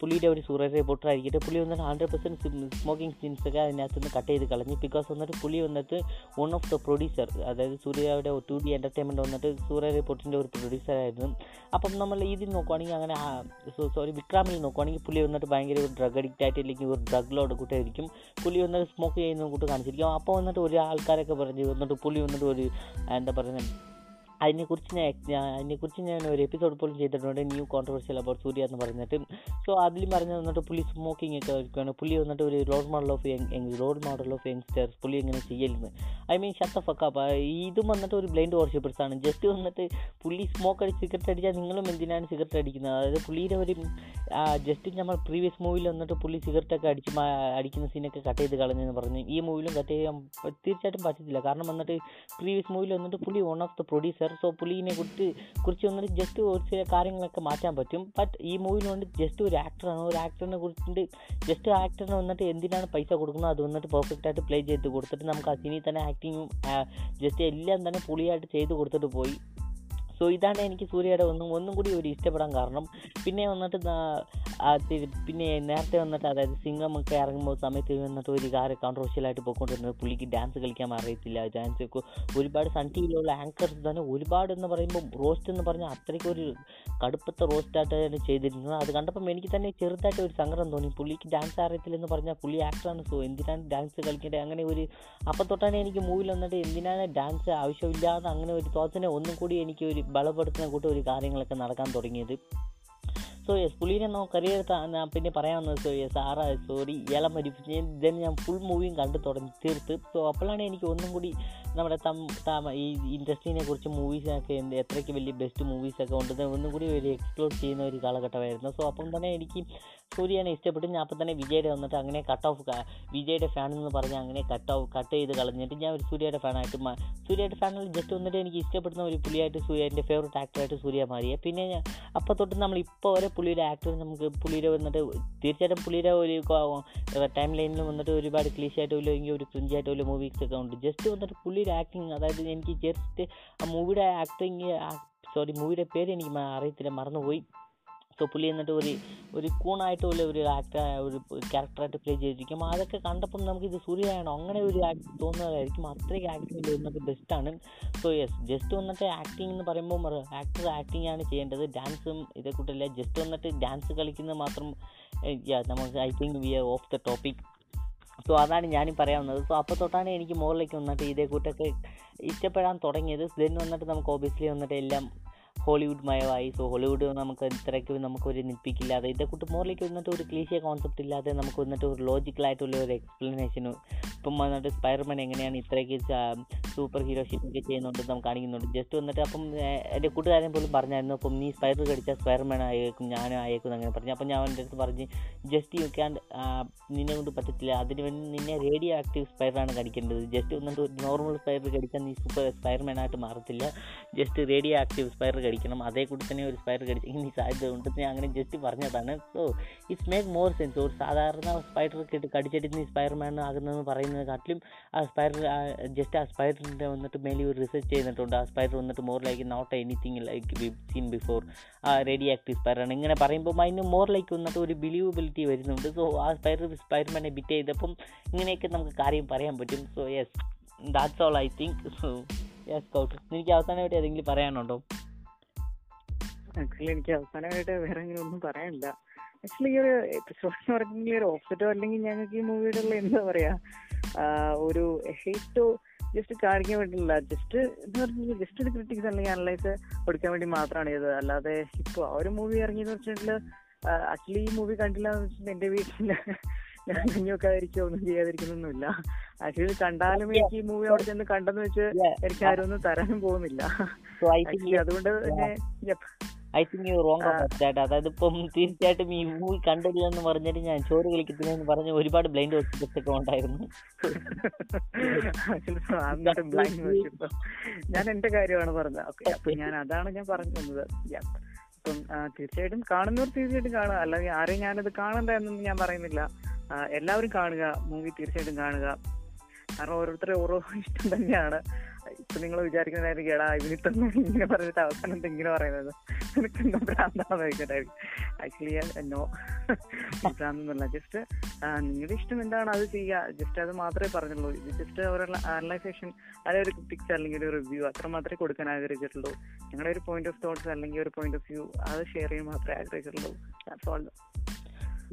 പുള്ളിയുടെ ഒരു സൂര്യ റിപ്പോർട്ടർ ആയിരിക്കട്ടെ പുള്ളി വന്നിട്ട് ഹൺഡ്രഡ് പെർസെന്റ് സ്മോക്കിംഗ് സീൻസൊക്കെ അതിനകത്ത് നിന്ന് കട്ട് ചെയ്ത് കളഞ്ഞു ബിക്കോസ് വന്നിട്ട് പുള്ളി വന്നിട്ട് വൺ ഓഫ് ദ പ്രൊഡ്യൂസർ അതായത് സൂര്യയുടെ ടു ഡി എന്റർടൈൻമെന്റ് വന്നിട്ട് സൂര്യ റിപ്പോർട്ടിന്റെ ഒരു പ്രൊഡ്യൂസർ ആയിരുന്നു. അപ്പം നമ്മൾ ഇതിൽ നോക്കുവാണെങ്കിൽ അങ്ങനെ സോറി വിക്രാമിൽ നോക്കുവാണെങ്കിൽ പുലി വന്നിട്ട് ഭയങ്കര ഒരു ഡ്രഗ് അഡിക്റ്റ് ആയിട്ട് അല്ലെങ്കിൽ ഒരു ഡ്രഗിലോട് കൂട്ടായിരിക്കും. പുലി വന്നിട്ട് സ്മോക്ക് ചെയ്യുന്ന കൂട്ട് കാണിച്ചിരിക്കും. അപ്പോൾ വന്നിട്ട് ഒരു ആൾക്കാരൊക്കെ പറഞ്ഞ് വന്നിട്ട് പുള്ളി വന്നിട്ട് ഒരു എന്താ പറയുന്നത് അതിനെക്കുറിച്ച് ഞാൻ അതിനെക്കുറിച്ച് ഞാൻ ഒരു എപ്പിസോഡ് പോലും ചെയ്തിട്ടുണ്ട്. ന്യൂ കോൺട്രവേഴ്സിയൽ അബൌട്ട് സൂര്യ എന്ന് പറഞ്ഞിട്ട്. സോ അതിൽ പറഞ്ഞു വന്നിട്ട് പുള്ളി സ്മോക്കിംഗ് ഒക്കെ വയ്ക്കുകയാണ് പുലി വന്നിട്ട് ഒരു role model of role model of youngsters പുലി എങ്ങനെ ചെയ്യലെന്ന്. ഐ മീൻ ഷത്ത ഫക്കാപ്പ ഇതും വന്നിട്ട് ഒരു ബ്ലൈൻഡ് വർഷിപ്പേഴ്സ് ആണ്. ജസ്റ്റ് വന്നിട്ട് പുലി സ്മോക്ക് അടിച്ച് സിഗരറ്റ് അടിച്ചാൽ നിങ്ങളും എന്തിനാണ് സിഗരറ്റ് അടിക്കുന്നത്? അതായത് പുള്ളിയുടെ ഒരു ജസ്റ്റ് നമ്മൾ പ്രീവിയസ് മൂവിയിൽ വന്നിട്ട് പുലി സിഗരറ്റൊക്കെ അടിച്ച് അടിക്കുന്ന സീനൊക്കെ കട്ട് ചെയ്ത് കളഞ്ഞെന്ന് പറഞ്ഞു. ഈ മൂവിലും കട്ട് ചെയ്യാൻ തീർച്ചയായിട്ടും പറ്റത്തില്ല. കാരണം വന്നിട്ട് പ്രീവിയസ് മൂവിയിൽ വന്നിട്ട് പുള്ളി one of the producer so പുലിനെ കുറിച്ച് കുറിച്ച് വന്നിട്ട് ജസ്റ്റ് ഒരു ചില കാര്യങ്ങളൊക്കെ മാറ്റാൻ പറ്റും. ബട്ട് ഈ മൂവിയിൽ വന്നിട്ട് ജസ്റ്റ് ഒരു ആക്ടറാണ് ഒരു ആക്ടറിനെ കുറിച്ചിട്ട് ജസ്റ്റ് ആക്ടറിന് വന്നിട്ട് എന്തിനാണ് പൈസ കൊടുക്കുന്നത്? അത് വന്നിട്ട് പെർഫെക്റ്റായിട്ട് പ്ലേ ചെയ്ത് കൊടുത്തിട്ട് നമുക്ക് ആ സിനിമയിൽ തന്നെ ആക്ടിങ്ങും ജസ്റ്റ് എല്ലാം തന്നെ പുളിയായിട്ട് ചെയ്ത് കൊടുത്തിട്ട് പോയി. സോ ഇതാണ് എനിക്ക് സൂര്യയുടെ ഒന്നും ഒന്നും കൂടി ഒരു ഇഷ്ടപ്പെടാൻ കാരണം. പിന്നെ വന്നിട്ട് പിന്നെ നേരത്തെ വന്നിട്ട് അതായത് സിംഗം ഒക്കെ ഇറങ്ങുമ്പോൾ സമയത്ത് വന്നിട്ട് ഒരു കാര്യം കോൺട്രവേഴ്ഷ്യലായിട്ട് പോയിക്കൊണ്ടിരുന്നത് പുള്ളിക്ക് ഡാൻസ് കളിക്കാൻ അറിയത്തില്ല. ഡാൻസ് ഒരുപാട് സൺ ടി വിയിലുള്ള ആങ്കേഴ്സ് തന്നെ ഒരുപാട് എന്ന് പറയുമ്പോൾ റോസ്റ്റ് എന്ന് പറഞ്ഞാൽ അത്രയ്ക്ക് ഒരു കടുപ്പത്തെ റോസ്റ്റായിട്ടാണ് ചെയ്തിരുന്നത്. അത് കണ്ടപ്പം എനിക്ക് തന്നെ ചെറുതായിട്ട് ഒരു സങ്കടം തോന്നി. പുള്ളിക്ക് ഡാൻസ് അറിയത്തില്ലെന്ന് പറഞ്ഞാൽ പുള്ളി ആക്ടറാണ് സോ എന്തിനാണ് ഡാൻസ് കളിക്കേണ്ടത്? അങ്ങനെ ഒരു അപ്പം തൊട്ടാണ് എനിക്ക് മൂവിൽ വന്നിട്ട് എന്തിനാണ് ഡാൻസ് ആവശ്യമില്ലാതെ അങ്ങനെ ഒരു തോത്തിനെ ഒന്നും കൂടി എനിക്ക് ഒരു ബലപ്പെടുത്തുന്ന കൂട്ടം ഒരു കാര്യങ്ങളൊക്കെ നടക്കാൻ തുടങ്ങിയത്. സോ യെസ് പുള്ളീനെ നമുക്ക് കരിയർ പിന്നെ പറയാവുന്നത് സോ യെസ് ആറാ സോറി ഏലം മരിപ്പിച്ച്. ദെൻ ഞാൻ ഫുൾ മൂവിയും കണ്ടു തുടങ്ങി തീർത്ത്. സോ അപ്പോഴാണ് എനിക്ക് ഒന്നും കൂടി നമ്മുടെ തം താമ ഈ ഇൻഡസ്ട്രീനെ കുറിച്ച് മൂവീസൊക്കെ എന്ത് എത്രയ്ക്ക് വലിയ ബെസ്റ്റ് മൂവീസൊക്കെ ഉണ്ടെന്ന് ഒന്നും കൂടി ഒരു എക്സ്പ്ലോർ ചെയ്യുന്ന ഒരു കാലഘട്ടമായിരുന്നു. സോ അപ്പം തന്നെ എനിക്ക് സൂര്യനെ ഇഷ്ടപ്പെട്ടു. ഞാൻ അപ്പം തന്നെ വിജയുടെ വന്നിട്ട് അങ്ങനെ കട്ട് ഓഫ് വിജയുടെ ഫാൻ എന്ന് പറഞ്ഞ് അങ്ങനെ കട്ട് ഓഫ് കട്ട് ചെയ്ത് കളഞ്ഞിട്ട് ഞാൻ ഒരു സൂര്യയുടെ ഫാനായിട്ട് സൂര്യയുടെ ഫാനിൽ ജസ്റ്റ് വന്നിട്ട് എനിക്ക് ഇഷ്ടപ്പെടുന്ന ഒരു പുള്ളിയായിട്ട് സൂര്യ എന്റെ ഫേവറേറ്റ് ആക്ടറായിട്ട് സൂര്യ മാറിയ. പിന്നെ ഞാൻ അപ്പോൾ തൊട്ട് നമ്മൾ ഇപ്പോൾ വരെ പുള്ളിയുടെ ആക്ടർ നമുക്ക് പുള്ളിയുടെ വന്നിട്ട് തീർച്ചയായിട്ടും പുള്ളിയുടെ ഒരു ടൈം ലൈനിൽ വന്നിട്ട് ഒരുപാട് ക്ലീഷായിട്ടോ ഇല്ലെങ്കിൽ ഒരു ക്രിഞ്ചായിട്ടോ ഇല്ല മൂവീസ് ഒക്കെ ഉണ്ട്. ജസ്റ്റ് വന്നിട്ട് പുള്ളിയുടെ ആക്ടിങ് അതായത് എനിക്ക് ജസ്റ്റ് ആ മൂവിയുടെ ആക്ടിങ് സോറി മൂവിയുടെ പേര് എനിക്ക് അറിയത്തില്ല മറന്നുപോയി. സോ പുള്ളി എന്നിട്ട് ഒരു ഒരു കൂണായിട്ടുള്ള ഒരു ആക്ടർ ഒരു ക്യാരക്ടറായിട്ട് പ്ലേ ചെയ്തിരിക്കും. അതൊക്കെ കണ്ടപ്പം നമുക്ക് ഇത് സൂര്യയാണോ അങ്ങനെ ഒരു ആക്ട് തോന്നുന്നതായിരിക്കും. അത്രയ്ക്ക് ആക്ടിങ് വരുന്നത് ബെസ്റ്റാണ് സോ യെസ് ജസ്റ്റ് വന്നിട്ട് ആക്ടിങ് എന്ന് പറയുമ്പോൾ ആക്ടർ ആക്ടിങ് ആണ് ചെയ്യേണ്ടത്. ഡാൻസും ഇതേ കൂട്ടല്ല ജസ്റ്റ് വന്നിട്ട് ഡാൻസ് കളിക്കുന്നത് മാത്രം നമുക്ക് I think we are off the topic so അതാണ് ഞാനും പറയാവുന്നത് സോ അപ്പോൾ തൊട്ടാണ് എനിക്ക് മോറിലേക്ക് വന്നിട്ട് ഇതേ കൂട്ടൊക്കെ ഇഷ്ടപ്പെടാൻ തുടങ്ങിയത്. ദെൻ വന്നിട്ട് നമുക്ക് ഓബിയസ്ലി വന്നിട്ട് എല്ലാം ഹോളിവുഡ് മയമായി സോ ഹോളിവുഡ് നമുക്ക് ഇത്രയ്ക്ക് നമുക്കൊരു ഇതേ ഇതേക്കൂട്ട് മോറിലേക്ക് വന്നിട്ട് ഒരു ക്ലീശിയ കോൺസെപ്റ്റ് ഇല്ലാതെ നമുക്ക് വന്നിട്ട് ഒരു ലോജിക്കലായിട്ടുള്ള ഒരു എക്സ്പ്ലനേഷനും ഇപ്പം വന്നിട്ട് സ്പൈഡർമാൻ എങ്ങനെയാണ് ഇത്രയ്ക്ക് സൂപ്പർ ഹീറോ ഷിപ്പൊക്കെ ചെയ്യുന്നുണ്ട് നമുക്ക് കാണിക്കുന്നുണ്ട്. ജസ്റ്റ് വന്നിട്ട് അപ്പം എന്റെ കൂട്ടുകാരൻ പോലും പറഞ്ഞായിരുന്നു അപ്പം നീ സ്പൈഡർ കടിച്ചാൽ സ്പൈഡർമാൻ ആയേക്കും ഞാനും ആയേക്കും അങ്ങനെ പറഞ്ഞു. അപ്പം ഞാൻ എന്റെ അടുത്ത് പറഞ്ഞ് ജസ്റ്റ് യു ക്യാൻ നിന്നെ കൊണ്ട് പറ്റത്തില്ല. അതിന് വേണ്ടി നിന്നെ റേഡിയോ ആക്റ്റീവ് സ്പൈഡറാണ് കടിക്കേണ്ടത്. ജസ്റ്റ് വന്നിട്ട് ഒരു നോർമൽ സ്പൈഡർ കടിച്ചാൽ നീ സൂപ്പർ സ്പൈഡർമാൻ ആയിട്ട് മാറത്തില്ല. ജസ്റ്റ് റേഡിയോ ആക്റ്റീവ് സ്പൈഡർ കടിക്കണം അതേ കൂടി തന്നെ ഒരു സ്പൈഡർ കടിച്ചെങ്കിൽ ഇനി സാധ്യത ഉണ്ട് ഞാൻ അങ്ങനെ ജസ്റ്റ് പറഞ്ഞതാണ്. So it's make more sense ഒരു സാധാരണ സ്പൈഡർ കിട്ടി കടിച്ചിട്ട് നീ സ്പൈഡർമാൻ ആകുന്നതെന്ന് പറയുന്നത് കാട്ടിലും ആ സ്പൈഡർ ജസ്റ്റ് ആ സ്പൈഡറിന്റെ വന്നിട്ട് മേലെ ഒരു റിസർച്ച് ചെയ്തിട്ടുണ്ട്. ആ സ്പൈഡർ വന്നിട്ട് more like not anything like we seen before ആ റേഡിയോ ആക്റ്റീവ് സ്പൈഡറാണ് ഇങ്ങനെ പറയുമ്പോൾ അതിന് മോർ ലൈക്ക് വന്നിട്ട് ഒരു ബിലീവബിലിറ്റി വരുന്നുണ്ട്. സോ ആ സ്പൈഡർ സ്പൈഡർമാനെ ബിറ്റ് ചെയ്തപ്പം ഇങ്ങനെയൊക്കെ നമുക്ക് കാര്യം പറയാൻ പറ്റും. So yes that's all I think so yes Scout എനിക്ക് അവസാനമായിട്ട് ഏതെങ്കിലും പറയാനുണ്ടോ? ആക്ച്വലി എനിക്ക് അവസാനമായിട്ട് വേറെ അങ്ങനെ ഒന്നും പറയാനില്ല. ആക്ച്വലി ഈ ഒരു എപ്പിസോഡ് എന്ന് പറഞ്ഞെങ്കിൽ ഒരു ഓപ്പോസിറ്റോ അല്ലെങ്കിൽ ഞങ്ങൾക്ക് ഈ മൂവിയുടെ ഉള്ള എന്താ പറയാ ഒരു ഹേറ്റോ ജസ്റ്റ് കാണിക്കാൻ വേണ്ടിയില്ല ജസ്റ്റ് എന്ന് പറഞ്ഞാൽ ജസ്റ്റ് ഒരു ക്രിറ്റിക്സ് അല്ലെങ്കിൽ അനലൈസ് കൊടുക്കാൻ വേണ്ടി മാത്രമാണ് ഇത് അല്ലാതെ ഇപ്പോൾ ആ ഒരു മൂവി ഇറങ്ങിയെന്ന് വെച്ചിട്ടുണ്ടെങ്കിൽ ആക്ച്വലി ഈ മൂവി കണ്ടില്ല എന്ന് വെച്ചിട്ടുണ്ടെങ്കിൽ എന്റെ വീട്ടിൽ ഞാൻ കഞ്ഞി വെക്കാതിരിക്കുകയോ ഒന്നും ചെയ്യാതിരിക്കുന്നൊന്നുമില്ല. ആക്ച്വലി കണ്ടാലും എനിക്ക് ഈ മൂവി അവിടെ ചെന്ന് കണ്ടെന്ന് വെച്ച് എനിക്ക് ആരും ഒന്നും തരാനും പോകുന്നില്ല. അതുകൊണ്ട് തന്നെ. ഐ തിങ്ക് യു റോങ് ചേട്ടാ അതായത് ഇപ്പം തീർച്ചയായിട്ടും ഈ മൂവി കണ്ടില്ല എന്ന് പറഞ്ഞിട്ട് ഞാൻ ചോറ് കളിക്കുന്നതെന്ന് പറഞ്ഞ് ഒരുപാട് ബ്ലൈൻഡ് ഹോസ്പിറ്റൽസ് ഒക്കെ ഉണ്ടായിരുന്നു. ഞാൻ എന്റെ കാര്യമാണ് പറഞ്ഞത്. ഓക്കെ അപ്പൊ ഞാൻ അതാണ് ഞാൻ പറഞ്ഞു തന്നത്. അപ്പം തീർച്ചയായിട്ടും കാണുന്നവർ തീർച്ചയായിട്ടും കാണുക. അല്ലെങ്കിൽ ആരെയും ഞാനത് കാണണ്ട എന്നൊന്നും ഞാൻ പറയുന്നില്ല. എല്ലാവരും കാണുക. മൂവി തീർച്ചയായിട്ടും കാണുക. കാരണം ഓരോരുത്തരെ ഓരോ ഇഷ്ടം തന്നെയാണ്. ഇപ്പൊ നിങ്ങൾ വിചാരിക്കുന്നതായിരിക്കും എടാ ഇവനിത്തന്നെ ഇങ്ങനെ പറഞ്ഞിട്ട് അവസാനം ഇങ്ങനെ പറയുന്നത്? നിനക്ക് എന്താ ഭ്രാന്താണെന്ന് ചോദിക്കട്ടായിരിക്കും ആക്ച്വലി നോ ഭ്രാന്തെന്നല്ല ജസ്റ്റ് നിങ്ങളുടെ ഇഷ്ടം എന്താണ് അത് ചെയ്യുക. ജസ്റ്റ് അത് മാത്രമേ പറഞ്ഞുള്ളൂ. ഇത് ജസ്റ്റ് അവരുടെ അനലൈസേഷൻ അല്ലെങ്കിൽ ഒരു ക്രിറ്റിക്സ് അല്ലെങ്കിൽ ഒരു റിവ്യൂ അത്ര മാത്രമേ കൊടുക്കാൻ ആഗ്രഹിച്ചിട്ടുള്ളൂ. ഞങ്ങളുടെ ഒരു പോയിന്റ് ഓഫ് തോട്ട്സ് അല്ലെങ്കിൽ ഒരു പോയിന്റ് ഓഫ് വ്യൂ അത് ഷെയർ ചെയ്യാൻ മാത്രമേ ആഗ്രഹിച്ചിട്ടുള്ളൂ. ദാറ്റ്സ് ഓൾ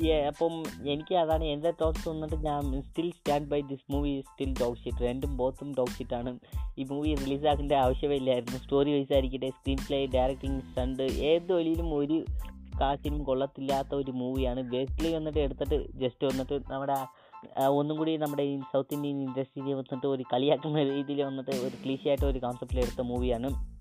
അപ്പം എനിക്ക് അതാണ് എന്റെ തോട്ട്സ് വന്നിട്ട് ഞാൻ still stand by this movie still dog shit രണ്ടും ബോത്തും ഡോഗ് ഷീറ്റാണ് ഈ മൂവി റിലീസാക്കേണ്ട ആവശ്യമില്ലായിരുന്നു. സ്റ്റോറി വൈസ് ആയിരിക്കട്ടെ സ്ക്രീൻ പ്ലേ ഡയറക്ടിങ് സ്റ്റണ്ട് ഏത് വഴിയിലും ഒരു കാശിനും കൊള്ളത്തില്ലാത്ത ഒരു മൂവിയാണ് ബേസിക്കലി വന്നിട്ട് എടുത്തിട്ട് ജസ്റ്റ് വന്നിട്ട് നമ്മുടെ ഒന്നും കൂടി നമ്മുടെ ഈ സൗത്ത് ഇന്ത്യൻ ഇൻഡസ്ട്രിയിൽ വന്നിട്ട് ഒരു കളിയാക്കുന്ന രീതിയിൽ വന്നിട്ട് ഒരു ക്ലീശയായിട്ട് ഒരു കോൺസെപ്റ്റിൽ എടുത്ത മൂവിയാണ്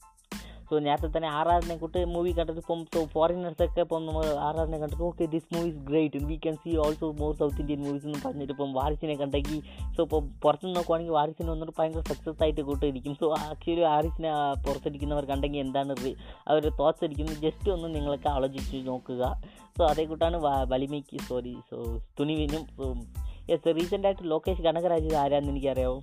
സോ നേരത്തെ തന്നെ ആർ കൂട്ട് മൂവി കണ്ടിട്ട് ഇപ്പം സോ ഫോറിനേഴ്സൊക്കെ ഇപ്പം നമ്മൾ ആർ ആറിനെ കണ്ടിട്ട് okay this movie is great we can see also more south Indian movies എന്ന് പറഞ്ഞിട്ട് ഇപ്പം വാരിസിനെ കണ്ടെങ്കിൽ സോ ഇപ്പോൾ പുറത്ത് നോക്കുവാണെങ്കിൽ വാരിസിനെ വന്നിട്ട് ഭയങ്കര സക്സസ് ആയിട്ട് കൂട്ടിരിക്കും സോ ആക്ച്വലി വാരിസിനെ പുറത്തിരിക്കുന്നവർ കണ്ടെങ്കിൽ എന്താണ് അവർ തോട്ട്സ് അടിക്കുന്നത് ജസ്റ്റ് ഒന്ന് നിങ്ങളൊക്കെ ആലോചിച്ച് നോക്കുക. സോ അതേ കൂട്ടാണ് വലിമയ്ക്ക് സോറി സോ തുണിവിനും യെസ് റീസെന്റ് ആയിട്ട് ലോകേഷ് കനകരാജ് ആരാന്ന് എനിക്കറിയാമോ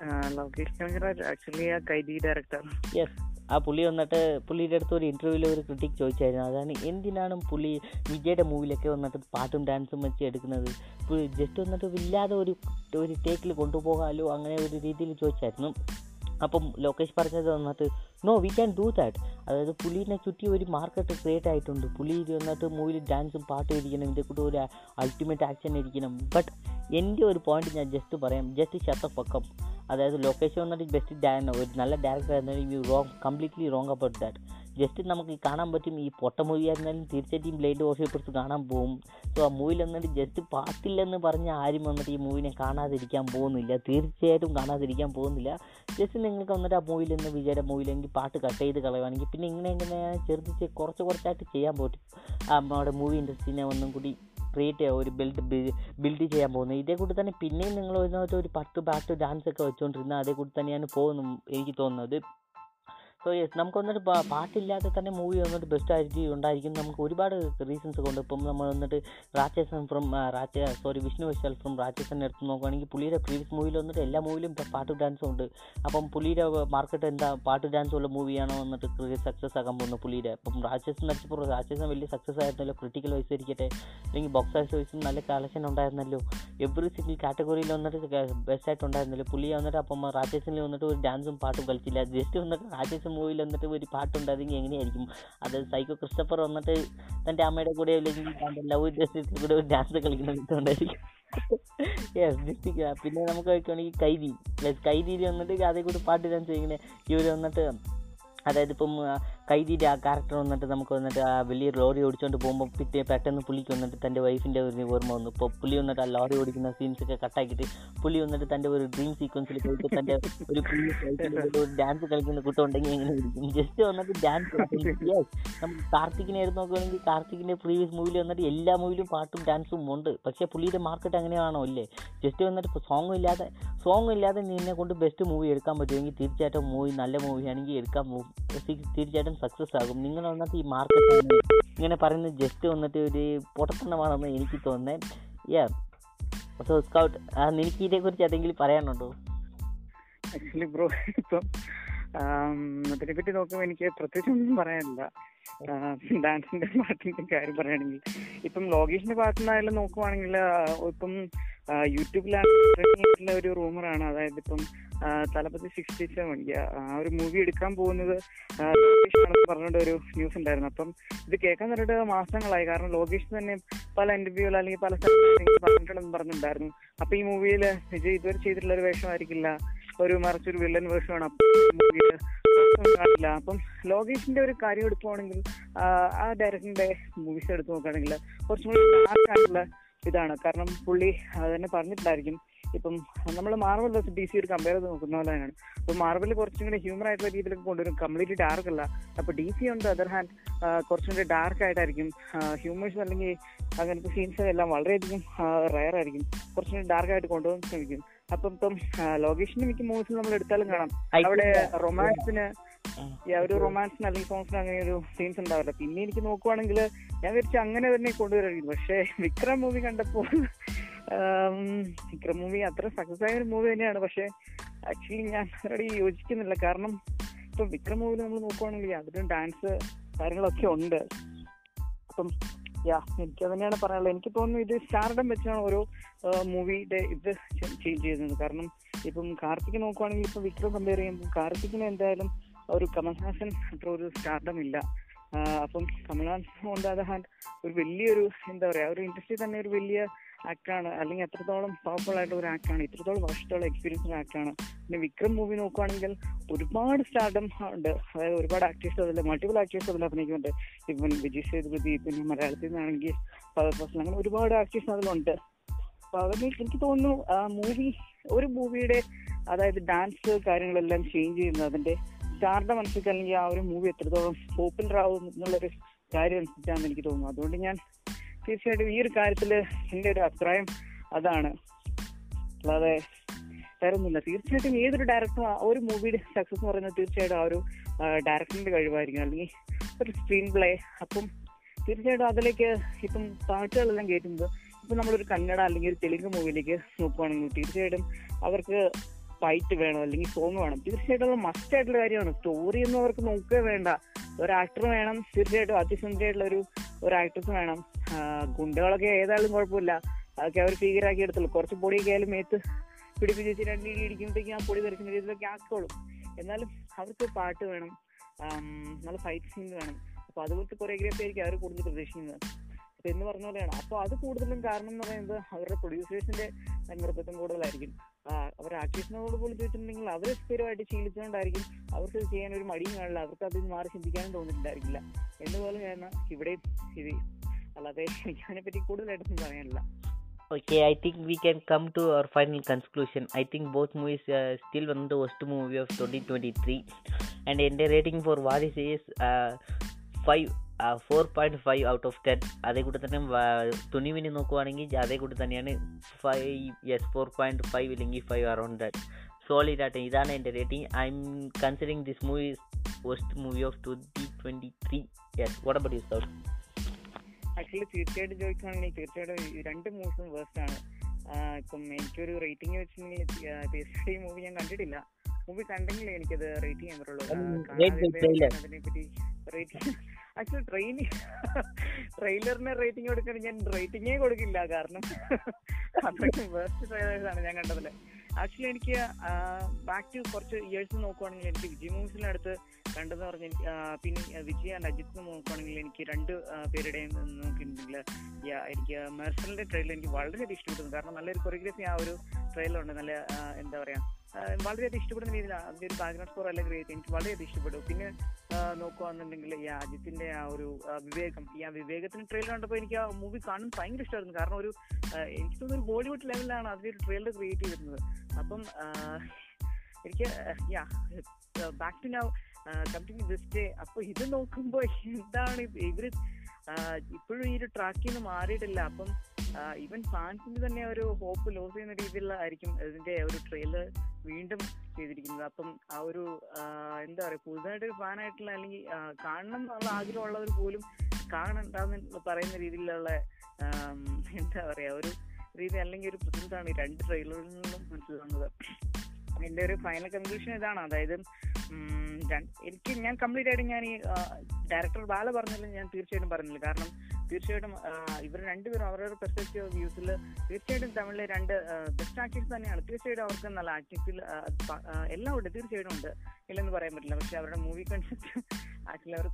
കനകരാജ് ആക്ച്വലി ആ കൈദി ഡയറക്ടർ യെസ് ആ പുള്ളി വന്നിട്ട് പുള്ളിയുടെ അടുത്ത് ഒരു ഇന്റർവ്യൂവിൽ ഒരു ക്രിട്ടിക് ചോദിച്ചായിരുന്നു. അതാണ് എന്തിനാണ് പുള്ളി വിജയുടെ മൂവിലൊക്കെ വന്നിട്ട് പാട്ടും ഡാൻസും വെച്ച് എടുക്കുന്നത്? ജസ്റ്റ് വന്നിട്ട് ഇല്ലാതെ ഒരു ഒരു ടേക്കിൽ കൊണ്ടുപോകാമല്ലോ അങ്ങനെ ഒരു രീതിയിൽ ചോദിച്ചായിരുന്നു. അപ്പം ലോകേഷ് പറഞ്ഞത് വന്നിട്ട് no we can do that അതായത് പുലീനെ ചുറ്റി ഒരു മാർക്കറ്റ് ക്രിയേറ്റ് ആയിട്ടുണ്ട്. പുലി ഇത് വന്നിട്ട് മൂവിൽ ഡാൻസും പാട്ടും ഇരിക്കണം ഇതിന്റെ കൂടെ ഒരു അൾട്ടിമേറ്റ് ആക്ഷൻ ഇരിക്കണം. ബട്ട് എന്റെ ഒരു പോയിന്റ് ഞാൻ ജസ്റ്റ് പറയാം. ജസ്റ്റ് ഫക്കം അതായത് ലൊക്കേഷൻ വന്നിട്ട് ബെസ്റ്റ് ഡാ ഒരു നല്ല ഡയറക്ടർ ആയിരുന്നാലും you wrong completely wrong about that just നമുക്ക് കാണാൻ പറ്റും ഈ പൊട്ട മൂവി ആയിരുന്നാലും തീർച്ചയായിട്ടും ബ്ലൈൻഡ് വർഷിപ്പേഴ്സ് കാണാൻ പോകും സോ ആ മൂവിയിൽ വന്നിട്ട് ജസ്റ്റ് പാട്ടില്ലെന്ന് പറഞ്ഞ ആരും വന്നിട്ട് ഈ മൂവിനെ കാണാതിരിക്കാൻ പോകുന്നില്ല. തീർച്ചയായിട്ടും കാണാതിരിക്കാൻ പോകുന്നില്ല. ജസ്റ്റ് നിങ്ങൾക്ക് വന്നിട്ട് ആ മൂവിയിൽ നിന്ന് വിചാരം മൂവിയിലെങ്കിൽ പാട്ട് കട്ട് ചെയ്ത് കളയുവാണെങ്കിൽ പിന്നെ ഇങ്ങനെ ഇങ്ങനെ ചെറുതിച്ച് കുറച്ച് കുറച്ചായിട്ട് ചെയ്യാൻ പറ്റും. നമ്മുടെ മൂവി ഇൻഡസ്ട്രീനെ ഒന്നും കൂടി ക്രിയേറ്റ് ചെയ്യുക ഒരു ബിൽഡ് ബിൽഡ് ചെയ്യാൻ പോകുന്നത്. ഇതേ കൂടി തന്നെ പിന്നെയും നിങ്ങൾ ഒരു പത്ത് പാട്ട് ഡാൻസ് ഒക്കെ വെച്ചുകൊണ്ടിരുന്ന അതേ കൂടി തന്നെയാണ് പോകുന്നു എനിക്ക് തോന്നുന്നത്. സോ യെസ് നമുക്ക് വന്നിട്ട് പാട്ടില്ലാതെ തന്നെ മൂവി വന്നിട്ട് ബെസ്റ്റ് ആയിരിക്കും ഉണ്ടായിരിക്കും. നമുക്ക് ഒരുപാട് റീസൺസ് കൊണ്ട് ഇപ്പം നമ്മൾ വന്നിട്ട് Ratsasan from Raja sorry Vishnu Vishal from Ratsasan എടുത്ത് നോക്കുകയാണെങ്കിൽ പുള്ളിയുടെ പ്രീവിയസ് മൂവിയിൽ വന്നിട്ട് എല്ലാ മൂവിയിലും പാട്ട് ഡാൻസും ഉണ്ട്. അപ്പം പുള്ളിയുടെ മാർക്കറ്റ് എന്താ? പാട്ട് ഡാൻസ് ഉള്ള മൂവിയാണോ വന്നിട്ട് സക്സസ് ആകാൻ പോകുന്നത് പുള്ളിയുടെ? അപ്പം രാക്ഷസൻ നടിച്ചപ്പോൾ രാക്ഷസൻ വലിയ സക്സസ് ആയിരുന്നല്ലോ ക്രിട്ടിക്കൽ വൈസ് ഇരിക്കട്ടെ. അല്ലെങ്കിൽ ബോക്സ് ഓഫീസ് വൈസും നല്ല കളക്ഷൻ ഉണ്ടായിരുന്നല്ലോ. എവറി സിംഗിൾ കാറ്റഗറിയിൽ വന്നിട്ട് ബെസ്റ്റ് ആയിട്ടുണ്ടായിരുന്നല്ലോ പുള്ളി വന്നിട്ട് അപ്പം രാക്ഷസനിൽ വന്നിട്ട് ഒരു ഡാൻസും പാട്ടും കളിച്ചില്ല. ജസ്റ്റ് വന്നിട്ട് രാക്ഷസൻ മൂവിയിൽ വന്നിട്ട് ഒരു പാട്ടുണ്ടായിരുന്നെങ്കിൽ എങ്ങനെയായിരിക്കും? അത് സൈക്കോ ക്രിസ്റ്റഫർ വന്നിട്ട് തന്റെ അമ്മയുടെ കൂടെ അല്ലെങ്കിൽ തന്റെ ലവ് ഇൻഡസ്ട്രീസിൽ കൂടെ ഒരു ഡാൻസ് കളിക്കുന്നുണ്ടായിരിക്കും പിന്നെ നമുക്ക് നോക്കുകയാണെങ്കിൽ കൈതി കൈതിയിൽ വന്നിട്ട് അതേ കൂടി പാട്ട് ഡാൻസ് ചെയ്യുന്നത് ഇവർ വന്നിട്ട് അതായത് ഇപ്പം കൈദിയുടെ ആ ക്യാരക്ടർ വന്നിട്ട് നമുക്ക് വന്നിട്ട് ആ വലിയ ലോറി ഓടിച്ചുകൊണ്ട് പോകുമ്പോൾ പിറ്റേ പെട്ടെന്ന് പുള്ളിക്ക് വന്നിട്ട് തന്റെ വൈഫിന്റെ ഒരു ഓർമ്മ വന്നു. ഇപ്പോൾ പുള്ളി വന്നിട്ട് ആ ലോറി ഓടിക്കുന്ന സീൻസ് ഒക്കെ കട്ടാക്കിയിട്ട് പുള്ളി വന്നിട്ട് തന്റെ ഒരു ഡ്രീം സീക്വൻസിൽ പോയിട്ട് തന്റെ ഒരു ഒരു ഡാൻസ് കളിക്കുന്ന കുട്ടം ഉണ്ടെങ്കിൽ എങ്ങനെ ജസ്റ്റ് വന്നിട്ട് ഡാൻസ് നമുക്ക് കാർത്തികിനെ എടുത്ത് നോക്കുകയാണെങ്കിൽ കാർത്തികിന്റെ പ്രീവിയസ് മൂവിയിൽ വന്നിട്ട് എല്ലാ മൂവിലും പാട്ടും ഡാൻസും ഉണ്ട്. പക്ഷേ പുള്ളിയുടെ മാർക്കറ്റ് അങ്ങനെയാണോ? അല്ലേ ജസ്റ്റ് വന്നിട്ട് സോങ്ങും ഇല്ലാതെ സോങ്ങും ഇല്ലാതെ നിന്നെ കൊണ്ട് ബെസ്റ്റ് മൂവി എടുക്കാൻ പറ്റുമെങ്കിൽ തീർച്ചയായിട്ടും മൂവി നല്ല മൂവി ആണെങ്കിൽ എടുക്കാൻ തീർച്ചയായിട്ടും സക്സസ് ആകും. നിങ്ങൾ വന്നിട്ട് ഈ മാർക്കറ്റിൽ ഇങ്ങനെ പറയുന്നത് ജസ്റ്റ് വന്നിട്ട് ഒരു പൊട്ടത്തണമാണെന്ന് എനിക്ക് തോന്നുന്നത് യാ സോ സ്കൗട്ട് എനിക്ക് ഇതിനെക്കുറിച്ച് എന്തെങ്കിലും പറയാനുണ്ടോ? ആക്ച്വലി ബ്രോ ഇപ്പം അതിനെപ്പറ്റി നോക്കുമ്പോൾ എനിക്ക് പ്രത്യേകിച്ച് പറയാനില്ല. ഡാൻസിന്റെ പാട്ടിന്റെ കാര്യം പറയുകയാണെങ്കിൽ. ഇപ്പം ലോകേഷിന്റെ പാട്ടിനായാലും നോക്കുവാണെങ്കിൽ ഇപ്പം യൂട്യൂബിലാണ് ഒരു റൂമറാണ്. അതായത് ഇപ്പം തലപ്പത്തി സിക്സ്റ്റി സെവൻ ആ ഒരു മൂവി എടുക്കാൻ പോകുന്നത് ലോകേഷ് ആണെന്ന് പറഞ്ഞുകൊണ്ട് ഒരു ന്യൂസ് ഉണ്ടായിരുന്നു. അപ്പം ഇത് കേൾക്കാൻ പറഞ്ഞിട്ട് മാസങ്ങളായി. കാരണം ലോകേഷ് തന്നെ പല ഇന്റർവ്യൂകൾ അല്ലെങ്കിൽ പല സ്ഥലങ്ങളിൽ പറഞ്ഞിട്ടുണ്ടെന്ന് പറഞ്ഞിട്ടുണ്ടായിരുന്നു. അപ്പൊ ഈ മൂവിയിൽ വിജയ് ഇതുവരെ ചെയ്തിട്ടുള്ള ഒരു വേഷമായിരിക്കില്ല. ഒരു മറിച്ചൊരു വില്ലൻ മൂവിയിൽ കാണില്ല. അപ്പം ലോകേഷിന്റെ ഒരു കാര്യം എടുക്കുവാണെങ്കിൽ ആ ഡയറക്ടറിന്റെ മൂവീസ് എടുത്ത് നോക്കുകയാണെങ്കിൽ കുറച്ചും കൂടി ഡാർക്ക് ആയിട്ടുള്ള ഇതാണ്. കാരണം പുള്ളി തന്നെ പറഞ്ഞിട്ടുണ്ടായിരിക്കും. ഇപ്പം നമ്മൾ മാർവൽ വെച്ച് ഡി സി ഒരു കമ്പയർ ചെയ്ത് നോക്കുന്ന പോലെ തന്നെയാണ്. അപ്പൊ മാർവൽ കുറച്ചും കൂടി ഹ്യൂമർ ആയിട്ടുള്ള രീതിയിലൊക്കെ കൊണ്ടുവരും. കംപ്ലീറ്റ്ലി ഡാർക്ക് അല്ല. അപ്പൊ D C on other hand കുറച്ചും കൂടി ഡാർക്ക് ആയിട്ടായിരിക്കും. ഹ്യൂമേഴ്സ് അല്ലെങ്കിൽ അങ്ങനത്തെ സീൻസ് എല്ലാം വളരെയധികം റയർ ആയിരിക്കും. കുറച്ചും കൂടി ഡാർക്ക് ആയിട്ട് കൊണ്ടുപോകാൻ ശ്രമിക്കും. അപ്പം ഇപ്പം ലോകേഷിന്റെ മിക്ക മൂവീസിൽ നമ്മൾ എടുത്താലും കാണാം. അവിടെ റൊമാൻസിന് ഒരു റൊമാൻസിന് അല്ലെങ്കിൽ സോങ്സിന് അങ്ങനെ ഒരു സീൻസ് ഉണ്ടാവില്ല. പിന്നെ എനിക്ക് നോക്കുവാണെങ്കിൽ ഞാൻ വിചാരിച്ചു അങ്ങനെ തന്നെ കൊണ്ടുവരായിരുന്നു പക്ഷേ വിക്രം മൂവി കണ്ടപ്പോൾ വിക്രം മൂവി അത്ര സക്സസ് ആയ ഒരു മൂവി തന്നെയാണ്. പക്ഷേ ആക്ച്വലി ഞാൻ അതിനോട് യോജിക്കുന്നില്ല. കാരണം ഇപ്പൊ വിക്രം മൂവിയിൽ നമ്മൾ നോക്കുവാണെങ്കിൽ അതിലും ഡാൻസ് കാര്യങ്ങളൊക്കെ ഉണ്ട്. അപ്പം യാ എനിക്ക് തന്നെയാണ് പറയാനുള്ളത്. എനിക്ക് തോന്നുന്നു ഇത് സ്റ്റാർഡം വെച്ചാണ് ഓരോ മൂവിയുടെ ഇത് ചേഞ്ച് ചെയ്യുന്നത്. കാരണം ഇപ്പം കാർത്തിക് നോക്കുവാണെങ്കിൽ ഇപ്പൊ വിക്രം കമ്പയർ ചെയ്യുമ്പോൾ കാർത്തിക്കിന് എന്തായാലും ഒരു കമൽഹാസൻ അത്ര ഒരു സ്റ്റാർഡം ഇല്ല. അപ്പം കമൽഹാസൻ ഒരു വലിയൊരു എന്താ പറയാ ഒരു ഇൻഡസ്ട്രി തന്നെ ഒരു വലിയ ആക്ടറാണ് അല്ലെങ്കിൽ എത്രത്തോളം പവർഫുൾ ആയിട്ടുള്ള ഒരു ആക്ടറാണ് ഇത്രത്തോളം വർഷത്തോളം എക്സ്പീരിയൻസ് ആക്ടറാണ് പിന്നെ വിക്രം മൂവി നോക്കുവാണെങ്കിൽ ഒരുപാട് സ്റ്റാർഡം ഉണ്ട്. അതായത് ഒരുപാട് ആക്ടേഴ്സ് അതിൽ മൾട്ടിപ്പിൾ ആക്ടേഴ്സ് അതിൽ അഭിനയിക്കുന്നുണ്ട്. ഇപ്പം വിജയ് സേതുപതി പിന്നെ മലയാളത്തിൽ നിന്നാണെങ്കിൽ പവർ പേഴ്സൺ അങ്ങനെ ഒരുപാട് ആക്ടേഴ്സ് അതിലുണ്ട്. അപ്പൊ അതിൽ എനിക്ക് തോന്നുന്നു മൂവി ഒരു മൂവിയുടെ അതായത് ഡാൻസ് കാര്യങ്ങളെല്ലാം ചേഞ്ച് ചെയ്യുന്നത് അതിന്റെ സ്റ്റാറിന്റെ മനസ്സിലേക്ക് അല്ലെങ്കിൽ ആ ഒരു മൂവി എത്രത്തോളം പോപ്പുലർ ആവും എന്നുള്ളൊരു കാര്യം അനുസരിച്ചാണെന്ന് എനിക്ക് തോന്നുന്നു. അതുകൊണ്ട് ഞാൻ തീർച്ചയായിട്ടും ഈ ഒരു കാര്യത്തിൽ എന്റെ ഒരു അഭിപ്രായം അതാണ്. അല്ലാതെ തരുന്നില്ല തീർച്ചയായിട്ടും ഏതൊരു ഡയറക്ടറും ഒരു മൂവിയുടെ സക്സസ് എന്ന് പറയുന്നത് തീർച്ചയായിട്ടും ആ ഒരു ഡയറക്ടറിന്റെ കഴിവായിരിക്കും. അല്ലെങ്കിൽ ഒരു സ്ക്രീൻ പ്ലേ അപ്പം തീർച്ചയായിട്ടും അതിലേക്ക് ഇപ്പം പാട്ടുകളെല്ലാം കേൾക്കുന്നത് ഇപ്പം നമ്മളൊരു കന്നഡ അല്ലെങ്കിൽ ഒരു തെലുങ്ക് മൂവിയിലേക്ക് നോക്കുവാണെങ്കിൽ തീർച്ചയായിട്ടും അവർക്ക് ഫൈറ്റ് വേണം അല്ലെങ്കിൽ സോങ് വേണം തീർച്ചയായിട്ടും മസ്റ്റ് ആയിട്ടുള്ള കാര്യമാണ്. സ്റ്റോറി ഒന്നും അവർക്ക് നോക്കുക വേണ്ട. ഒരു ആക്ടർ വേണം തീർച്ചയായിട്ടും അതിസുന്ദരിയായിട്ടുള്ള ഒരു ഒരു ആക്ട്രസ് വേണം. ഗുണ്ടകളൊക്കെ ഏതായാലും കുഴപ്പമില്ല. അതൊക്കെ അവർ ഫീഗറാക്കി എടുത്തുള്ളൂ. കുറച്ച് പൊടിയൊക്കെ ആയാലും മേത്ത് പിടിപ്പിച്ച് രണ്ട് ഇടി ഇടിക്കുമ്പോഴത്തേക്കും ആ പൊടി തെറിക്കുന്ന രീതിയിലൊക്കെ ആക്കോളും. എന്നാലും അവർക്ക് പാട്ട് വേണം. നല്ല ഫൈറ്റ് സീൻ വേണം. അപ്പൊ അതുപോലത്തെ കൊറിയോഗ്രാഫി ആയിരിക്കും അവർ കൂടുതൽ പ്രതീക്ഷിക്കുന്നത്. എന്ന് പറഞ്ഞ പോലെയാണ്. അപ്പൊ അത് കൂടുതലും കാരണം എന്ന് പറയുന്നത് അവരുടെ പ്രൊഡ്യൂസേഴ്സിന്റെ നിർബന്ധം കൂടുതലായിരിക്കും. അവർ ആക്ടീഷനോട് പോലും ചോദിച്ചിട്ടുണ്ടെങ്കിൽ അവരെ സ്ഥിരമായിട്ട് ശീലിച്ചുകൊണ്ടായിരിക്കും അവർക്ക് ഇത് ചെയ്യാൻ ഒരു മടിയും കാണില്ല. അവർക്ക് അതിൽ മാറി ചിന്തിക്കാനും തോന്നിയിട്ടുണ്ടായിരിക്കില്ല. എന്നപോലെ ഞാൻ ഇവിടെ സ്ഥിതി? അല്ലാതെ എനിക്ക് പറ്റി കൂടുതലായിട്ടൊന്നും പറയാനില്ല. Okay I think we can come to our final conclusion I think both movies still of the worst movie of 2023, and in the rating for Varis is uh, five. Four point five out of ten അതേ കൂടെ തന്നെ തുണിവിന് നോക്കുവാണെങ്കിൽ അതേ കൂടെ തന്നെയാണ് five yes four point five ഇല്ലെങ്കിൽ five around that solid ആയിട്ട് ഇതാണ് എന്റെ rating I'm considering this movie waste movie of twenty twenty three yes what about you Scout actually തീർച്ചയായിട്ടും ചോദിക്കുകയാണെങ്കിൽ തീർച്ചയായിട്ടും രണ്ട് മൂവീസും വേസ്റ്റ് ആണ്. ഇപ്പം എനിക്കൊരു റേറ്റിംഗ് വെച്ചിട്ടുണ്ടെങ്കിൽ മൂവി ഞാൻ കണ്ടിട്ടില്ല. മൂവി കണ്ടെങ്കിൽ എനിക്കത് റേറ്റിംഗ് ചെയ്യാൻ പറ്റുള്ളൂ. അതിനെപ്പറ്റി. അതിനെ പറ്റി റേറ്റിംഗ് ആക്ച്വലി ട്രെയിനിങ് ട്രെയിലറിന് റേറ്റിംഗ് കൊടുക്കണം ഞാൻ റേറ്റിംഗേ കൊടുക്കില്ല കാരണം അത്രയ്ക്കും വേസ്റ്റ് ട്രെയിലേഴ്സാണ് ഞാൻ കണ്ടതിൽ ആക്ച്വലി എനിക്ക് ബാക്ക് ടു കുറച്ച് ഇയേഴ്സ് നോക്കുവാണെങ്കിൽ എനിക്ക് വിജയ് മൂവീസിനടുത്ത് കണ്ടെന്ന് പറഞ്ഞ പിന്നെ വിജയ് ആൻഡ് അജിത്ത് നോക്കുവാണെങ്കിൽ എനിക്ക് രണ്ട് പേരുടെയും നോക്കിയിട്ടുണ്ടെങ്കിൽ എനിക്ക് മെർസലിന്റെ ട്രെയിലർ എനിക്ക് വളരെയധികം ഇഷ്ടപ്പെട്ടു കാരണം നല്ലൊരു കൊറിയോഗ്രഫി ആ ഒരു ട്രെയിലറുണ്ട് നല്ല എന്താ പറയാ വളരെയധികം ഇഷ്ടപ്പെടുന്ന രീതിയിലാണ് അതിന്റെ ഒരു ബാക്ക്ഗ്രൗണ്ട് സ്കോർ എല്ലാം ക്രിയേറ്റ് എനിക്ക് വളരെയധികം ഇഷ്ടപ്പെടും പിന്നെ നോക്കുകയാണെന്നുണ്ടെങ്കിൽ ഈ അജിത്തിന്റെ ആ ഒരു വിവേകം. ഈ ആ വിവേകത്തിന് ട്രെയിലർ കണ്ടപ്പോൾ എനിക്ക് ആ മൂവി കാണാൻ ഭയങ്കര ഇഷ്ടമായിരുന്നു കാരണം ഒരു എനിക്ക് തോന്നുന്നു ഒരു ബോളിവുഡ് ലെവലിലാണ് അതിലൊരു ട്രെയിലർ ക്രിയേറ്റ് ചെയ്തിരുന്നത്. അപ്പം എനിക്ക് yeah back to now complete this day അപ്പൊ ഇത് നോക്കുമ്പോ എന്താണ് ഇവർ ഇപ്പോഴും ഈ ഒരു ട്രാക്കിൽ നിന്ന് മാറിയിട്ടില്ല. അപ്പം ഈവൻ ഫാൻസിന്റെ തന്നെ ഒരു ഹോപ്പ് ലോസ് ചെയ്യുന്ന രീതിയിലുള്ള ആയിരിക്കും ഇതിന്റെ ഒരു ട്രെയിലർ വീണ്ടും ചെയ്തിരിക്കുന്നത്. അപ്പം ആ ഒരു എന്താ പറയുക പുതുതായിട്ട് ഫാനായിട്ടുള്ള അല്ലെങ്കിൽ കാണണം എന്നുള്ള ആഗ്രഹമുള്ളവർ പോലും കാണണ്ടെന്ന് പറയുന്ന രീതിയിലുള്ള എന്താ പറയാ ഒരു രീതി അല്ലെങ്കിൽ ഒരു പ്രസൻസാണ് ഈ രണ്ട് ട്രെയിലറിൽ നിന്നും മനസ്സിലാവുന്നത്. എന്റെ ഒരു ഫൈനൽ കൺക്ലൂഷൻ ഇതാണ്. അതായത് എനിക്ക് ഞാൻ കംപ്ലീറ്റ് ആയിട്ട് ഞാൻ ഈ ഡയറക്ടർ ബാല പറഞ്ഞില്ല ഞാൻ തീർച്ചയായിട്ടും പറഞ്ഞില്ല. കാരണം തീർച്ചയായിട്ടും ഇവർ രണ്ടുപേരും അവരുടെ പെർസ്പെക്റ്റീവ് വ്യൂസിൽ തീർച്ചയായിട്ടും തമിഴിലെ രണ്ട് ബെസ്റ്റ് ആക്ടേഴ്സ് തന്നെയാണ്. തീർച്ചയായിട്ടും അവർക്ക് നല്ല ആക്ടിങ്സിൽ എല്ലാം ഉണ്ട്. തീർച്ചയായിട്ടും ഉണ്ട്. ഇല്ലെന്ന് പറയാൻ പറ്റില്ല. പക്ഷെ അവരുടെ മൂവി കൺസെപ്റ്റ് ആക്ച്വലി അവർ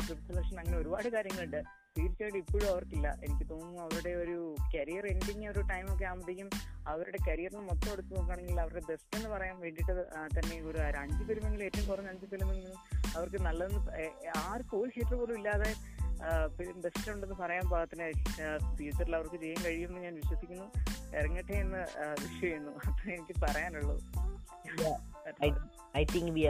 സ്ക്രിപ്റ്റ് സെലക്ഷൻ അങ്ങനെ ഒരുപാട് കാര്യങ്ങളുണ്ട്. തീർച്ചയായിട്ടും ഇപ്പോഴും അവർക്കില്ല. എനിക്ക് തോന്നുന്നു അവരുടെ ഒരു കരിയർ എൻഡിങ് ഒരു ടൈമൊക്കെ ഒക്കെ ആകുമ്പോഴത്തേക്കും അവരുടെ കരിയറിന് മൊത്തം എടുത്ത് നോക്കുകയാണെങ്കിൽ അവരുടെ ബെസ്റ്റ് എന്ന് പറയാൻ വേണ്ടിയിട്ട് തന്നെ ഒരു അഞ്ച് ഫിലിമെങ്കിലും ഏറ്റവും കുറഞ്ഞ അഞ്ച് ഫിലിമെങ്കിലും അവർക്ക് നല്ലതെന്ന് ആർക്കും ഒരു ഹിറ്റർ പോലും ഇല്ലാതെ ബെസ്റ്റ് ഉണ്ടെന്ന് പറയാൻ പാകത്തിന് ഫ്യൂച്ചറിൽ അവർക്ക് ചെയ്യാൻ കഴിയുമെന്ന് ഞാൻ വിശ്വസിക്കുന്നു. ഇറങ്ങട്ടെ എന്ന് വിഷ് ചെയ്യുന്നു. അത്ര എനിക്ക് പറയാനുള്ളൂ. I think we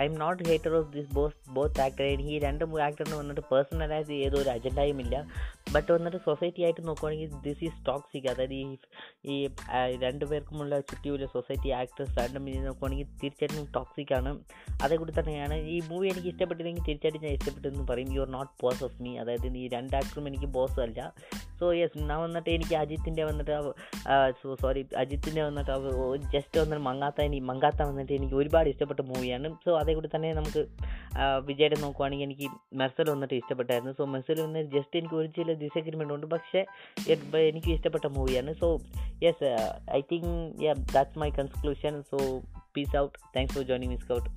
I'm not hater of this boss both actor ഈ രണ്ട് ആക്ടറിന് വന്നിട്ട് പേഴ്സണലായിട്ട് ഏതോ ഒരു അജണ്ടയും ഇല്ല. ബട്ട് വന്നിട്ട് സൊസൈറ്റി ആയിട്ട് നോക്കുവാണെങ്കിൽ ദിസ് ഈസ് ടോക്സിക് അതായത് ഈ ഈ രണ്ട് പേർക്കുമുള്ള ചുറ്റിയുള്ള സൊസൈറ്റി ആക്ടേഴ്സ് രണ്ടും ഇത് നോക്കുവാണെങ്കിൽ തീർച്ചയായിട്ടും ടോക്സിക് ആണ്. അതേ കൂടി തന്നെയാണ് ഈ മൂവി എനിക്ക് ഇഷ്ടപ്പെട്ടില്ലെങ്കിൽ തീർച്ചയായിട്ടും ഞാൻ ഇഷ്ടപ്പെട്ടെന്ന് പറയും. You are not boss of me അതായത് ഈ രണ്ട് ആക്ടറും എനിക്ക് ബോസ് അല്ല. സോ യെസ് ഞാൻ വന്നിട്ട് എനിക്ക് അജിത്തിന്റെ വന്നിട്ട് സോറി അജിത്തിന്റെ വന്നിട്ട് ജസ്റ്റ് വന്നിട്ട് മങ്ങാത്ത ഇനി മങ്ങാത്ത വന്നിട്ട് എനിക്ക് ഒരുപാട് ഇഷ്ടപ്പെട്ട മൂവിയാണ്. സോ അതേ കൂടി തന്നെ നമുക്ക് വിജയുടെ നോക്കുവാണെങ്കിൽ എനിക്ക് മെർസൽ വന്നിട്ട് ഇഷ്ടപ്പെട്ടായിരുന്നു. സോ മെർസൽ വന്ന് ജസ്റ്റ് എനിക്ക് ഒരു ചില ഡിസഗ്രിമെന്റ് ഉണ്ട്. പക്ഷേ എനിക്ക് ഇഷ്ടപ്പെട്ട മൂവിയാണ്. So yes I think yeah that's my conclusion so peace out thanks for joining miss out